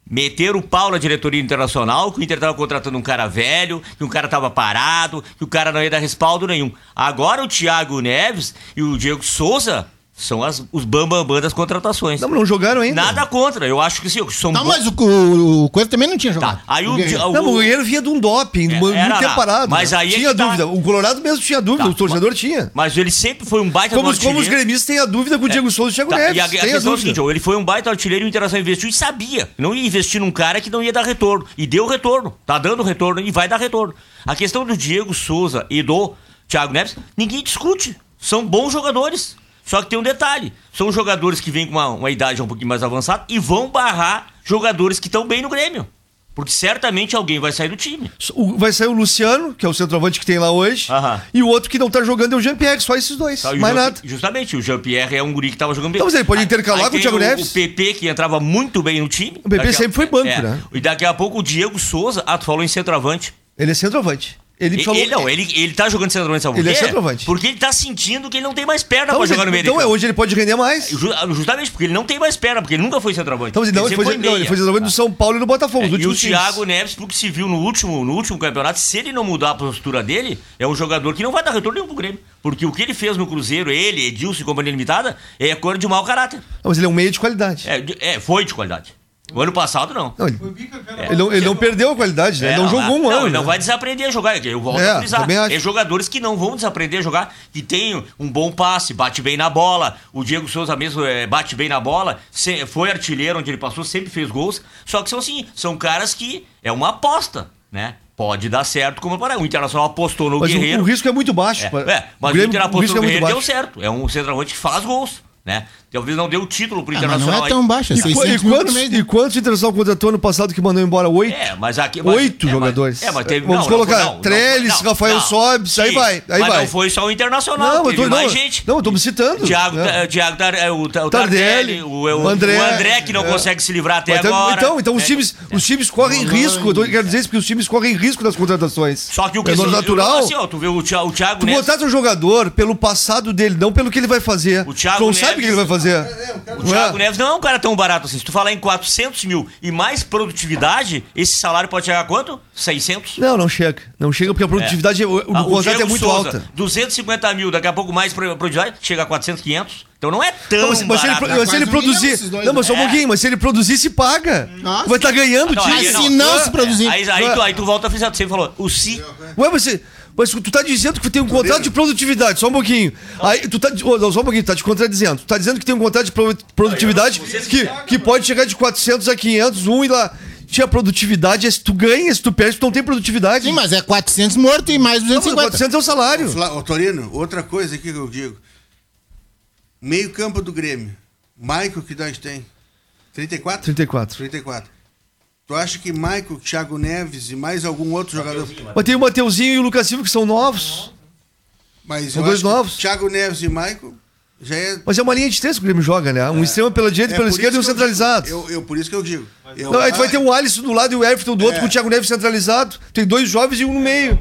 meteram o pau na diretoria internacional, que o Inter tava contratando um cara velho, que o cara tava parado, que o cara não ia dar respaldo nenhum. Agora o Thiago Neves e o Diego Souza são as, os bambambam das contratações. Não, mas não jogaram ainda. Nada contra, eu acho que sim, são Tá, bons. mas o, o, o Coisa também não tinha jogado. Tá, aí o, Guerreiro. o- Não, o Guerreiro vinha de um doping, É, muito era tempo parado. Mas aí é tinha tá. dúvida. O Colorado mesmo tinha dúvida, Tá, o torcedor tinha. Mas ele sempre foi um baita Como, do como os artilheiro. gremistas têm a dúvida com o Diego Souza e o Thiago Tá, Neves. e a, a tem a questão é o dúvida. seguinte, ele foi um baita artilheiro e o Internacional investiu e sabia. Não ia investir num cara que não ia dar retorno. E deu retorno. Tá dando retorno e vai dar retorno. A questão do Diego Souza e do Thiago Neves, ninguém discute. São bons jogadores. Só que tem um detalhe: são jogadores que vêm com uma, uma idade um pouquinho mais avançada e vão barrar jogadores que estão bem no Grêmio. Porque certamente alguém vai sair do time. O- Vai sair o Luciano, que é o centroavante que tem lá hoje. Aham. E o outro que não tá jogando é o Jean-Pierre, só esses dois. Tá, e o mais Jean- nada. Justamente, o Jean-Pierre é um guri que tava jogando bem. Então, mas ele pode Aí- intercalar aí com o tem Thiago Neves. O PP, que entrava muito bem no time. O PP sempre foi banco, é. né? E daqui a pouco o Diego Souza. Ah, tu falou em centroavante. Ele é centroavante. Ele Ele, falou. ele não, ele, ele tá jogando centroavante, sabe por Ele é quê? centroavante. Porque ele tá sentindo que ele não tem mais perna Então, pra jogar ele- no meio então é, hoje ele pode render mais. Ju- Justamente porque ele não tem mais perna, porque ele nunca foi centroavante. Então, mas não, ele sempre foi, não, ele foi centroavante do São Paulo e no Botafogo. É, e o times. Thiago Neves, porque se viu no último, no último campeonato, se ele não mudar a postura dele, é um jogador que não vai dar retorno nenhum pro Grêmio. Porque o que ele fez no Cruzeiro, ele, Edilson e Companhia Limitada, é cor de mau caráter. Não, mas ele é um meia de qualidade. É, é, foi de qualidade. O ano passado, não. Não, ele, ele não, ele não perdeu a qualidade, né? É, ele não, jogou um não, ano. Ele não né? vai desaprender a jogar. Eu volto É, a frisar. É jogadores que não vão desaprender a jogar, que tem um bom passe, bate bem na bola. O Diego Souza mesmo é, bate bem na bola, foi artilheiro onde ele passou, sempre fez gols. Só que são assim, são caras que é uma aposta, né? Pode dar certo como para o Internacional apostou no Mas o, Guerreiro. o risco é muito baixo. É, é, mas o, Grêmio- Inter o apostou no é Guerreiro deu baixo. certo. É um centroavante que faz gols, né? Talvez não deu o título pro Ah, mas Internacional. não é tão baixo, é E, qu- 600 e mil por quantos, né? e quantos Internacional contratou ano passado que mandou embora? Oito? É, mas aqui. mas- Oito é, mas- jogadores. é, mas teve. Vamos não, colocar não, Trellis, não, Rafael não. Sobes, aí vai, aí mas vai. não foi só o Internacional, Não, eu teve tô, mais não, gente. não, eu tô me citando. Thiago, né? Tar- é, o, o Tardelli, Tardelli, o, o, o André, o André que não é. consegue se livrar até Mas tem- agora. Então, então os É. times, os times correm risco. Eu tô, quero dizer isso porque os times correm risco das contratações. Só que o que é eu- natural. eu- assim, ó, tu vê o Thiago, Tu um jogador pelo passado dele, não pelo que ele vai fazer. O Thiago tu não sabe o que ele vai fazer. O Thiago Neves não é um cara tão barato assim. Se tu falar em 400 mil e mais produtividade, esse salário pode chegar a quanto? 600? Não, não chega. Não chega porque a produtividade, o, o Ah, contrato é muito Souza, alta. 250 mil, daqui a pouco mais pro- produtividade, chega a 400, 500. Então não é tão Não, mas, mas se ele, barato. se ele um produzir. dois, Não, mas só um né? pouquinho, mas se ele produzir, se paga. Nossa. Vai estar ganhando o Não, time. aí Mas se não se produzir. Aí, aí, tu, aí tu volta a frisar, tu sempre falou, o si. Ué, você. Mas tu tá dizendo que tem um contrato de produtividade, só um pouquinho. Aí tu tá. não, só um pouquinho, tu tá te contradizendo. Tu tá dizendo que tem um contrato de pro- produtividade que, que pode chegar de 400 a 500, um e lá. Tinha produtividade, se tu ganha, se tu perde, tu não tem produtividade. Sim, mas é 400 morto e mais Não, mas 250. 400 é o salário. Ô, Torino, outra coisa aqui que eu digo. Meio campo do Grêmio. Maico que nós tem? 34? 34. 34. Tu acha que Maico, Thiago Neves e mais algum outro jogador... Mas tem o Mateuzinho e o Lucas Silva que são novos. Mas São eu dois acho que novos. Thiago Neves e Maico já é... Mas é uma linha de três que o Grêmio joga, né? Um extremo pela direita e é pela esquerda e um centralizado. Eu, eu, por isso que eu digo. Eu- Não, aí tu vai ter o Alisson do lado e o Everton do outro É. com o Thiago Neves centralizado. Tem dois jovens e um no meio.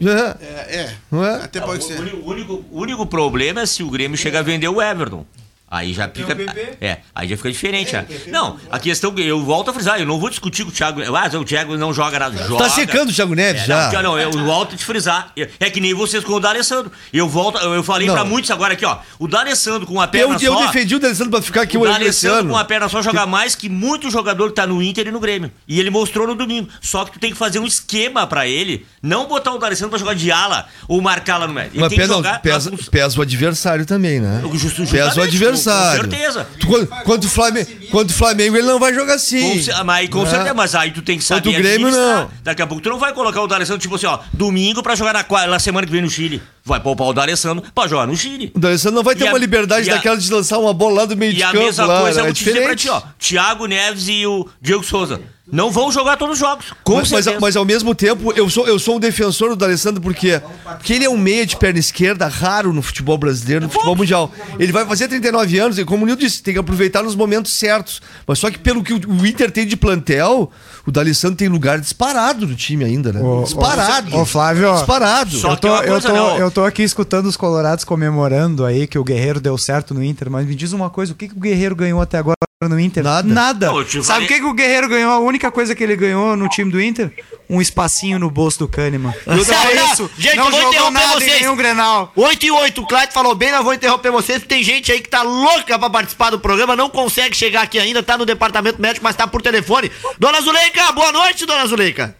É. É, é. Não é? Até O, pode ser. único- o único, o único problema é se o Grêmio chega a vender o Everton. Aí já fica. É, aí já fica diferente, né? Não, a questão que eu volto a frisar, eu não vou discutir com o Thiago. Ah, o Thiago não joga nada. Joga. Tá secando o Thiago Neves É, já. Não, não, eu volto a te frisar. É que nem vocês com o D'Alessandro. Eu volto, eu eu falei Não. pra muitos agora aqui, ó. O D'Alessandro com uma perna Eu, eu só. defendi o D'Alessandro pra ficar aqui O D'Alessandro com a perna só joga mais que muito jogador que tá no Inter e no Grêmio. E ele mostrou no domingo. Só que tu tem que fazer um esquema pra ele. Não botar o D'Alessandro pra jogar de ala ou marcar lá no médio. Ele Mas tem que pesa, jogar pesa, pesa o adversário também, né? Justo- Pesa o justamente, adversário. Com certeza. Tu, quando, quando, o Flamengo, quando o Flamengo ele não vai jogar assim. Com, mas, com né? certeza, mas aí tu tem que saber Contra o Grêmio, não. Daqui a pouco tu não vai colocar o D'Alessandro, tipo assim, ó, domingo pra jogar na, na semana que vem no Chile. Vai poupar o D'Alessandro pra jogar no Chile. O D'Alessandro não vai ter E a- uma liberdade e a- daquela de lançar uma bola lá do meio E de a campo. mesma lá, coisa eu é vou te dizer pra ti, ó. Thiago Neves e o Diego Souza não vão jogar todos os jogos. Com Mas, mas, certeza. mas ao mesmo tempo, eu sou, eu sou um defensor do D'Alessandro porque, porque ele é um meia de perna esquerda raro no futebol brasileiro, no futebol mundial. Ele vai fazer 39 anos e, como o Nil disse, tem que aproveitar nos momentos certos. Mas só que pelo que o, Inter tem de plantel, o D'Alessandro tem lugar disparado no time ainda, né? Ô, disparado. Ô, Flávio, Disparado. Só eu que tô, uma eu, tô, né, ó. eu tô aqui escutando os colorados comemorando aí que o Guerreiro deu certo no Inter, mas me diz uma coisa, o que, que o Guerreiro ganhou até agora no Inter? Nada. Nada. Não, eu te Sabe falei- o que, que o Guerreiro ganhou? A única coisa que ele ganhou no time do Inter? Um espacinho no bolso do Kahneman. Só isso. Gente, não eu vou jogou interromper nada vocês. em nenhum Grenal. 8 e 8, o Clyde falou bem, nós vou interromper vocês, porque tem gente aí que tá louca pra participar do programa, não consegue chegar aqui ainda, tá no departamento médico, mas tá por telefone. Dona Zuleika, boa noite, dona Zuleika.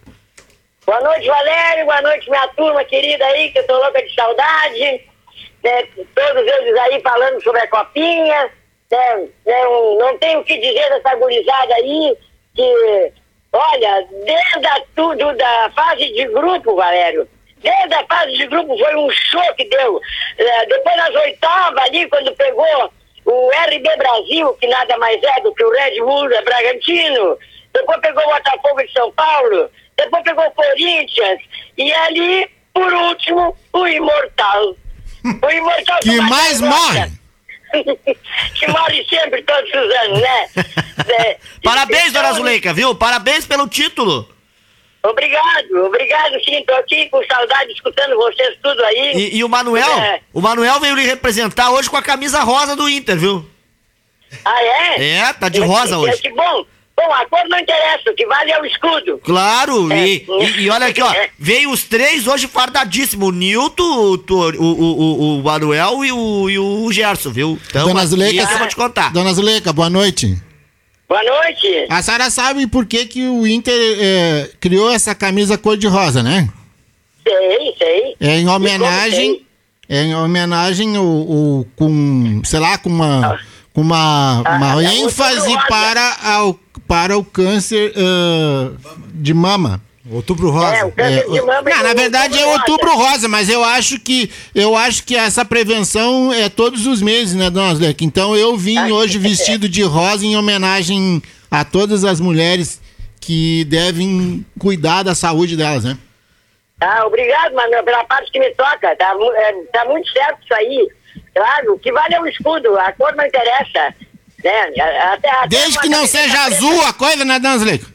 Boa noite, Valério. Boa noite, minha turma querida aí, que eu tô louca de saudade. Né, todos eles aí falando sobre a copinha. Né, não, não tenho o que dizer dessa gurizada aí, que, olha, desde a, tudo da fase de grupo, Valério, desde a fase de grupo foi um show que deu. É, depois nas oitavas ali, quando pegou o RB Brasil, que nada mais é do que o Red Bull Bragantino, depois pegou o Botafogo de São Paulo, depois pegou o Corinthians, e ali, por último, o Imortal. O Imortal Que mais morre. Que morre sempre, todos os anos, né? É, Parabéns, então, dona Zuleika, viu? Parabéns pelo título. Obrigado, obrigado sim, tô aqui com saudade escutando vocês tudo aí. E, e o Manuel, É. o Manuel veio lhe representar hoje com a camisa rosa do Inter, viu? Ah, é? É, tá de É rosa que- hoje. É que bom. Bom, a cor não interessa, o que vale é o escudo. Claro, É. e, e- e olha aqui, ó, É. veio os três hoje fardadíssimo, o Nilton, o, o, o, o, Manuel e o, e o Gerson, viu? Então, Dona Zuleika, eu vou te contar. Dona Zuleika, boa noite. Boa noite. A senhora sabe por que, que o Inter eh, criou essa camisa cor-de-rosa, né? Sei, sei. É em homenagem. É em homenagem o, o- com, sei lá, com uma, com uma, uma Ah, é muito ênfase para, ao, para o câncer ah, de mama. Outubro Rosa. É, o câncer de mama Não, na verdade é outubro rosa, mas eu acho que eu acho que essa prevenção é todos os meses, né, dona Zuleika? Então eu vim Ah, hoje vestido de rosa em homenagem a todas as mulheres que devem cuidar da saúde delas, né? Ah, obrigado, Manuel, pela parte que me toca. Tá, é, tá muito certo isso aí. Claro, o que vale é o escudo, a cor não interessa. Né? A- Até, até Desde que não seja preta- azul a coisa, né, dona Zuleika?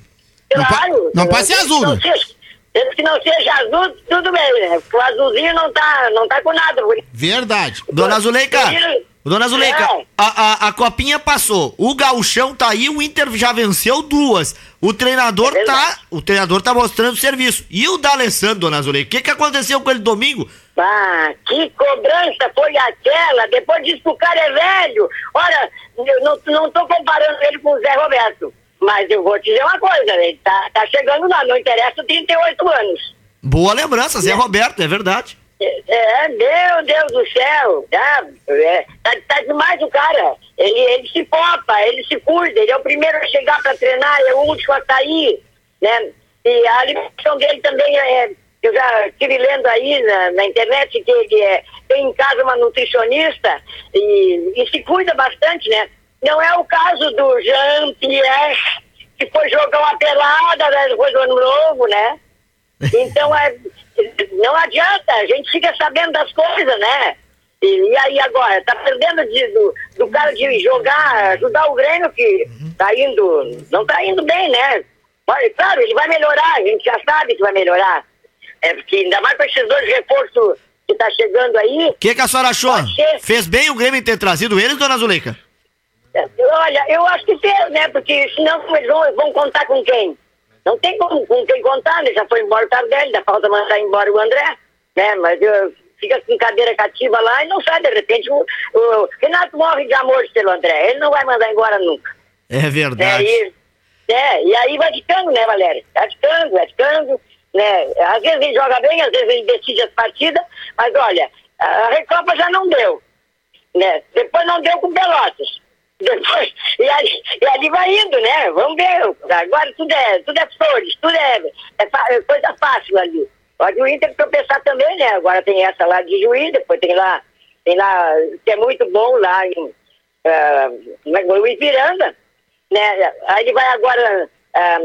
Não Claro. não pode ser azul, não né? seja- Desde que não seja azul, tudo bem. né? O azulzinho não tá, não tá com nada. Verdade. Dona Zuleika, Dona Zuleika, É. a, a, a copinha passou, o gauchão tá aí, o Inter já venceu duas. O treinador É tá, o treinador tá mostrando serviço. E o D'Alessandro, Dona Zuleika, o que que aconteceu com ele domingo? Ah, que cobrança foi aquela? Depois disso que o cara é velho. Olha, eu não, não tô comparando ele com o Zé Roberto. Mas eu vou te dizer uma coisa, ele tá, tá chegando lá, não interessa 38 anos. Boa lembrança, Zé Roberto, é verdade. É, é, meu Deus do céu, tá, é, tá, tá demais o cara. Ele, ele se popa, ele se cuida, ele é o primeiro a chegar para treinar, é o último a sair, né? E a alimentação dele também é. Eu já estive lendo aí na, na internet que ele é, tem em casa uma nutricionista e, e se cuida bastante, né? Não é o caso do Jean-Pierre, que foi jogar uma pelada né, depois do ano novo, né? Então, é, não adianta, a gente fica sabendo das coisas, né? E, e aí agora, tá perdendo de- do, do cara de jogar, ajudar o Grêmio que tá indo, não tá indo bem, né? Mas, claro, ele vai melhorar, a gente já sabe que vai melhorar. É porque ainda mais com esses dois reforços que tá chegando aí. O que, que a senhora achou? Ser. Fez bem o Grêmio ter trazido eles, Dona Zuleika? É, Olha, eu acho que fez, né? Porque senão eles vão, vão contar com quem? Não tem com, com quem contar, né? Já foi embora o Tardelli, ainda falta mandar embora o André, né? Mas eu, fica com cadeira cativa lá e não sai, de repente. O, o Renato morre de amor pelo André, ele não vai mandar embora nunca. É Né? verdade. E, é, e aí vai ficando, né, Valéria? Vai ficando, vai ficando, né? Às vezes ele joga bem, às vezes ele decide as partidas, mas olha, a Recopa já não deu, né? Depois não deu com Pelotas. Depois, e, ali, e ali vai indo, né? Vamos ver. Agora tudo é, tudo é flores, tudo é, é, é coisa fácil ali. Pode o Inter tropeçar também, né? Agora tem essa lá de Juiz, depois tem lá, tem lá, que é muito bom lá em ah, no Ipiranga, né? Aí ele vai agora, ah,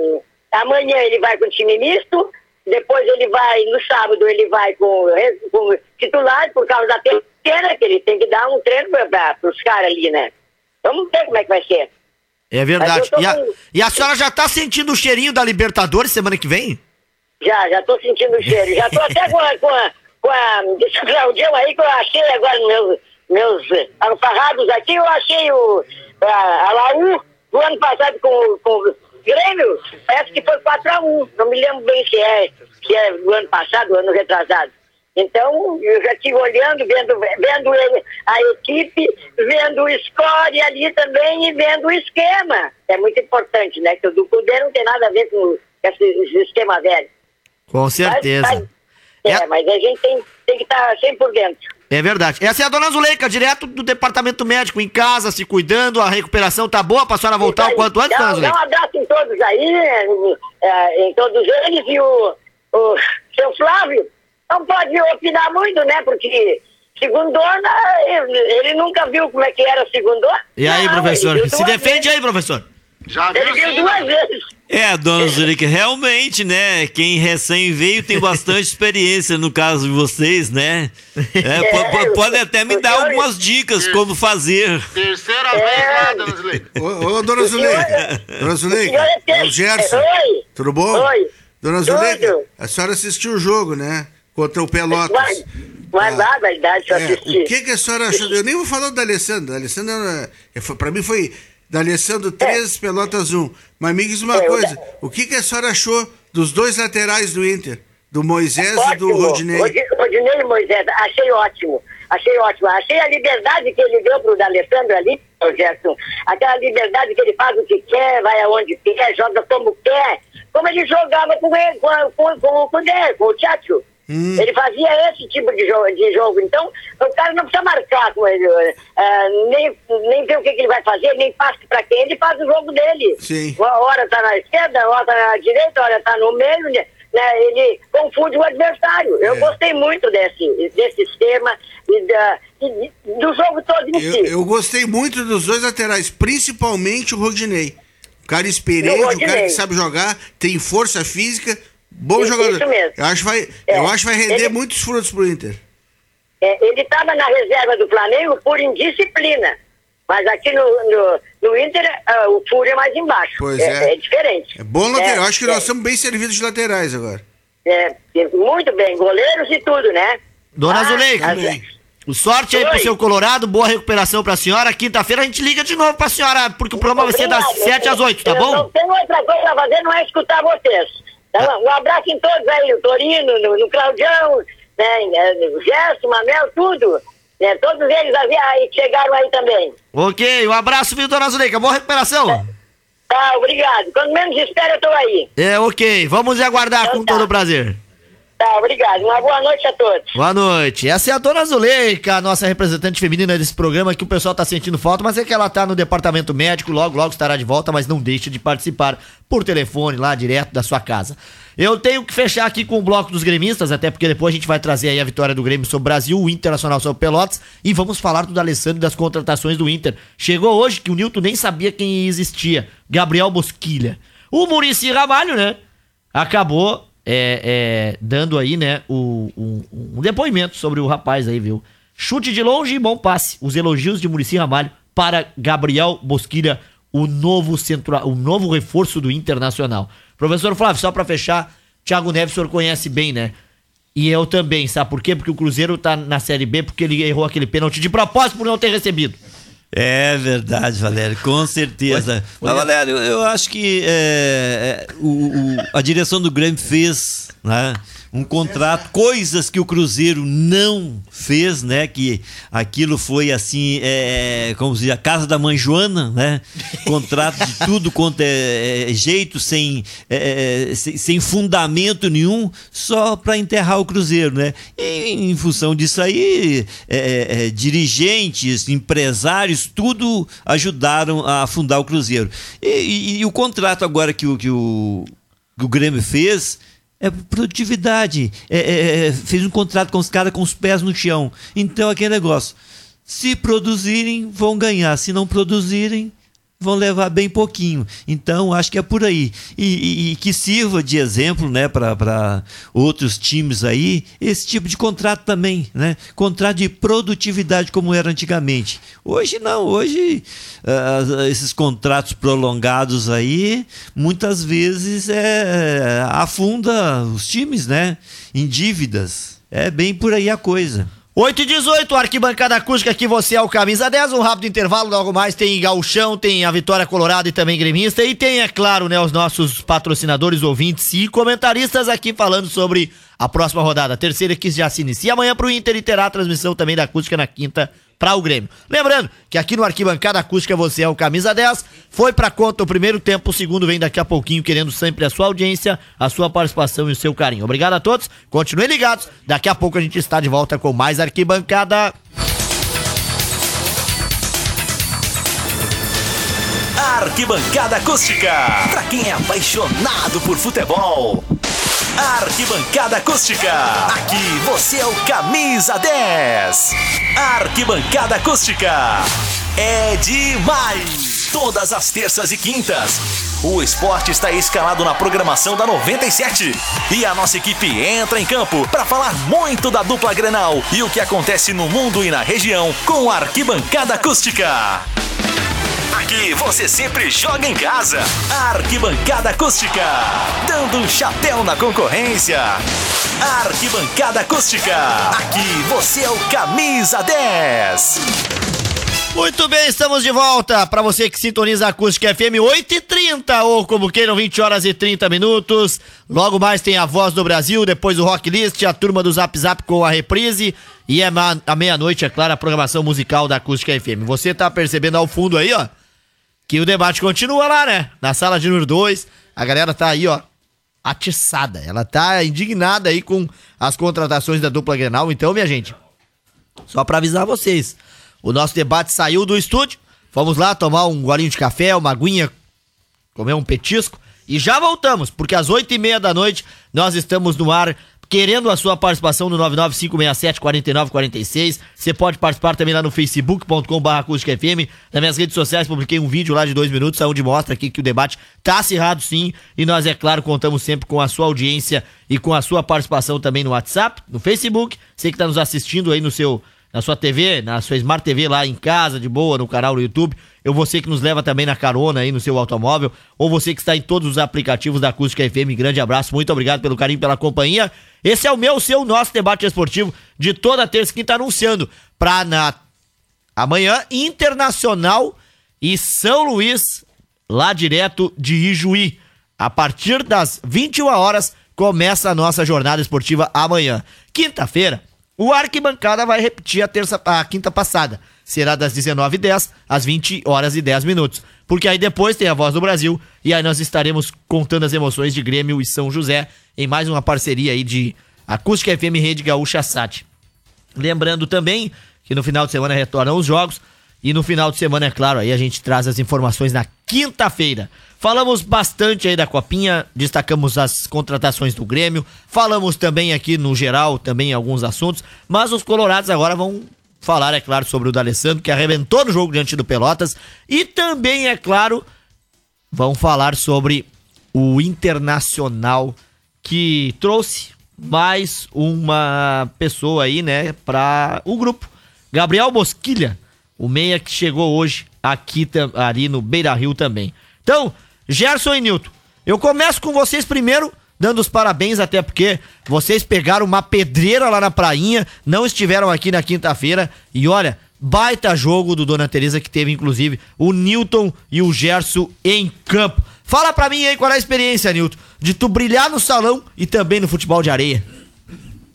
amanhã ele vai com time misto, depois ele vai, no sábado ele vai com, com titular por causa da pequena, que ele tem que dar um treino para os caras ali, né? Vamos ver como é que vai ser. É verdade. E a, com- e a senhora já tá sentindo o cheirinho da Libertadores semana que vem? Já, já tô sentindo o cheiro. Já tô até com a, com a, com a desse Claudião aí que eu achei agora meus, meus alfarrados aqui, eu achei o, a, a Laú do ano passado com, com o Grêmio, parece que foi 4x1. Não me lembro bem se é, se é do ano passado, do ano retrasado. Então, eu já estive olhando, vendo, vendo a equipe, vendo o score ali também e vendo o esquema. É muito importante, né? Que o do Cudê não tem nada a ver com esse, esse esquema velho. Com certeza. Mas- mas- é, mas a gente tem, tem que estar sempre por dentro. É verdade. Essa é a dona Zuleika, direto do departamento médico, em casa, se cuidando, a recuperação tá boa pra senhora voltar o quanto antes, Dá, dona dá um Zuleika? abraço em todos aí, é, em todos eles, e o, o seu Flávio não pode opinar muito, né? Porque segundona, ele, ele nunca viu como é que era segundona. E aí, Não, professor? viu Se defende aí, professor. Já. Ele viu duas vezes. É, dona Zurique, realmente, né? Quem recém veio tem bastante experiência no caso de vocês, né? É, po- po- pode até me dar algumas dicas como fazer. Terceira É. vez lá, dona Zuleika. Ô, ô, dona Zuleika. Dona Zuleika. É o Gerson. Oi. Tudo bom? Oi. Dona Zuleika, a senhora assistiu o jogo, né? Contra o Pelotas. Mas, mas lá, na idade, eu É, assisti. o que, que a senhora achou? Eu nem vou falar do Alessandro. Da Alessandro, é, foi- pra mim foi da Alessandro 3, Pelotas 1. Mas me diz uma É, coisa: o que, que a senhora achou dos dois laterais do Inter? Do Moisés e do Ótimo. Rodinei? Rodi- Rodinei e Moisés, achei ótimo. Achei ótimo. Achei a liberdade que ele deu pro D'Alessandro ali, o Gerson. Aquela liberdade que ele faz o que quer, vai aonde quer, joga como quer. Como ele jogava com ele, com, com, com, o Cudê, com o Tchatcho. Hum. Ele fazia esse tipo de jogo, de jogo. Então, o cara não precisa marcar com ele, eh, nem, nem ver o que, que ele vai fazer, nem passe pra quem, ele faz o jogo dele. Sim. Uma hora tá na esquerda, hora tá na direita, hora tá no meio, né? né, Ele confunde o adversário. Eu gostei muito desse, desse esquema e, da, e do jogo todo em Eu, si. eu gostei muito dos dois laterais, principalmente o Rodinei. Um cara experiente, um cara que sabe jogar, tem força física, bom Isso- jogador. isso mesmo. Eu acho que vai, É, eu acho vai render ele- muitos frutos pro Inter. É, ele estava na reserva do Flamengo por indisciplina. Mas aqui no, no, no Inter, ah, o Fúria é mais embaixo. Pois é. é. diferente. É bom lateral. É, acho que é, nós estamos bem servidos de laterais agora. é, é, muito bem, goleiros e tudo, né? Dona Ah, Zuleika, mas- sorte aí pro Oi. seu Colorado, boa recuperação pra senhora. Quinta-feira a gente liga de novo pra senhora, porque o programa vai ser das Obrigado. 7 às 8, tá bom? Não tem outra coisa a fazer, não é escutar vocês. Tá? Um abraço em todos aí, no Torino, no, no Claudião, né, eh, no Gerson, Manel, tudo. Né, todos eles aí, chegaram aí também. Ok, um abraço, viu, dona Zuleika? Boa recuperação. Tá, obrigado. Quando menos espera, eu tô aí. É, ok. Vamos aguardar Então com tá. todo prazer. Tá, obrigado. Uma boa noite a todos. Boa noite. Essa é a dona Zuleika, a nossa representante feminina desse programa, que o pessoal tá sentindo falta, mas é que ela tá no departamento médico, logo, logo estará de volta, mas não deixa de participar por telefone lá direto da sua casa. Eu tenho que fechar aqui com o bloco dos gremistas, até porque depois a gente vai trazer aí a vitória do Grêmio sobre o Brasil, o Internacional sobre o Pelotas, e vamos falar do Alessandro e das contratações do Inter. Chegou hoje que o Nilton nem sabia quem existia, Gabriel Bosquilha. O Murici Ramalho, né? acabou é, é, dando aí, né, o, o- um depoimento sobre o rapaz aí, viu? Chute de longe e bom passe. Os elogios de Murici Ramalho para Gabriel Bosquilha, o novo centro, o novo reforço do Internacional. Professor Flávio, só para fechar, Thiago Neves o senhor conhece bem, né? E eu também, sabe por quê? Porque o Cruzeiro tá na Série B porque ele errou aquele pênalti de propósito por não ter recebido. É verdade, Valério, com certeza. Mas, Valério, eu acho que é, é, o- o- a direção do Grêmio fez né, um contrato, coisas que o Cruzeiro não fez, né? Que aquilo foi assim, é, como se diz, a casa da mãe Joana, né? Contrato de tudo quanto é, é jeito, sem, é, é, sem, sem fundamento nenhum, só para enterrar o Cruzeiro, né? E em função disso aí, é, é, é, dirigentes, empresários, tudo ajudaram a afundar o Cruzeiro. E, e- e o contrato agora que o, que o, que o Grêmio fez é produtividade. É, é, é, fez um contrato com os caras com os pés no chão. Então, aquele negócio. Se produzirem, vão ganhar. Se não produzirem, vão levar bem pouquinho. Então, acho que é por aí. E, e- e que sirva de exemplo né, para outros times aí, esse tipo de contrato também. Né? Contrato de produtividade, como era antigamente. Hoje não, hoje ah, esses contratos prolongados aí, muitas vezes é, afunda os times né, em dívidas. É bem por aí a coisa. 8 e 18, arquibancada acústica que você é o camisa 10, um rápido intervalo, logo mais tem Gauchão, tem a Vitória Colorado e também Gremista e tem, é claro, né, os nossos patrocinadores, ouvintes e comentaristas aqui falando sobre a próxima rodada, a terceira que já se inicia amanhã pro Inter e terá a transmissão também da acústica na quinta para o Grêmio. Lembrando que aqui no Arquibancada Acústica você é o camisa 10, foi pra conta o primeiro tempo, o segundo vem daqui a pouquinho, querendo sempre a sua audiência, a sua participação e o seu carinho. Obrigado a todos, continuem ligados, daqui a pouco a gente está de volta com mais Arquibancada. Arquibancada Acústica. Pra quem é apaixonado por futebol. Arquibancada Acústica. Aqui você é o camisa 10. Arquibancada Acústica. É demais. Todas as terças e quintas. O esporte está escalado na programação da 97. E a nossa equipe entra em campo para falar muito da dupla Grenal e o que acontece no mundo e na região com a Arquibancada Acústica. Aqui você sempre joga em casa. Arquibancada Acústica. Dando um chapéu na concorrência. Arquibancada Acústica. Aqui você é o camisa 10. Muito bem, estamos de volta. Para você que sintoniza a Acústica FM 8 e 30 ou como queiram, 20 horas e 30 minutos. Logo mais tem a Voz do Brasil, depois o Rock List, a turma do Zap Zap com a reprise e é à meia-noite, é claro, a programação musical da Acústica FM. Você tá percebendo ao fundo aí, ó, que o debate continua lá, né? Na sala de número 2, a galera tá aí, ó, atiçada. Ela tá indignada aí com as contratações da dupla Grenal. Então, minha gente, só pra avisar vocês, o nosso debate saiu do estúdio. Fomos lá tomar um golinho de café, uma aguinha, comer um petisco e já voltamos, porque às oito e meia da noite nós estamos no ar querendo a sua participação no 995674946. Você pode participar também lá no facebook.com.br acústicafm. Nas minhas redes sociais publiquei um vídeo lá de dois minutos onde mostra aqui que o debate tá acirrado sim e nós, é claro, contamos sempre com a sua audiência e com a sua participação também no WhatsApp, no Facebook. Você que está nos assistindo aí no seu na sua TV, na sua Smart TV lá em casa, de boa, no canal do YouTube. Eu você que nos leva também na carona aí no seu automóvel, ou você que está em todos os aplicativos da Acústica FM. Grande abraço, muito obrigado pelo carinho, pela companhia. Esse é o meu, seu, nosso debate esportivo de toda terça que está anunciando para na amanhã Internacional e São Luís, lá direto de Ijuí. A partir das 21 horas começa a nossa jornada esportiva amanhã. Quinta-feira, o Arquibancada vai repetir a terça a quinta passada. Será das 19h10 às 20 horas e 10 minutos. Porque aí depois tem a Voz do Brasil e aí nós estaremos contando as emoções de Grêmio e São José em mais uma parceria aí de Acústica FM Rede Gaúcha Sat. Lembrando também que no final de semana retornam os jogos. E no final de semana, é claro, aí a gente traz as informações na quinta-feira. Falamos bastante aí da Copinha, destacamos as contratações do Grêmio, falamos também aqui no geral, também alguns assuntos, mas os colorados agora vão falar, é claro, sobre o D'Alessandro, que arrebentou no jogo diante do Pelotas, e também, é claro, vão falar sobre o Internacional, que trouxe mais uma pessoa aí, né, para o grupo. Gabriel Bosquilha, o meia que chegou hoje aqui ali no Beira Rio também. Então, Gerson e Nilton, eu começo com vocês primeiro, dando os parabéns, até porque vocês pegaram uma pedreira lá na prainha, não estiveram aqui na quinta-feira, e olha, baita jogo do Dona Teresa que teve, inclusive, o Newton e o Gerson em campo. Fala pra mim aí qual é a experiência, Nilton, de tu brilhar no salão e também no futebol de areia.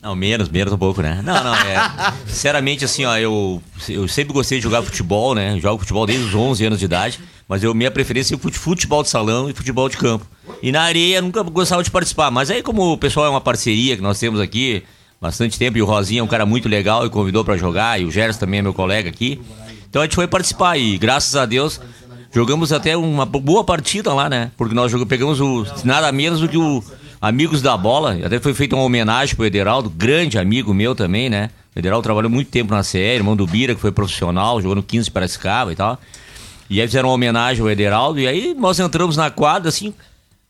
Não, menos, menos um pouco, né? Não, não, é. Sinceramente, assim, ó, eu, eu sempre gostei de jogar futebol, né? Jogo futebol desde os 11 anos de idade, mas eu, minha preferência é fute- futebol de salão e futebol de campo. E na areia nunca gostava de participar, mas aí, como o pessoal é uma parceria que nós temos aqui bastante tempo, e o Rosinha é um cara muito legal e convidou pra jogar, e o Gerson também é meu colega aqui, então a gente foi participar e graças a Deus. Jogamos até uma boa partida lá, né? Porque nós jogamos, pegamos o nada menos do que o, Amigos da Bola, até foi feita uma homenagem pro Ederaldo, grande amigo meu também, né? O Ederaldo trabalhou muito tempo na CE, irmão do Bira, que foi profissional, jogou no 15 Piracicaba e tal. E aí fizeram uma homenagem ao Ederaldo, e aí nós entramos na quadra, assim,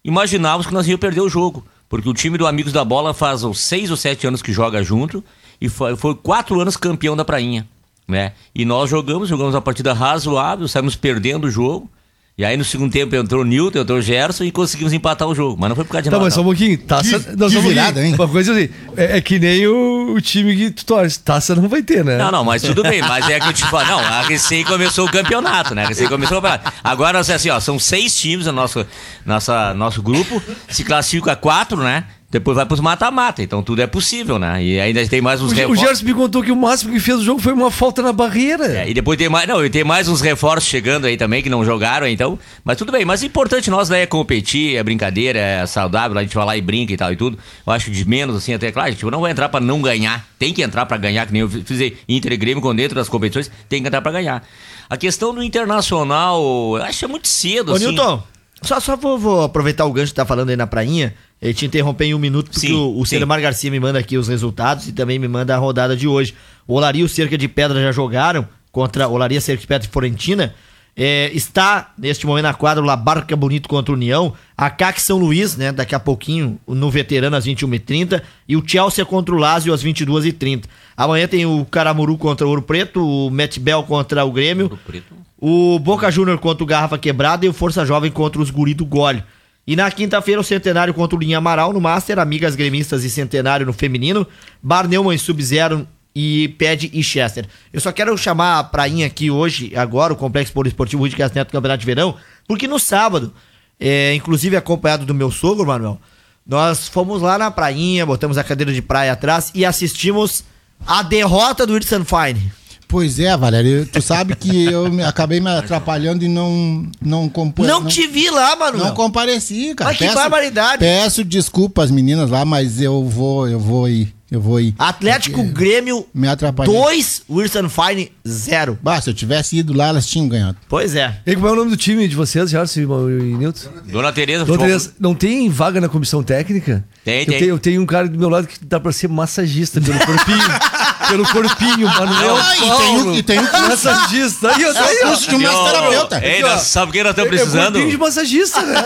imaginávamos que nós íamos perder o jogo. Porque o time do Amigos da Bola faz uns seis ou sete anos que joga junto, e foi, foi quatro anos campeão da Prainha, né? E nós jogamos, jogamos uma partida razoável, saímos perdendo o jogo, e aí no segundo tempo entrou o Newton, entrou o Gerson e conseguimos empatar o jogo. Mas não foi por causa de Tá, nada. mas só um pouquinho. Taça. Que- não, que virada, hein? Uma coisa assim. É, é que nem o, o time que tu torce. Taça não vai ter, né? Não, não, mas tudo bem. Mas é que eu te falo, não, a recém começou o campeonato, né? A recém começou o campeonato. Agora, assim, ó, são seis times no nosso, nossa, nosso grupo, se classifica quatro, né? Depois vai pros mata-mata, então tudo é possível, né? E ainda tem mais uns O, Ge- o reforços. Gerson me contou que o máximo que fez o jogo foi uma falta na barreira. É, e depois tem mais, não, e tem mais uns reforços chegando aí também que não jogaram, então. Mas tudo bem, mas o importante nós né, é competir, é brincadeira, é saudável, a gente vai lá e brinca e tal e tudo. Eu acho de menos assim até claro, a gente não vai entrar pra não ganhar, tem que entrar pra ganhar, que nem eu fiz Inter e Grêmio quando dentro das competições, tem que entrar pra ganhar. A questão do internacional, eu acho que é muito cedo Ô, assim. Nilton, só, só vou, vou aproveitar o gancho que tá falando aí na prainha e te interromper em um minuto, porque Sim, o, o. Celemar Garcia me manda aqui os resultados e também me manda a rodada de hoje. O Olaria e o Cerca de Pedra já jogaram contra Olaria, Cerca de Pedra e Florentina. É, está neste momento na quadra o Labarca Bonito contra o União, a CAC São Luís, né, daqui a pouquinho, no veterano às 21h30, e o Chelsea contra o Lazio às 22h30. Amanhã tem o Caramuru contra o Ouro Preto, o Met Bell contra o Grêmio, o Boca Júnior contra o Garrafa Quebrada e o Força Jovem contra os Guri do Gole. E na quinta-feira, o Centenário contra o Linha Amaral no Master, Amigas Gremistas e Centenário no Feminino, Bar Neumann e Sub-Zero e Ped e Chester. Eu só quero chamar a prainha aqui hoje, agora, o Complexo Poliesportivo Rui de Neto Campeonato de Verão, porque no sábado, é, inclusive acompanhado do meu sogro, Manuel, nós fomos lá na prainha, botamos a cadeira de praia atrás e assistimos a derrota do Whitson Fine. Pois é, Valério, tu sabe que eu me- acabei me atrapalhando e não não compo- Não, te vi lá, Manuel. não compareci, cara. Mas que barbaridade. Peço desculpa às meninas lá, mas eu vou, eu vou ir, eu vou ir. Atlético Grêmio Me atrapalhei. 2, Wilson Fine 0. Bah, se eu tivesse ido lá, elas tinham ganhado. Pois é. E como é o nome do time de vocês, Gerson e Nilton? Dona Tereza, Dona futebol- Tereza, não tem vaga na comissão técnica? Tem, eu tem. Tenho, eu tenho um cara do meu lado que dá pra ser massagista pelo corpinho. Pelo corpinho, Manuel Ah, e tem um- e tem um curso. Massagista. Aí, ó, É o aí, ó. curso de um massoterapeuta. Ei, nós- sabe o que nós estamos É precisando? corpinho de massagista, né?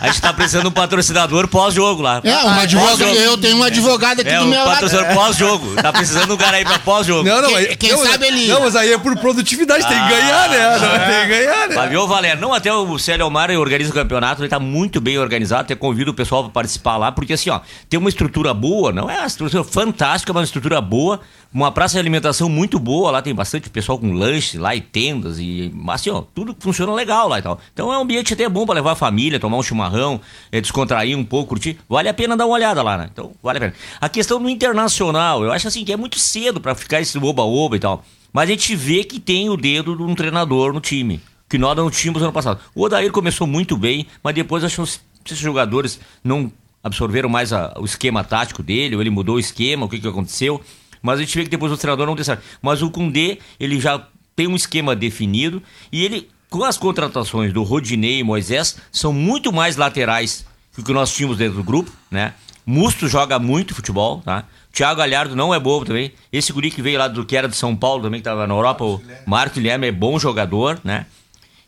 A gente tá precisando de um patrocinador pós-jogo lá. É, uma advogada, Pós-jogo. eu tenho um advogado aqui É, do um meu lado. patrocinador pós-jogo. Tá precisando de um cara aí pra pós-jogo. Não, não, Quem- aí, quem não, sabe ele- Não, mas aí é por produtividade, tem que ganhar, né? Não, tem que ganhar, né? Mas viu, Valério? Não, até o Célio Almar organiza o campeonato, ele tá muito bem organizado, até convido o pessoal para participar lá, porque assim, ó, tem uma estrutura boa, não é uma estrutura fantástica, mas uma estrutura boa, uma praça de alimentação muito boa, lá tem bastante pessoal com lanche lá e tendas, e assim, ó, tudo funciona legal lá e tal. Então é um ambiente até bom para levar a família, tomar um chimarrão, é, descontrair um pouco, curtir. Vale a pena dar uma olhada lá, né? Então, vale a pena. A questão do internacional, eu acho assim que é muito cedo para ficar esse oba-oba e tal. Mas a gente vê que tem o dedo de um treinador no time que nós não tínhamos ano passado. O Odair começou muito bem, mas depois acho que esses jogadores não absorveram mais a- o esquema tático dele, ou ele mudou o esquema, o que, que aconteceu. Mas a gente vê que depois o treinador não certo. Mas o Kundê, ele já tem um esquema definido e ele, com as contratações do Rodinei e Moisés, são muito mais laterais que o que nós tínhamos dentro do grupo, né? Musto joga muito futebol, tá? Thiago Galhardo não é bobo também. Esse guri que veio lá do que era de São Paulo também, que estava na Europa, o Marco Guilherme é bom jogador, né?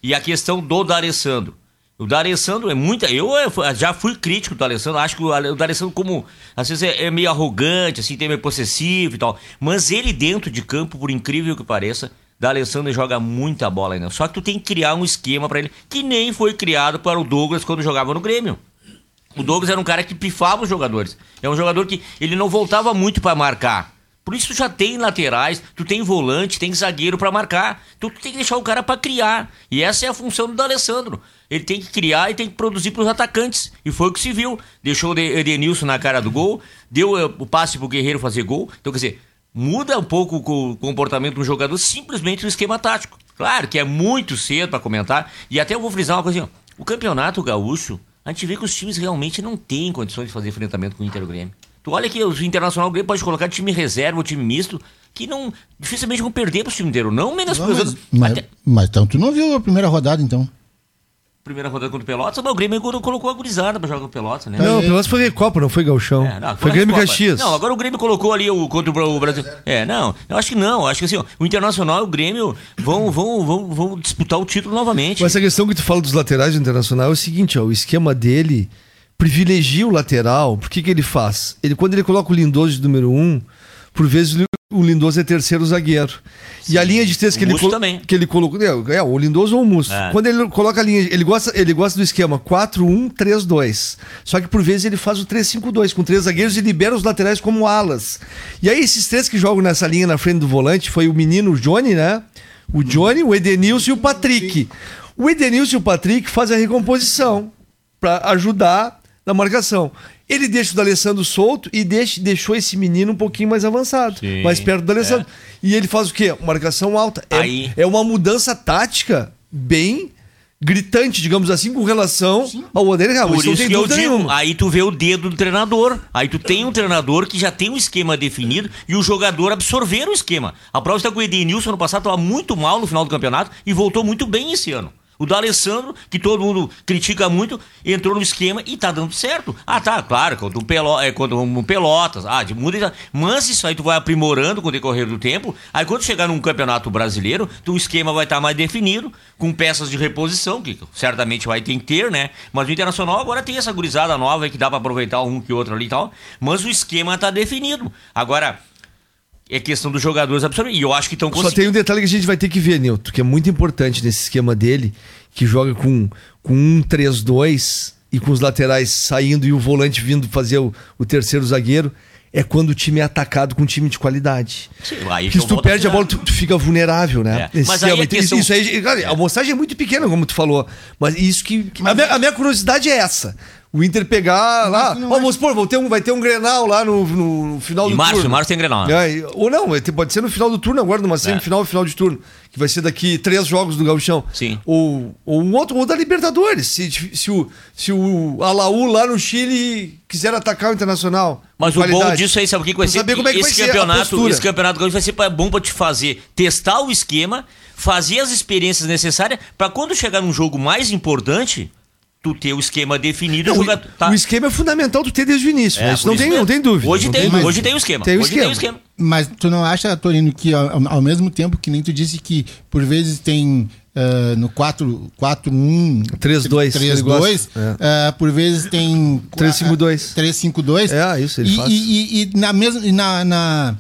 E a questão do D'Alessandro. O D'Alessandro é muita. Eu eh, já fui crítico do D'Alessandro. Acho que o Ale- o D'Alessandro, como. Às vezes é, é meio arrogante, assim, tem meio possessivo e tal. Mas ele dentro de campo, por incrível que pareça, D'Alessandro joga muita bola ainda. Só que tu tem que criar um esquema pra ele, que nem foi criado para o Douglas quando jogava no Grêmio. O Douglas era um cara que pifava os jogadores. É um jogador que ele não voltava muito pra marcar. Por isso tu já tem laterais, tu tem volante, tem zagueiro pra marcar. Então tu tem que deixar o cara pra criar. E essa é a função do D'Alessandro. Ele tem que criar e tem que produzir pros atacantes. E foi o que se viu. Deixou o De- Edenilson na cara do gol, deu eh, o passe pro Guerreiro fazer gol. Então, quer dizer, muda um pouco o co- comportamento do jogador simplesmente no esquema tático. Claro que é muito cedo pra comentar. E até eu vou frisar uma coisinha. O campeonato gaúcho, a gente vê que os times realmente não têm condições de fazer enfrentamento com o Inter e o Grêmio. Tu olha que o Internacional Grêmio pode colocar time reserva ou time misto, que não dificilmente vão perder pro time inteiro. Não menos Não, mas, mas, mas então tu não viu a primeira rodada, então. Primeira rodada contra o Pelotas, mas o Grêmio colocou a gurizada pra jogar com o Pelotas, né? Não, o Pelotas foi Recopa, não foi Galchão. É, não, foi agora Grêmio Copa. Caxias. Não, agora o Grêmio colocou ali o contra o Brasil. É, não, eu acho que não. Acho que assim, ó, o Internacional e o Grêmio vão, vão, vão, vão disputar o título novamente. Mas essa questão que tu fala dos laterais do Internacional é o seguinte, ó, o esquema dele privilegia o lateral. Por que que ele faz? Ele, quando ele coloca o Lindoso de número um, por vezes o Lindoso é terceiro zagueiro. E a linha de três O que ele, colo- também. que ele colocou... É, é, o Lindoso ou o Musso. É. Quando ele coloca a linha... Ele gosta, ele gosta do esquema 4-1-3-2. Só que por vezes ele faz o 3-5-2, com três zagueiros e libera os laterais como alas. E aí esses três que jogam nessa linha na frente do volante foi o menino o Johnny, né? O Johnny, o Edenilson e o Patrick. O Edenilson e o Patrick fazem a recomposição para ajudar na marcação. Ele deixa o D'Alessandro solto e deixa, deixou esse menino um pouquinho mais avançado, Sim, mais perto do D'Alessandro. E ele faz o quê? Marcação alta. É, Aí- é uma mudança tática bem gritante, digamos assim, com relação ao Odair Real. Por Isso não isso que eu digo, nenhuma. aí tu vê o dedo do treinador. Aí tu tem um treinador que já tem um esquema definido e o jogador absorver o esquema. A prova está que o Edenilson ano passado estava muito mal no final do campeonato e voltou muito bem esse ano. O D'Alessandro, que todo mundo critica muito, entrou no esquema e tá dando certo. Ah, tá, claro, contra um, Pelo, é, contra um Pelotas. Ah, de muda. Mas isso aí tu vai aprimorando com o decorrer do tempo. Aí quando chegar num campeonato brasileiro, tu, o esquema vai estar mais definido, com peças de reposição, que certamente vai ter que ter, né? Mas o Internacional agora tem essa gurizada nova que dá pra aproveitar um que outro ali e tal. Mas o esquema tá definido. Agora, é questão dos jogadores absorver. E eu acho que estão Só tem um detalhe que a gente vai ter que ver, Nilton, que é muito importante nesse esquema dele, que joga com, com um 3-2 e com os laterais saindo e o volante vindo fazer o, o terceiro zagueiro, é quando o time é atacado com um time de qualidade. Sim, aí Porque se tu perde a bola, tu, tu fica vulnerável, né? É. Mas aí Então, questão- Isso aí, cara, a amostragem é muito pequena, como tu falou. Mas isso que. que- a, minha, a minha curiosidade é essa. O Inter pegar lá. Ó, vamos supor, vou ter um, vai ter um Grenal lá no, no final Em do março, turno. em março tem Grenal. né? É, ou não, vai ter- pode ser no final do turno agora, numa semifinal, final de turno. Que vai ser daqui três jogos do Gauchão. Sim. Ou, ou um outro, ou da Libertadores. Se, se, o, se o Alaú lá no Chile quiser atacar o Internacional. Mas o bom qualidade. disso aí, sabe o que que vai ser? saber como é que esse vai ser a campeonato, postura. esse campeonato gaúcho vai ser bom pra te fazer testar o esquema, fazer as experiências necessárias pra quando chegar num jogo mais importante, tu ter o esquema definido Não, o jogador. tá. o esquema é fundamental tu ter desde o início. É, né? Isso não isso tem, mesmo. não tem dúvida. Hoje não tem, dúvida. hoje tem o esquema. Tem o hoje tem o esquema. esquema. Mas tu não acha, Torino, que ao, ao mesmo tempo que nem tu disse que por vezes tem ah, no 4, 4 1 3-2, ele 3 2 gosta. É. por vezes tem 3-5-2. 3 5 2 É, isso ele e, faz. E, e- e na mesma na, na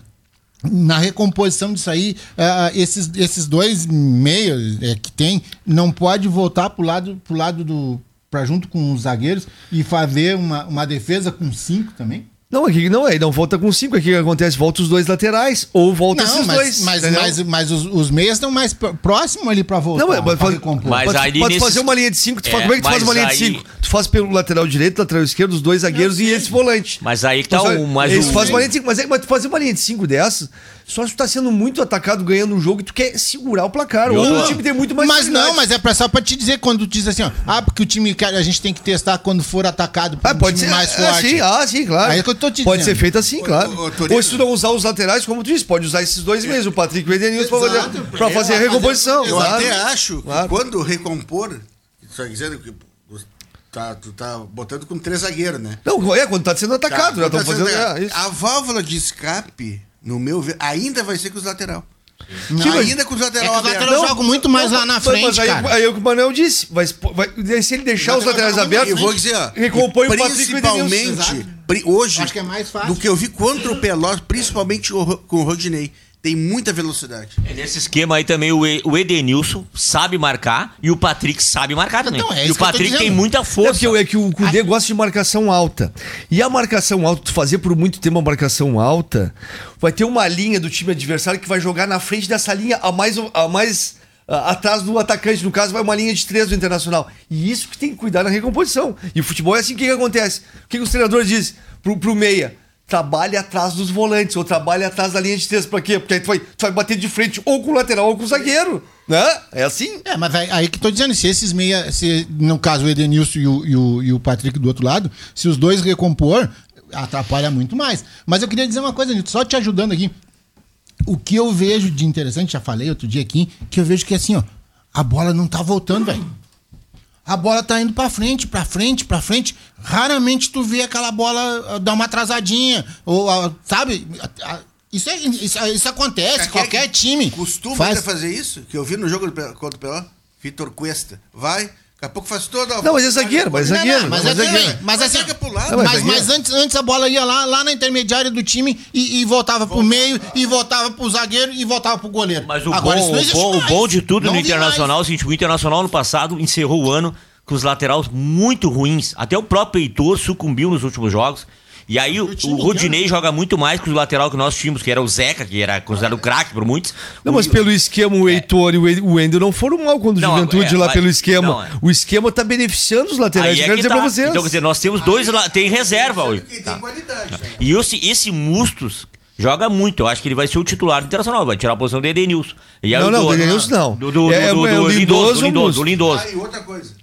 na recomposição disso aí, ah, esses, esses dois meios é, que tem, não pode voltar pro lado, pro lado do. Para junto com os zagueiros e fazer uma, uma defesa com cinco também? Não, aqui não é, não volta com cinco. Aqui o que acontece? Volta os dois laterais, ou volta Não, esses mas, dois. mas, entendeu? mas, mas os, os meias estão mais pr- próximos ali pra voltar. Não, mas pra faz- recompor. Mas pode, aí pode nesses- fazer uma linha de cinco. Tu É, faz, como é que tu faz mas uma linha de aí- cinco? Tu faz pelo lateral direito, lateral esquerdo, os dois zagueiros e esse volante. Mas aí que tá Então, o. Mas eles o- fazem uma linha de cinco, mas, é, mas tu fazer uma linha de cinco dessas, só se tu tá sendo muito atacado ganhando um jogo e tu quer segurar o placar. Ou o time tem muito mais Mas não, mas é pra, só pra te dizer quando tu diz assim, ó. Ah, porque o time que a gente tem que testar quando for atacado por Ah, um pode time ser. mais é, forte. sim, ah, sim, claro. Aí é que eu tô te pode dizendo. ser feito assim, claro. ô, Torino. Ou se tu não usar os laterais, como tu disse, pode usar esses dois mesmo, o Patrick e o Edenilson, pra fazer, pra fazer a recomposição. Eu claro. até acho que Claro. quando recompor, só dizendo que tá, tu tá botando com três zagueiros, né? Não, é, quando tá sendo atacado, já Tá, estão tá fazendo. é, isso. A válvula de escape, no meu ver, ainda vai ser com os lateral. Mas- ainda com os É lateral que os abertos. lateral jogam muito mais lá na frente, mas aí, cara. aí é o que o Manuel disse. Vai, vai- se ele deixar os laterais abertos, Eu vou dizer, ó, recompõe o principalmente pri- hoje, é do que eu vi contra o Pelotas, principalmente com o Rodinei, tem muita velocidade. É, Nesse esquema aí também o, o Edenilson sabe marcar e o Patrick sabe marcar também. Então, é e o Patrick tem muita É força. porque é que o Cudê gosta de marcação alta. E a marcação alta, tu fazer por muito tempo uma marcação alta, vai ter uma linha do time adversário que vai jogar na frente dessa linha a mais, a mais atrás do atacante. No caso, vai uma linha de três do Internacional. E isso que tem que cuidar na recomposição. E o futebol é assim, o que, que acontece? O que, que os treinadores dizem pro, pro meia? Trabalhe atrás dos volantes, ou trabalhe atrás da linha de três. Pra quê? Porque aí tu vai, tu vai bater de frente ou com o lateral ou com o zagueiro. Né? É assim. É, mas aí, aí que tô dizendo, se esses meia, se no caso o Edenilson e o, e, o, e o Patrick do outro lado, se os dois recompor, atrapalha muito mais. Mas eu queria dizer uma coisa, só te ajudando aqui. O que eu vejo de interessante, já falei outro dia aqui, que eu vejo que assim, ó, a bola não tá voltando, velho. A bola tá indo pra frente, pra frente, pra frente. Raramente tu vê aquela bola ah, dar uma atrasadinha. Ou, ah, sabe? Isso, é- isso, isso acontece, qualquer que time. Costuma faz. fazer isso? Que eu vi no jogo do contra o Peló? Vitor Cuesta. Vai, daqui a pouco faz toda a Não, mas é zagueiro, mas é zagueiro. não, mas, mas é é zagueiro. Mas assim, lado. Mas mas, mas antes, antes a bola ia lá, lá na intermediária do time e, e voltava pro meio, e voltava pro zagueiro e voltava pro goleiro. Mas o, Agora, bom, isso não o, bom, o bom de tudo Não no Internacional é o seguinte, o Internacional no passado encerrou o ano com os laterais muito ruins. Até o próprio Heitor sucumbiu nos últimos jogos. E aí o, o Rodinei joga muito mais que o lateral que nós tínhamos, que era o Zeca, que era considerado craque por muitos. Não, mas O- pelo esquema, o Heitor e o Wen- o Wendel não foram mal quando o Não, Juventude é, lá mas- pelo esquema. não, é. O esquema tá beneficiando os laterais. Aí é quero que dizer tá. pra vocês. Então, quer dizer, nós temos dois lá, tem reserva hoje. Tá. tem qualidade. E esse, esse Mustos joga muito. Eu acho que ele vai ser o titular do Internacional. Vai tirar a posição do Edenilson. E aí Não, o não, do- do Edenilson não. Do, do, É- do, é do Lindoso? Lindoso. Ah, e outra coisa.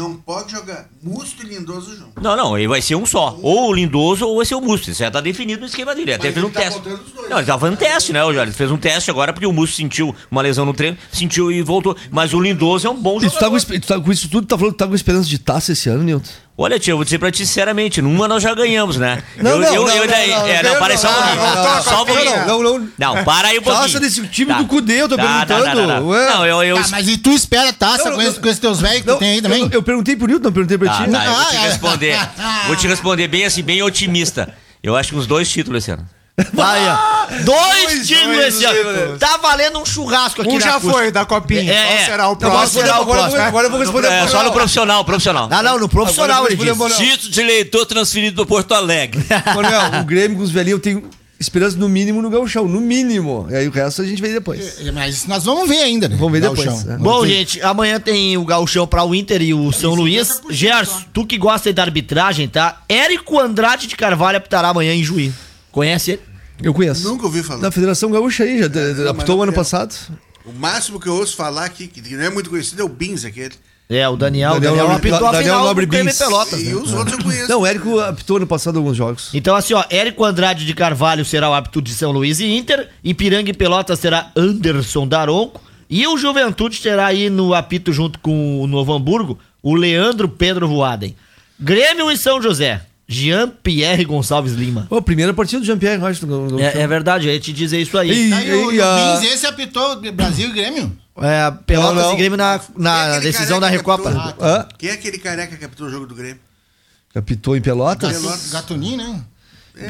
Não pode jogar Musto e Lindoso junto. Não, não, ele vai ser um só. Ou o Lindoso ou vai ser o Musto. Isso já tá definido no esquema dele. Ele Até Mas fez um ele tá teste. botando os dois. Não, ele tava fazendo teste, né? Ele fez um teste agora porque o Musto sentiu uma lesão no treino, sentiu e voltou. Mas o Lindoso é um bom E tu tá, jogador. com, espe- tu tá com isso tudo, tá falando que tá com esperança de taça esse ano, Nilton? Olha, tio, eu vou dizer pra ti sinceramente, numa nós já ganhamos, né? Não, eu, não, eu, não, eu não, daí- não, é, não, não, para aí só um não, pouquinho. não, não, Só um pouquinho. Não, não, não. Não, para aí um pouquinho. Taça desse time Tá. do Cudê, eu tô Tá, tá, perguntando. tá, tá. Ué. Não, eu, eu, Tá, mas e tu espera taça Não, não, com, esse- não. com esses teus velhos que Não, tu tem aí também? Eu, eu perguntei pro Nilton, não perguntei pra Tá, ti. tá, eu vou te Ah, responder. Vou te responder bem assim, bem otimista. Eu acho que uns dois títulos esse ano. Vai, ó. Dois títulos dois, esse ano. dois. Tá valendo um churrasco aqui Um na já acústica. foi da copinha. É, Qual é. será o próximo? agora, será o agora, próximo? agora eu vou responder É, só no profissional, profissional. Ah, não, no profissional ele disse. Título de eleitor transferido para Porto Alegre. Coronel, o Grêmio com os velhinhos, eu tenho esperança no mínimo no gauchão, no mínimo. E aí o resto a gente vê depois. É, Mas nós vamos ver ainda, né? Vamos ver Gauchão. depois, né? Bom, gente, amanhã tem o Gauchão pra o Inter e o São Luís. Gerson, tu que gosta aí da arbitragem, tá? Érico Andrade de Carvalho apitará amanhã em Juí. Conhece ele? Eu conheço. Nunca ouvi falar. Da Federação Gaúcha aí, já mas apitou o ano passado. O máximo que eu ouço falar aqui, que não é muito conhecido, é o Bins aquele. É, o Daniel. O Daniel Daniel, Nobre- apitou a Daniel final Nobre do Bins. Pelotas. E né? os outros eu conheço. Não, o Érico apitou ano passado alguns jogos. Então, assim, ó, Érico Andrade de Carvalho será o árbitro de São Luís e Inter. Ipiranga e Pelotas será Anderson Daronco. E o Juventude terá aí no apito junto com o Novo Hamburgo o Leandro Pedro Voaden. Grêmio e São José. Jean-Pierre Gonçalves Lima. Ô, primeira partida do Jean-Pierre, eu acho. no- É, é verdade, eu ia te dizer isso aí. E- Tá, e o, e e a- esse apitou Brasil e Grêmio? É, Pelotas Não, não. e Grêmio na, é na aquele decisão da Recopa. apitou? Hã? Quem é aquele careca que apitou o jogo do Grêmio? Apitou em Pelotas? Pelotas. Gatuninho, né?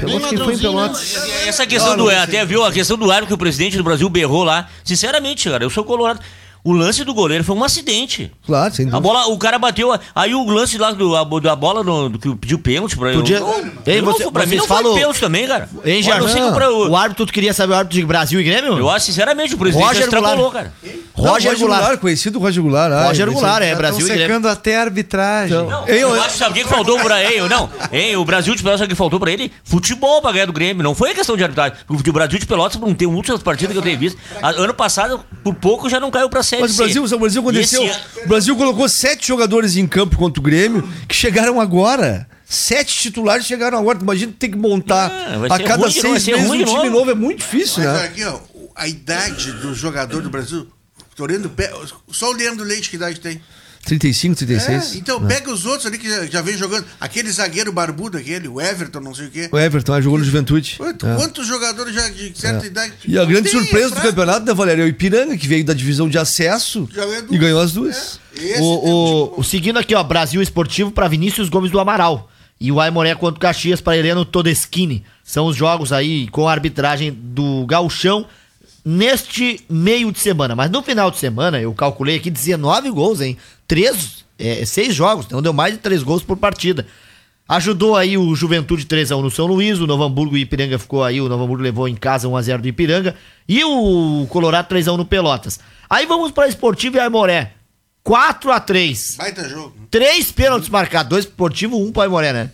Pelotas, quem foi em Pelotas? Essa questão Ah, do. é, Até viu a questão do árbitro que o presidente do Brasil berrou lá. Sinceramente, cara, eu sou colorado. O lance do goleiro foi um acidente. Claro, sem A dúvida. bola, o cara bateu. Aí o lance lá do, a, da bola do, do que pediu pênalti pra ele. Podia- Não, Ei, eu não você- fui- pra mim não falam- foi pênalti também, cara. Hein, Olha, sei que Gerson? pra- O árbitro, tu queria saber o árbitro de Brasil e Grêmio? Eu acho, sinceramente, o presidente Roger extrapolou, Goulart. cara. Roger Não, Goulart. conhecido Roger Goulart. ah, Roger Goulart, é, Já Brasil e Grêmio. secando até a arbitragem. Não, Ei, eu eu- acho, sabe o que que faltou pra ele? Não, hein, o Brasil de Pelotas, sabe o que faltou pra ele? Futebol pra ganhar do Grêmio. Não foi questão de arbitragem. O Brasil de Pelotas não tem muitas partidas que eu tenho visto. A- Ano passado, por pouco, já não caiu pra série Mas o C. Brasil, o Brasil aconteceu. O Brasil colocou sete jogadores em campo contra o Grêmio que chegaram agora. Sete titulares chegaram agora. Imagina ter que montar Ah, a cada ruim seis meses um time novo. novo. É muito difícil, Mas né? aqui, ó, a idade do jogador do Brasil, tô olhando, pe- só o Leandro Leite que idade tem. 35, É, 36. então pega os outros ali que já, já vem jogando. Aquele zagueiro barbudo, aquele, o Everton, não sei o quê. O Everton ah, jogou no Juventude. Quanto- É. Quantos jogadores já de certa idade? E a grande tem, surpresa é do campeonato, né, Valério? É o Ipiranga, que veio da divisão de acesso e ganhou as duas. É, esse O, o, o seguindo aqui, ó, Brasil Esportivo para Vinícius Gomes do Amaral. E o Aimoré contra o Caxias para Heleno Todeschini. São os jogos aí com a arbitragem do Gauchão neste meio de semana. Mas no final de semana, eu calculei aqui 19 gols, hein? Três, é, seis jogos, então deu mais de três gols por partida. Ajudou aí o Juventude 3x1 no São Luís, o Novo Hamburgo e Ipiranga ficou aí, o Novo Hamburgo levou em casa 1x0 do Ipiranga, e o Colorado 3x1 no Pelotas. Aí vamos para Esportivo e Aimoré. 4x3. Baita jogo. Três pênaltis marcados, dois pro Esportivo, um pro Aimoré, né?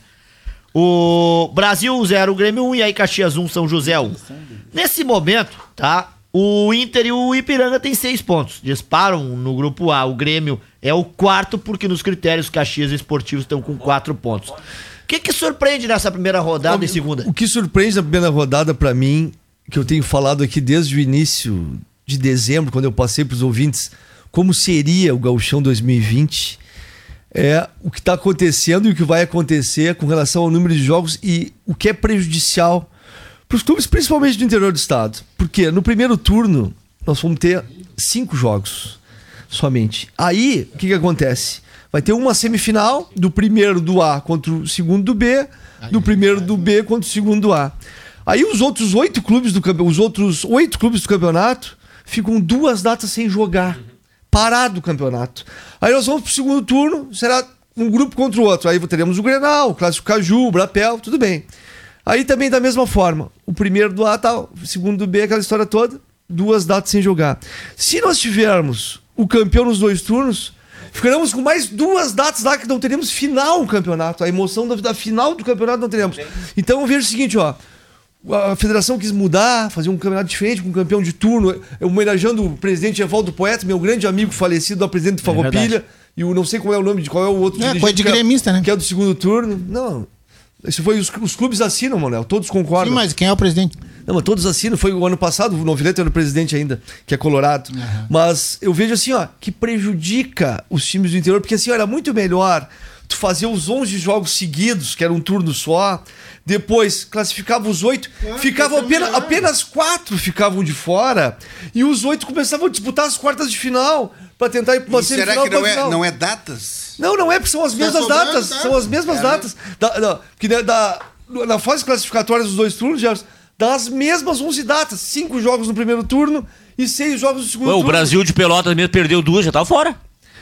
O Brasil 0, Grêmio 1 e aí Caxias 1, São José 1. Nesse momento, tá? O Inter e o Ipiranga têm seis pontos. Disparam no grupo A. O Grêmio é o quarto, porque nos critérios Caxias Esportivos estão com quatro pontos. O que, que surpreende nessa primeira rodada e segunda? O que surpreende na primeira rodada pra mim, que eu tenho falado aqui desde o início de dezembro, quando eu passei pros ouvintes, como seria o Gauchão 2020, é o que está acontecendo e o que vai acontecer com relação ao número de jogos e o que é prejudicial para os clubes, principalmente do interior do estado. Porque no primeiro turno nós vamos ter cinco jogos somente. Aí, o que, que acontece? Vai ter uma semifinal do primeiro do A contra o segundo do B, do primeiro do B contra o segundo do A. Aí os outros oito clubes do os outros oito clubes do campeonato ficam duas datas sem jogar, parado o campeonato. Aí nós vamos pro segundo turno, será um grupo contra o outro. Aí teremos o Grenal, o Clássico Caju, o Brapel, tudo bem. Aí também da mesma forma, o primeiro do A tal, o segundo do B, aquela história toda, duas datas sem jogar. Se nós tivermos o campeão nos dois turnos, ficaremos com mais duas datas lá que não teremos final o campeonato. A emoção da, da final do campeonato não teremos. Então eu vejo o seguinte, ó. A federação quis mudar, fazer um campeonato diferente, com um campeão de turno, homenageando o presidente Evaldo Poeta, meu grande amigo falecido, o presidente do Farroupilha, verdade. e o não sei qual é o nome de qual é o outro É, dirigente coisa de que é- gremista, né? Que é do segundo turno. Não. Isso foi os, os clubes assinam, Manuel, todos concordam. Sim, mas quem é o presidente? Não, mas todos assinam. Foi o ano passado, o Novileto era o presidente ainda, que é colorado. Mas eu vejo assim, ó, que prejudica os times do interior, porque assim, ó, era muito melhor tu fazer os 11 jogos seguidos, que era um turno só, depois classificava os oito, ficavam apenas, apenas quatro ficavam de fora, e os oito começavam a disputar as quartas de final, pra tentar ir pra uma E será semifinal que não é, não é datas? Não, não é, porque são as Tá mesmas sobrando, datas. tá? São as mesmas É, datas. Da, da, que da, da- na fase classificatória dos dois turnos, Gerson, dá as mesmas 11 datas. Cinco jogos no primeiro turno e seis jogos no segundo Ué, o turno. Brasil de Pelotas mesmo perdeu duas, já tava fora.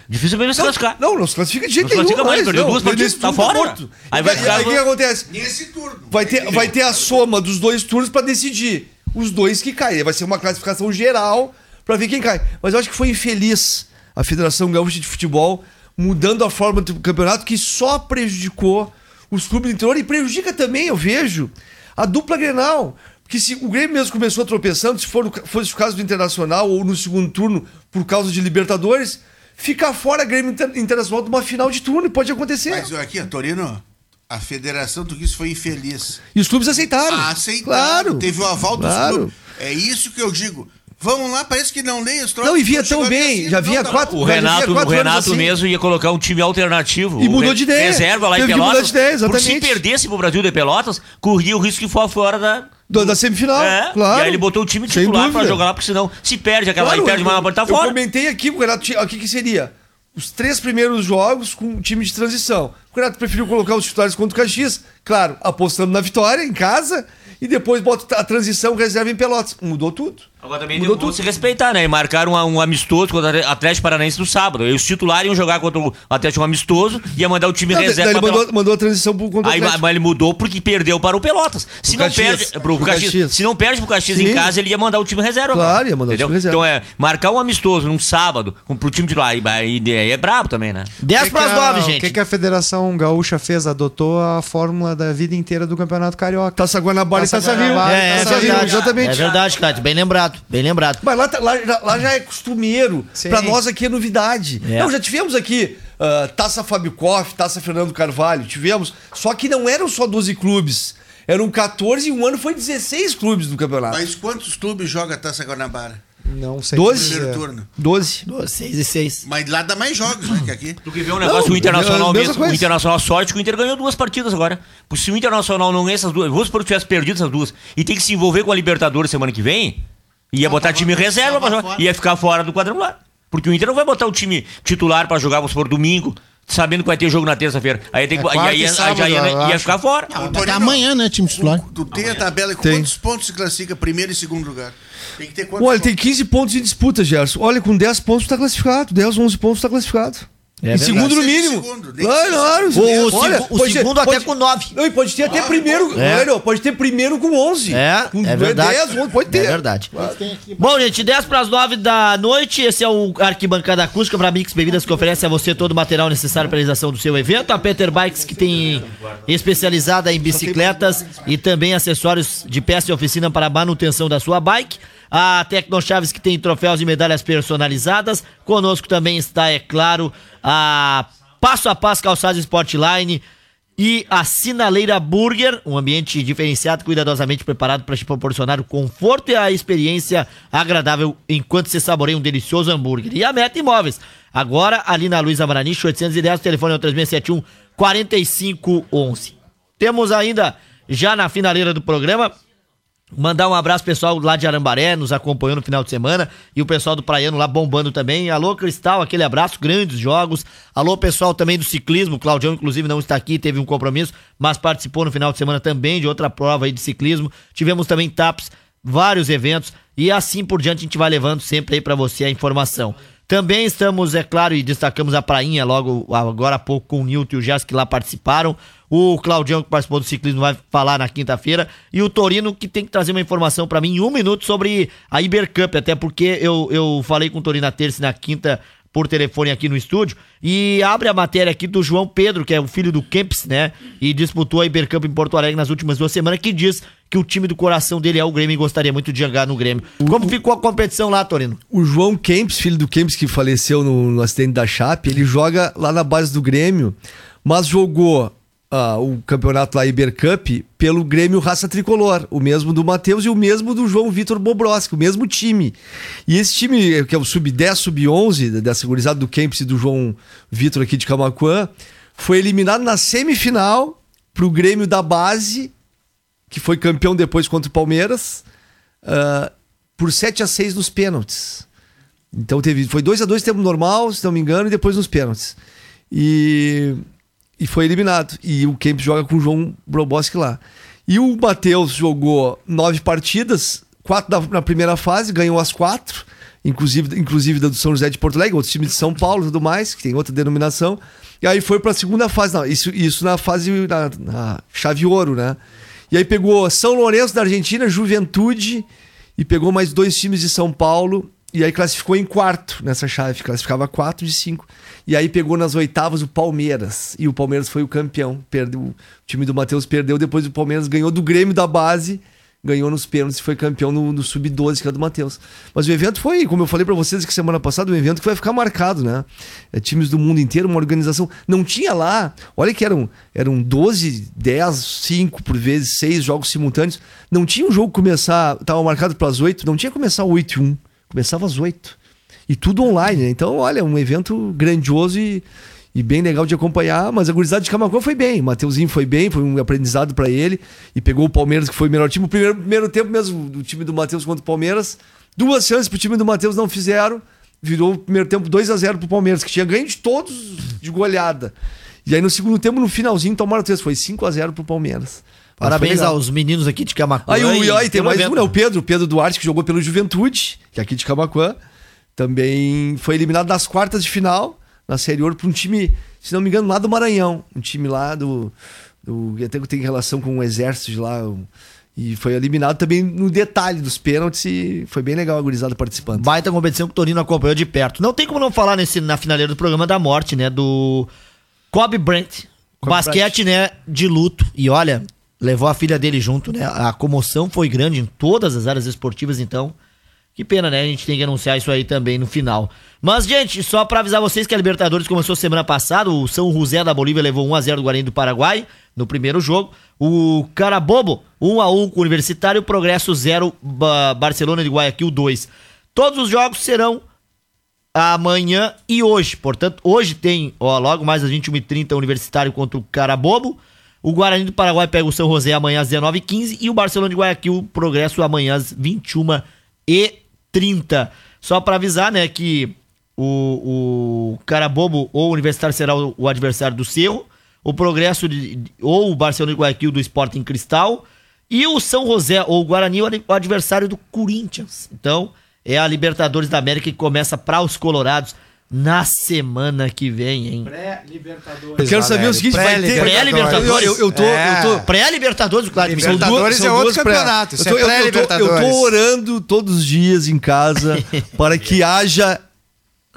Dificilmente se classificar. Não, não se classifica de jeito Não se nenhum. classifica mais, perdeu não. duas partidas, tá fora. morto. Aí vai ficar- Aí o que acontece? Nesse turno. Vai ter, vai ter a soma dos dois turnos pra decidir os dois que caem. Vai ser uma classificação geral pra ver quem cai. Mas eu acho que foi infeliz a Federação Gaúcha de Futebol mudando a forma do campeonato que só prejudicou os clubes do interior e prejudica também, eu vejo, a dupla Grenal. Porque se o Grêmio mesmo começou tropeçando, se for fosse o caso do Internacional ou no segundo turno por causa de Libertadores, fica fora Grêmio Inter- Internacional de uma final de turno, e pode acontecer. Mas aqui, Torino, a federação do isso foi infeliz. E os clubes aceitaram. Aceitaram. Claro. Teve o aval dos Claro. clubes. É isso que eu digo. Vamos lá, parece que não leem os Não, e vinha Não tão bem, assim, já vinha tá quatro- O Renato, o quatro anos Renato assim. mesmo ia colocar um time alternativo. E O mudou de ideia. Reserva lá em Teve mudar Pelotas. de ideia, Porque se exatamente. perdesse pro Brasil de Pelotas, corria o risco de for fora da... Da, da semifinal, É, claro. E aí ele botou o time titular pra jogar lá, porque senão se perde aquela Claro, aí, perde eu- mais uma bola, tá Eu fora. comentei aqui, o Renato, o que, que seria? Os três primeiros jogos com o time de transição. O Renato preferiu colocar os titulares contra o Caxias, claro, apostando na vitória em casa, e depois bota a transição reserva em Pelotas. Mudou tudo. Agora também Mudou deu tudo. se respeitar, né? E marcaram um, um amistoso contra o Atlético Paranaense no sábado. E os titulares iam jogar contra o Atlético um amistoso, ia mandar o time Não, reserva ele mandou, Pelotas. mandou a transição pro contra o Aí, Atlético. mas ele mudou porque perdeu para o Pelotas. Se Pro não Caxias. perde pro, Pro Caxias, Caxias. se não perde pro Caxias Sim. em casa, ele ia mandar o time reserva. Claro, cara. ia mandar o Entendeu? time reserva. Então é marcar um amistoso num sábado com, pro time titular. E, e, e é brabo também, né? 10 que para as que a- 9, O gente. que, que a Federação Gaúcha fez? Adotou a fórmula da vida inteira do Campeonato Carioca. Taça Guanabara Taça e Taça Rio. É, é verdade. exatamente. É verdade, cara. Bem lembrado. Bem lembrado. Mas lá, tá- lá, já- lá já é costumeiro. Pra nós aqui é novidade. É. Não, já tivemos aqui ah, Taça Fábio Koff, Taça Fernando Carvalho. Tivemos. Só que não eram só 12 clubes. Eram 14 e um ano foi 16 clubes no campeonato. Mas quantos clubes joga a Taça Guanabara? Não sei Doze? dizer. Primeiro turno. 12. 6 e 6. Mas lá dá mais jogos, né, que aqui. Tu que vê um negócio, Não, o Internacional mesmo, o Internacional sorte que o Inter ganhou duas partidas agora. Porque se o Internacional não ganha essas duas, vamos supor que tivesse perdido essas duas, e tem que se envolver com a Libertadores semana que vem, ia botar time reserva pra jogar, ia ficar fora do quadrangular. Porque o Inter não vai botar o time titular pra jogar, vamos supor, domingo, sabendo que vai ter jogo na terça-feira. Aí tem que, É aí, e aí, sábado, já ia, ia ficar fora. Ah, o Até Torino- amanhã, né, time titular? Tu tem a tabela com Tem. quantos pontos se classifica primeiro e segundo lugar? Tem que ter quantos Olha, tem pontos? 15 pontos em disputa, Gerson. Olha, com 10 pontos tá classificado. 10, 11 pontos tá classificado. É em segundo no mínimo. segundo, Claro, claro. O, o Olha, o ter- segundo até pode- com 9. Não, e pode ter até primeiro. É. Olha, pode ter primeiro com 11. É, com é verdade. 10, 11, pode ter. É verdade. Bom, gente, 10 para as 9 da noite. Esse é o Arquibancada Acústica para Mix Bebidas que oferece a você todo o material necessário para a realização do seu evento. A Peter Bikes que tem especializada em bicicletas e também acessórios de peça e oficina para manutenção da sua bike. A Tecno Chaves que tem troféus e medalhas personalizadas. Conosco também está, é claro, a Passo a Passo Calçados Sportline. E a Sinaleira Burger, um ambiente diferenciado, cuidadosamente preparado para te proporcionar o conforto e a experiência agradável enquanto você saboreia um delicioso hambúrguer. E a Meta Imóveis, Agora, ali na Luiz Amaranich, 810, o telefone é o 3671 4511. Temos ainda, já na finaleira do programa, Mandar um abraço pessoal lá de Arambaré, nos acompanhou no final de semana, e o pessoal do Praiano lá bombando também. Alô, Cristal, aquele abraço, grandes jogos. Alô, pessoal também do ciclismo, Claudião, inclusive, não está aqui, teve um compromisso, mas participou no final de semana também de outra prova aí de ciclismo. Tivemos também TAPS, vários eventos, e assim por diante a gente vai levando sempre aí para você a informação. Também estamos, é claro, e destacamos a prainha logo agora há pouco com o Nilton e o Jazz que lá participaram. O Claudião, que participou do ciclismo, vai falar na quinta-feira. E o Torino, que tem que trazer uma informação para mim em um minuto sobre a Ibercup, até porque eu, eu falei com o Torino na terça e na quinta por telefone aqui no estúdio. E abre a matéria aqui do João Pedro, que é o filho do Kempis, né? E disputou a Ibercup em Porto Alegre nas últimas duas semanas, que diz que o time do coração dele é o Grêmio e gostaria muito de jogar no Grêmio. Como ficou a competição lá, Torino? O João Kempis, filho do Kempis, que faleceu no, no acidente da Chape, ele joga lá na base do Grêmio, mas jogou ah, o campeonato lá Ibercup pelo Grêmio Raça Tricolor, o mesmo do Matheus e o mesmo do João Vitor Bobroski, o mesmo time. E esse time, que é o sub-10, sub-11, da segurizada do Kempis e do João Vitor aqui de Camacuã, foi eliminado na semifinal pro Grêmio da base, que foi campeão depois contra o Palmeiras, ah, por 7 a 6 nos pênaltis. Então teve, foi 2 a 2 tempo normal, se não me engano, e depois nos pênaltis. E e foi eliminado. E o Kempis joga com o João Broboski lá. E o Matheus jogou nove partidas, quatro na, na, primeira fase, ganhou as quatro, inclusive, inclusive da do São José de Porto Alegre, outro time de São Paulo e tudo mais, que tem outra denominação. E aí foi para a segunda fase, não, isso, isso na fase, na, na chave ouro, né? E aí pegou São Lourenço da Argentina, Juventude, e pegou mais dois times de São Paulo, e aí classificou em quarto nessa chave, classificava quatro de cinco. E aí pegou nas oitavas o Palmeiras. E o Palmeiras foi o campeão. Perdeu, o time do Matheus perdeu, depois o Palmeiras ganhou do Grêmio da base, ganhou nos pênaltis e foi campeão no, no Sub-12, que é do Matheus. Mas o evento foi, como eu falei para vocês que semana passada, um evento que vai ficar marcado, né? É, times do mundo inteiro, uma organização. Não tinha lá, olha que eram, eram 12, 10, 5 por vezes, 6 jogos simultâneos. Não tinha um jogo começar, tava marcado para as 8, não tinha começar 8 e 1. Começava às 8. E tudo online, né? Então, olha, um evento grandioso e, e bem legal de acompanhar. Mas a gurizada de Camacuã foi bem. O Mateuzinho foi bem, foi um aprendizado para ele. E pegou o Palmeiras, que foi o melhor time. O primeiro, primeiro tempo mesmo do time do Matheus contra o Palmeiras. Duas chances pro time do Matheus não fizeram. Virou o primeiro tempo 2 a 0 pro Palmeiras, que tinha ganho de todos de goleada. E aí no segundo tempo, no finalzinho, tomaram três. Foi 5 a 0 pro Palmeiras. Parabéns aos meninos aqui de Camacuã. Aí, o, e aí tem mais um, né? O Pedro, o Pedro Duarte, que jogou pelo Juventude, que é aqui de Camacuã. Também foi eliminado das quartas de final, na Série Ouro, por um time, se não me engano, lá do Maranhão. Um time lá do. do que até tem relação com o exército de lá. o- E foi eliminado também no detalhe dos pênaltis e foi bem legal a gurizada participando. Baita competição que o Torino acompanhou de perto. Não tem como não falar nesse, na finaleira do programa da morte, né? Do Kobe Bryant. basquete, né? De luto. E olha, levou a filha dele junto, né? A comoção foi grande em todas as áreas esportivas, então. Que pena, né? A gente tem que anunciar isso aí também no final. Mas, gente, só pra avisar vocês que a Libertadores começou semana passada. O São José da Bolívia levou 1x0 do Guarani do Paraguai no primeiro jogo. O Carabobo, 1x1 com o Universitário. Progresso 0, Ba- Barcelona de Guayaquil 2. Todos os jogos serão amanhã e hoje. Portanto, hoje tem, ó, logo mais às 21h30, Universitário contra o Carabobo. O Guarani do Paraguai pega o São José amanhã às 19h15 e o Barcelona de Guayaquil, Progresso amanhã às 21h30. Só para avisar, né, que o, o Carabobo ou o Universitário será o, o adversário do Cerro, o Progresso de- ou o Barcelona de Guayaquil do Sporting Cristal e o São José ou o Guarani o adversário do Corinthians. Então, é a Libertadores da América que começa para os Colorados na semana que vem, hein? Eu quero saber o seguinte, vai ter... Pré-Libertadores. Eu, eu, eu tô... É. Tô... Pré-Libertadores, claro. que são Libertadores duas- é são outro duas pré- campeonato. Isso Eu tô, é eu tô- eu pré-Libertadores. tô orando todos os dias em casa para que haja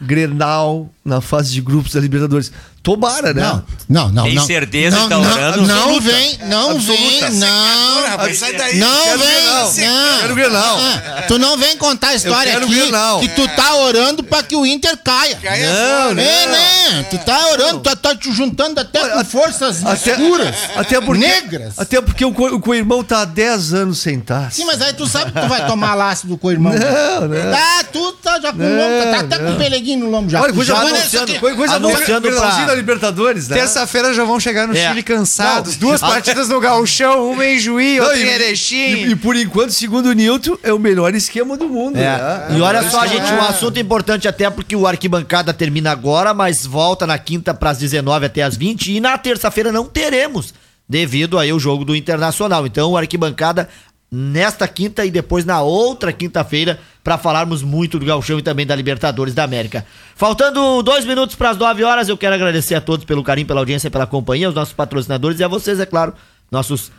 Grenal na fase de grupos da Libertadores. Tomara, né? Não, não, não. Tem não. certeza não, que tá não, orando? Não Absoluta. vem, não Absoluta. vem, não. rapaz, sai daí. Não Quero vem, Grenal. não. Quero Grenal. Ah, Tu não vem contar a história quero aqui Grenal. que tu tá orando pra que o Inter caia. Caia Não, não. É, né? Tu tá orando, tu tá te juntando até com forças Até- escuras, Até porque, negras. Até porque o, co- o co-irmão tá há 10 anos sem taça. Sim, mas aí tu sabe que tu vai tomar laço do co-irmão. Não, não. Tá, tu tá já com o lombo, tá, até com o peleguinho no lombo já. Olha, coisa anunciando- coisa, anunciando pra- Libertadores, né? Terça-feira já vão chegar no É. Chile cansados. Não. Duas Ah. partidas no Gauchão, uma em Juí, outra e, em Erechim. e- e por enquanto, segundo o Newton, é o melhor esquema do mundo. É. né? E olha É. só, gente, um assunto importante até porque o arquibancada termina agora, mas volta na quinta para as 19 até as 20 e na terça-feira não teremos, devido aí o jogo do Internacional. Então, o arquibancada nesta quinta e depois na outra quinta-feira para falarmos muito do Gauchão e também da Libertadores da América. Faltando dois minutos para as 9 horas, eu quero agradecer a todos pelo carinho, pela audiência, pela companhia, os nossos patrocinadores e a vocês, é claro, nossos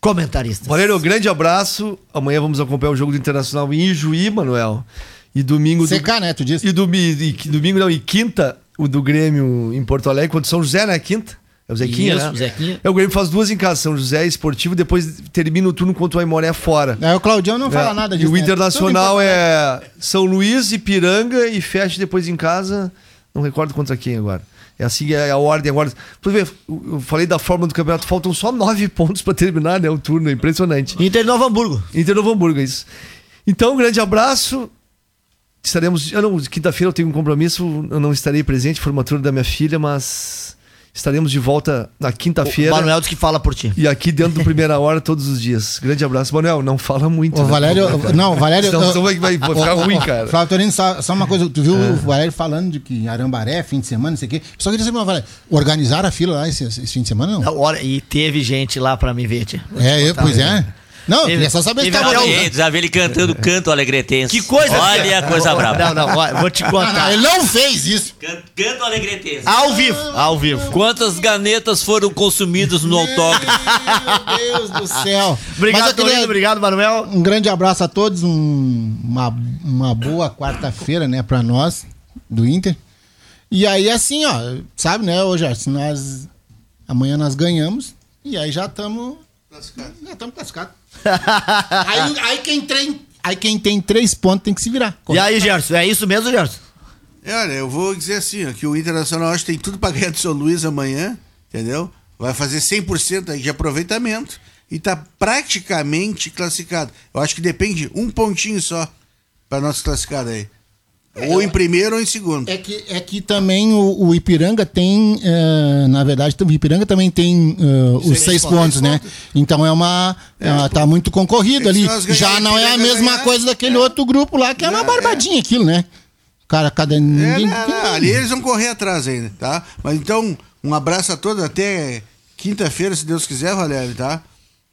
comentaristas. Valério, um grande abraço. Amanhã vamos acompanhar o jogo do Internacional em Juí, Manuel. E domingo. do- CK, né? Tu disse. E, domi- e domingo não, e quinta, o do Grêmio em Porto Alegre, contra o São José, né? Quinta. É o Zequinha, Isso, né? o Zequinha. É, o Grêmio faz duas em casa, São José Esportivo, depois termina o turno contra o Aimoré fora. Aí o Claudião não fala É, nada E disso. o né? Internacional é São Luís, Ipiranga e fecha depois em casa. Não recordo contra quem agora. É assim é a ordem agora. Por ver, eu falei da forma do campeonato, faltam só nove pontos para terminar, né? O turno, é impressionante. Inter de Novo Hamburgo. Inter Novo Hamburgo, é isso. Então, um grande abraço. Estaremos. Eu não, quinta-feira eu tenho um compromisso, eu não estarei presente, formatura da minha filha, mas estaremos de volta na O quinta-feira. Manuel diz que fala por ti. E aqui dentro do primeira hora todos os dias. Grande abraço. Manuel, não fala muito. O né? Valério. Não, o Valério. Senão- vai, vai- vai ficar ruim, cara. Flávio Torino, só, só uma coisa, tu viu o Valério falando de que Arambaré, fim de semana, não sei o quê. Só queria saber, Valério, organizaram a fila lá esse, esse fim de semana, não? Não, olha, e teve gente lá pra me ver, tia. É, eu, pois é. Não, Teve- queria só saber se tava. até bem. o- Gente, já vi ele cantando canto alegretense. Que coisa! Olha a coisa brava. Não, não, olha, vou te não, contar. ele não fez isso. Can- Canto alegretense. Ao vivo, ao vivo. Quantas ganetas foram consumidas no autógrafo? Meu Deus do céu. Obrigado, queria- Torino, obrigado, Manuel. Um grande abraço a todos, um- uma, uma boa quarta-feira, né, pra nós, do Inter. E aí, assim, ó, sabe, né, hoje, se nós. Amanhã nós ganhamos, e aí já estamos. Já estamos classificados. aí, aí, quem tem, aí quem tem três pontos tem que se virar. E aí, Gerson, é isso mesmo, Gerson? É, Olha, eu vou dizer assim, ó, que o Internacional acho que tem tudo para ganhar do São Luís amanhã, entendeu? Vai fazer 100% aí de aproveitamento e tá praticamente classificado. Eu acho que depende um pontinho só para nós classificar aí. Ou em primeiro ou em segundo. É que, é que também o, o Ipiranga tem, eh, na verdade, o Ipiranga também tem eh, os Seis seis, pontos. pontos, né? Então é uma. É, tá muito concorrido É ali. Já não é a mesma ganhar, coisa daquele outro grupo lá, que é uma É, barbadinha aquilo, né? Cara, cada. É, Ninguém, não, não, ali eles vão correr atrás ainda, tá? Mas então, um abraço a todos até quinta-feira, se Deus quiser, Valério, tá?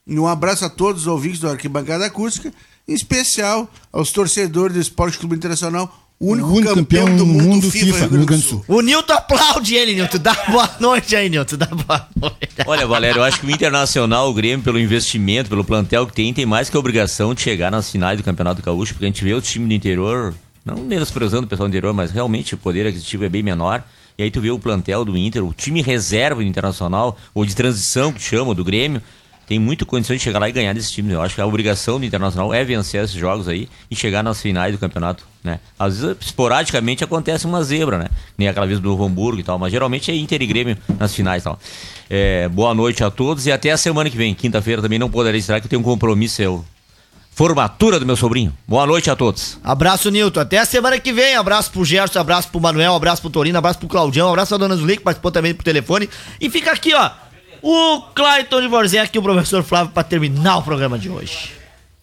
E um abraço a todos os ouvintes do Arquibancada Acústica, em especial aos torcedores do Esporte Clube Internacional, o único, O único campeão, campeão do mundo, mundo FIFA, FIFA, Rio Grande do Sul. O Nilton aplaude ele, Nilton. Dá boa noite aí, Nilton. Dá boa noite. Olha, Valério, eu acho que o Internacional, o Grêmio, pelo investimento, pelo plantel que tem, tem mais que a obrigação de chegar nas finais do Campeonato Gaúcho, porque a gente vê o time do interior, não menosprezando o pessoal do interior, mas realmente o poder aquisitivo é bem menor. E aí tu vê o plantel do Inter, o time reserva do Internacional, ou de transição que chama, do Grêmio, tem muita condição de chegar lá e ganhar desse time. Eu acho que a obrigação do Internacional é vencer esses jogos aí e chegar nas finais do campeonato, né? Às vezes, esporadicamente, acontece uma zebra, né? Nem aquela vez do Novo Hamburgo e tal, mas geralmente é Inter e Grêmio nas finais e tal. É, boa noite a todos e até a semana que vem. Quinta-feira também não poderei estar, que eu tenho um compromisso, eu. Formatura do meu sobrinho. Boa noite a todos. Abraço, Nilton. Até a semana que vem. Abraço pro Gerson, abraço pro Manuel, abraço pro Torino, abraço pro Claudião, abraço à dona Zulique, que participou também por telefone. E fica aqui, ó, o Clayton de Vorzec e o professor Flávio pra terminar o programa de hoje.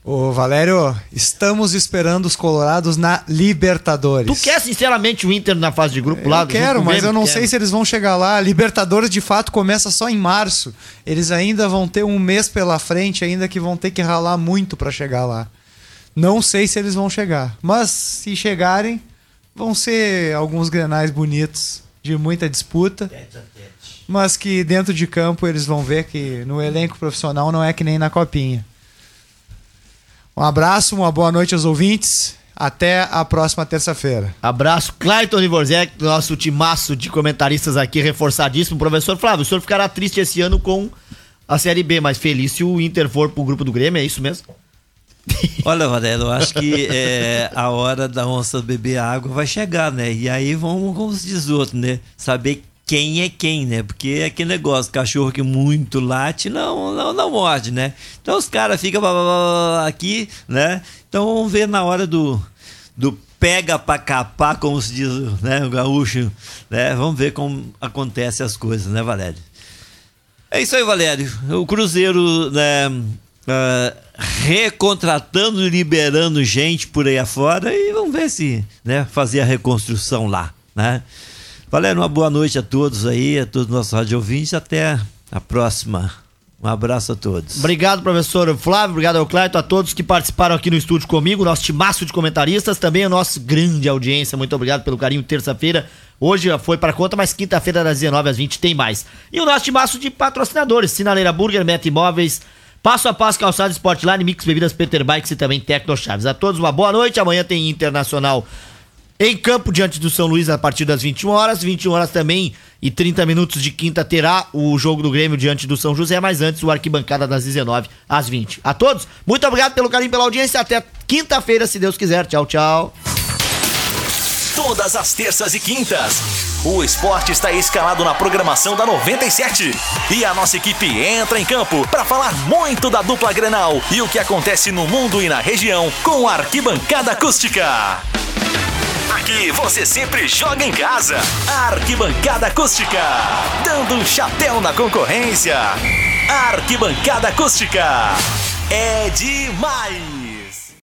Ô, Valério, estamos esperando os colorados na Libertadores. Tu quer, sinceramente, o Inter na fase de grupo lá? Eu quero, mas eu não sei se eles vão chegar lá. A Libertadores, de fato, começa só em março. Eles ainda vão ter um mês pela frente, ainda que vão ter que ralar muito pra chegar lá. Não sei se eles vão chegar. Mas se chegarem, vão ser alguns grenais bonitos, de muita disputa. Mas que dentro de campo eles vão ver que no elenco profissional não é que nem na copinha. Um abraço, uma boa noite aos ouvintes. Até a próxima terça-feira. Abraço, Clayton Livorzek, nosso timaço de comentaristas aqui, reforçadíssimo. Professor Flávio, o senhor ficará triste esse ano com a Série B, mas feliz se o Inter for pro grupo do Grêmio, é isso mesmo? Olha, Varela, eu acho que é, a hora da onça beber água vai chegar, né? E aí vamos, como se diz outro, né? Saber quem é quem, né? Porque é aquele negócio, cachorro que muito late, não, não, não morde, né? Então os caras ficam aqui, né? Então vamos ver na hora do, do pega pra capar, como se diz né, o gaúcho, né? Vamos ver como acontecem as coisas, né, Valério? É isso aí, Valério. O Cruzeiro, né? ah, recontratando liberando gente por aí afora e vamos ver se né, fazer a reconstrução lá, né? Valério, uma boa noite a todos aí, a todos os nossos rádio ouvintes, até a próxima. Um abraço a todos. Obrigado, professor Flávio. Obrigado ao Clayton, a todos que participaram aqui no estúdio comigo, nosso timaço de comentaristas, também a nossa grande audiência. Muito obrigado pelo carinho. Terça-feira, hoje foi para conta, mas quinta-feira, das 19 às 20, tem mais. E o nosso timaço de patrocinadores: Sinaleira Burger, Meta Imóveis, Passo a Passo Calçado Sportline, Mix Bebidas Peter Bikes e também Tecno Chaves. A todos uma boa noite. Amanhã tem Internacional em campo diante do São Luís a partir das 21 horas. 21 horas também e 30 minutos de quinta terá o jogo do Grêmio diante do São José, mas antes o arquibancada das 19 às 20. A todos, muito obrigado pelo carinho, pela audiência. Até quinta-feira, se Deus quiser. Tchau, tchau. Todas as terças e quintas. O esporte está escalado na programação da 97. E a nossa equipe entra em campo para falar muito da dupla Grenal e o que acontece no mundo e na região com a arquibancada acústica. Aqui você sempre joga em casa. Arquibancada acústica. Dando um chapéu na concorrência. Arquibancada acústica. É demais.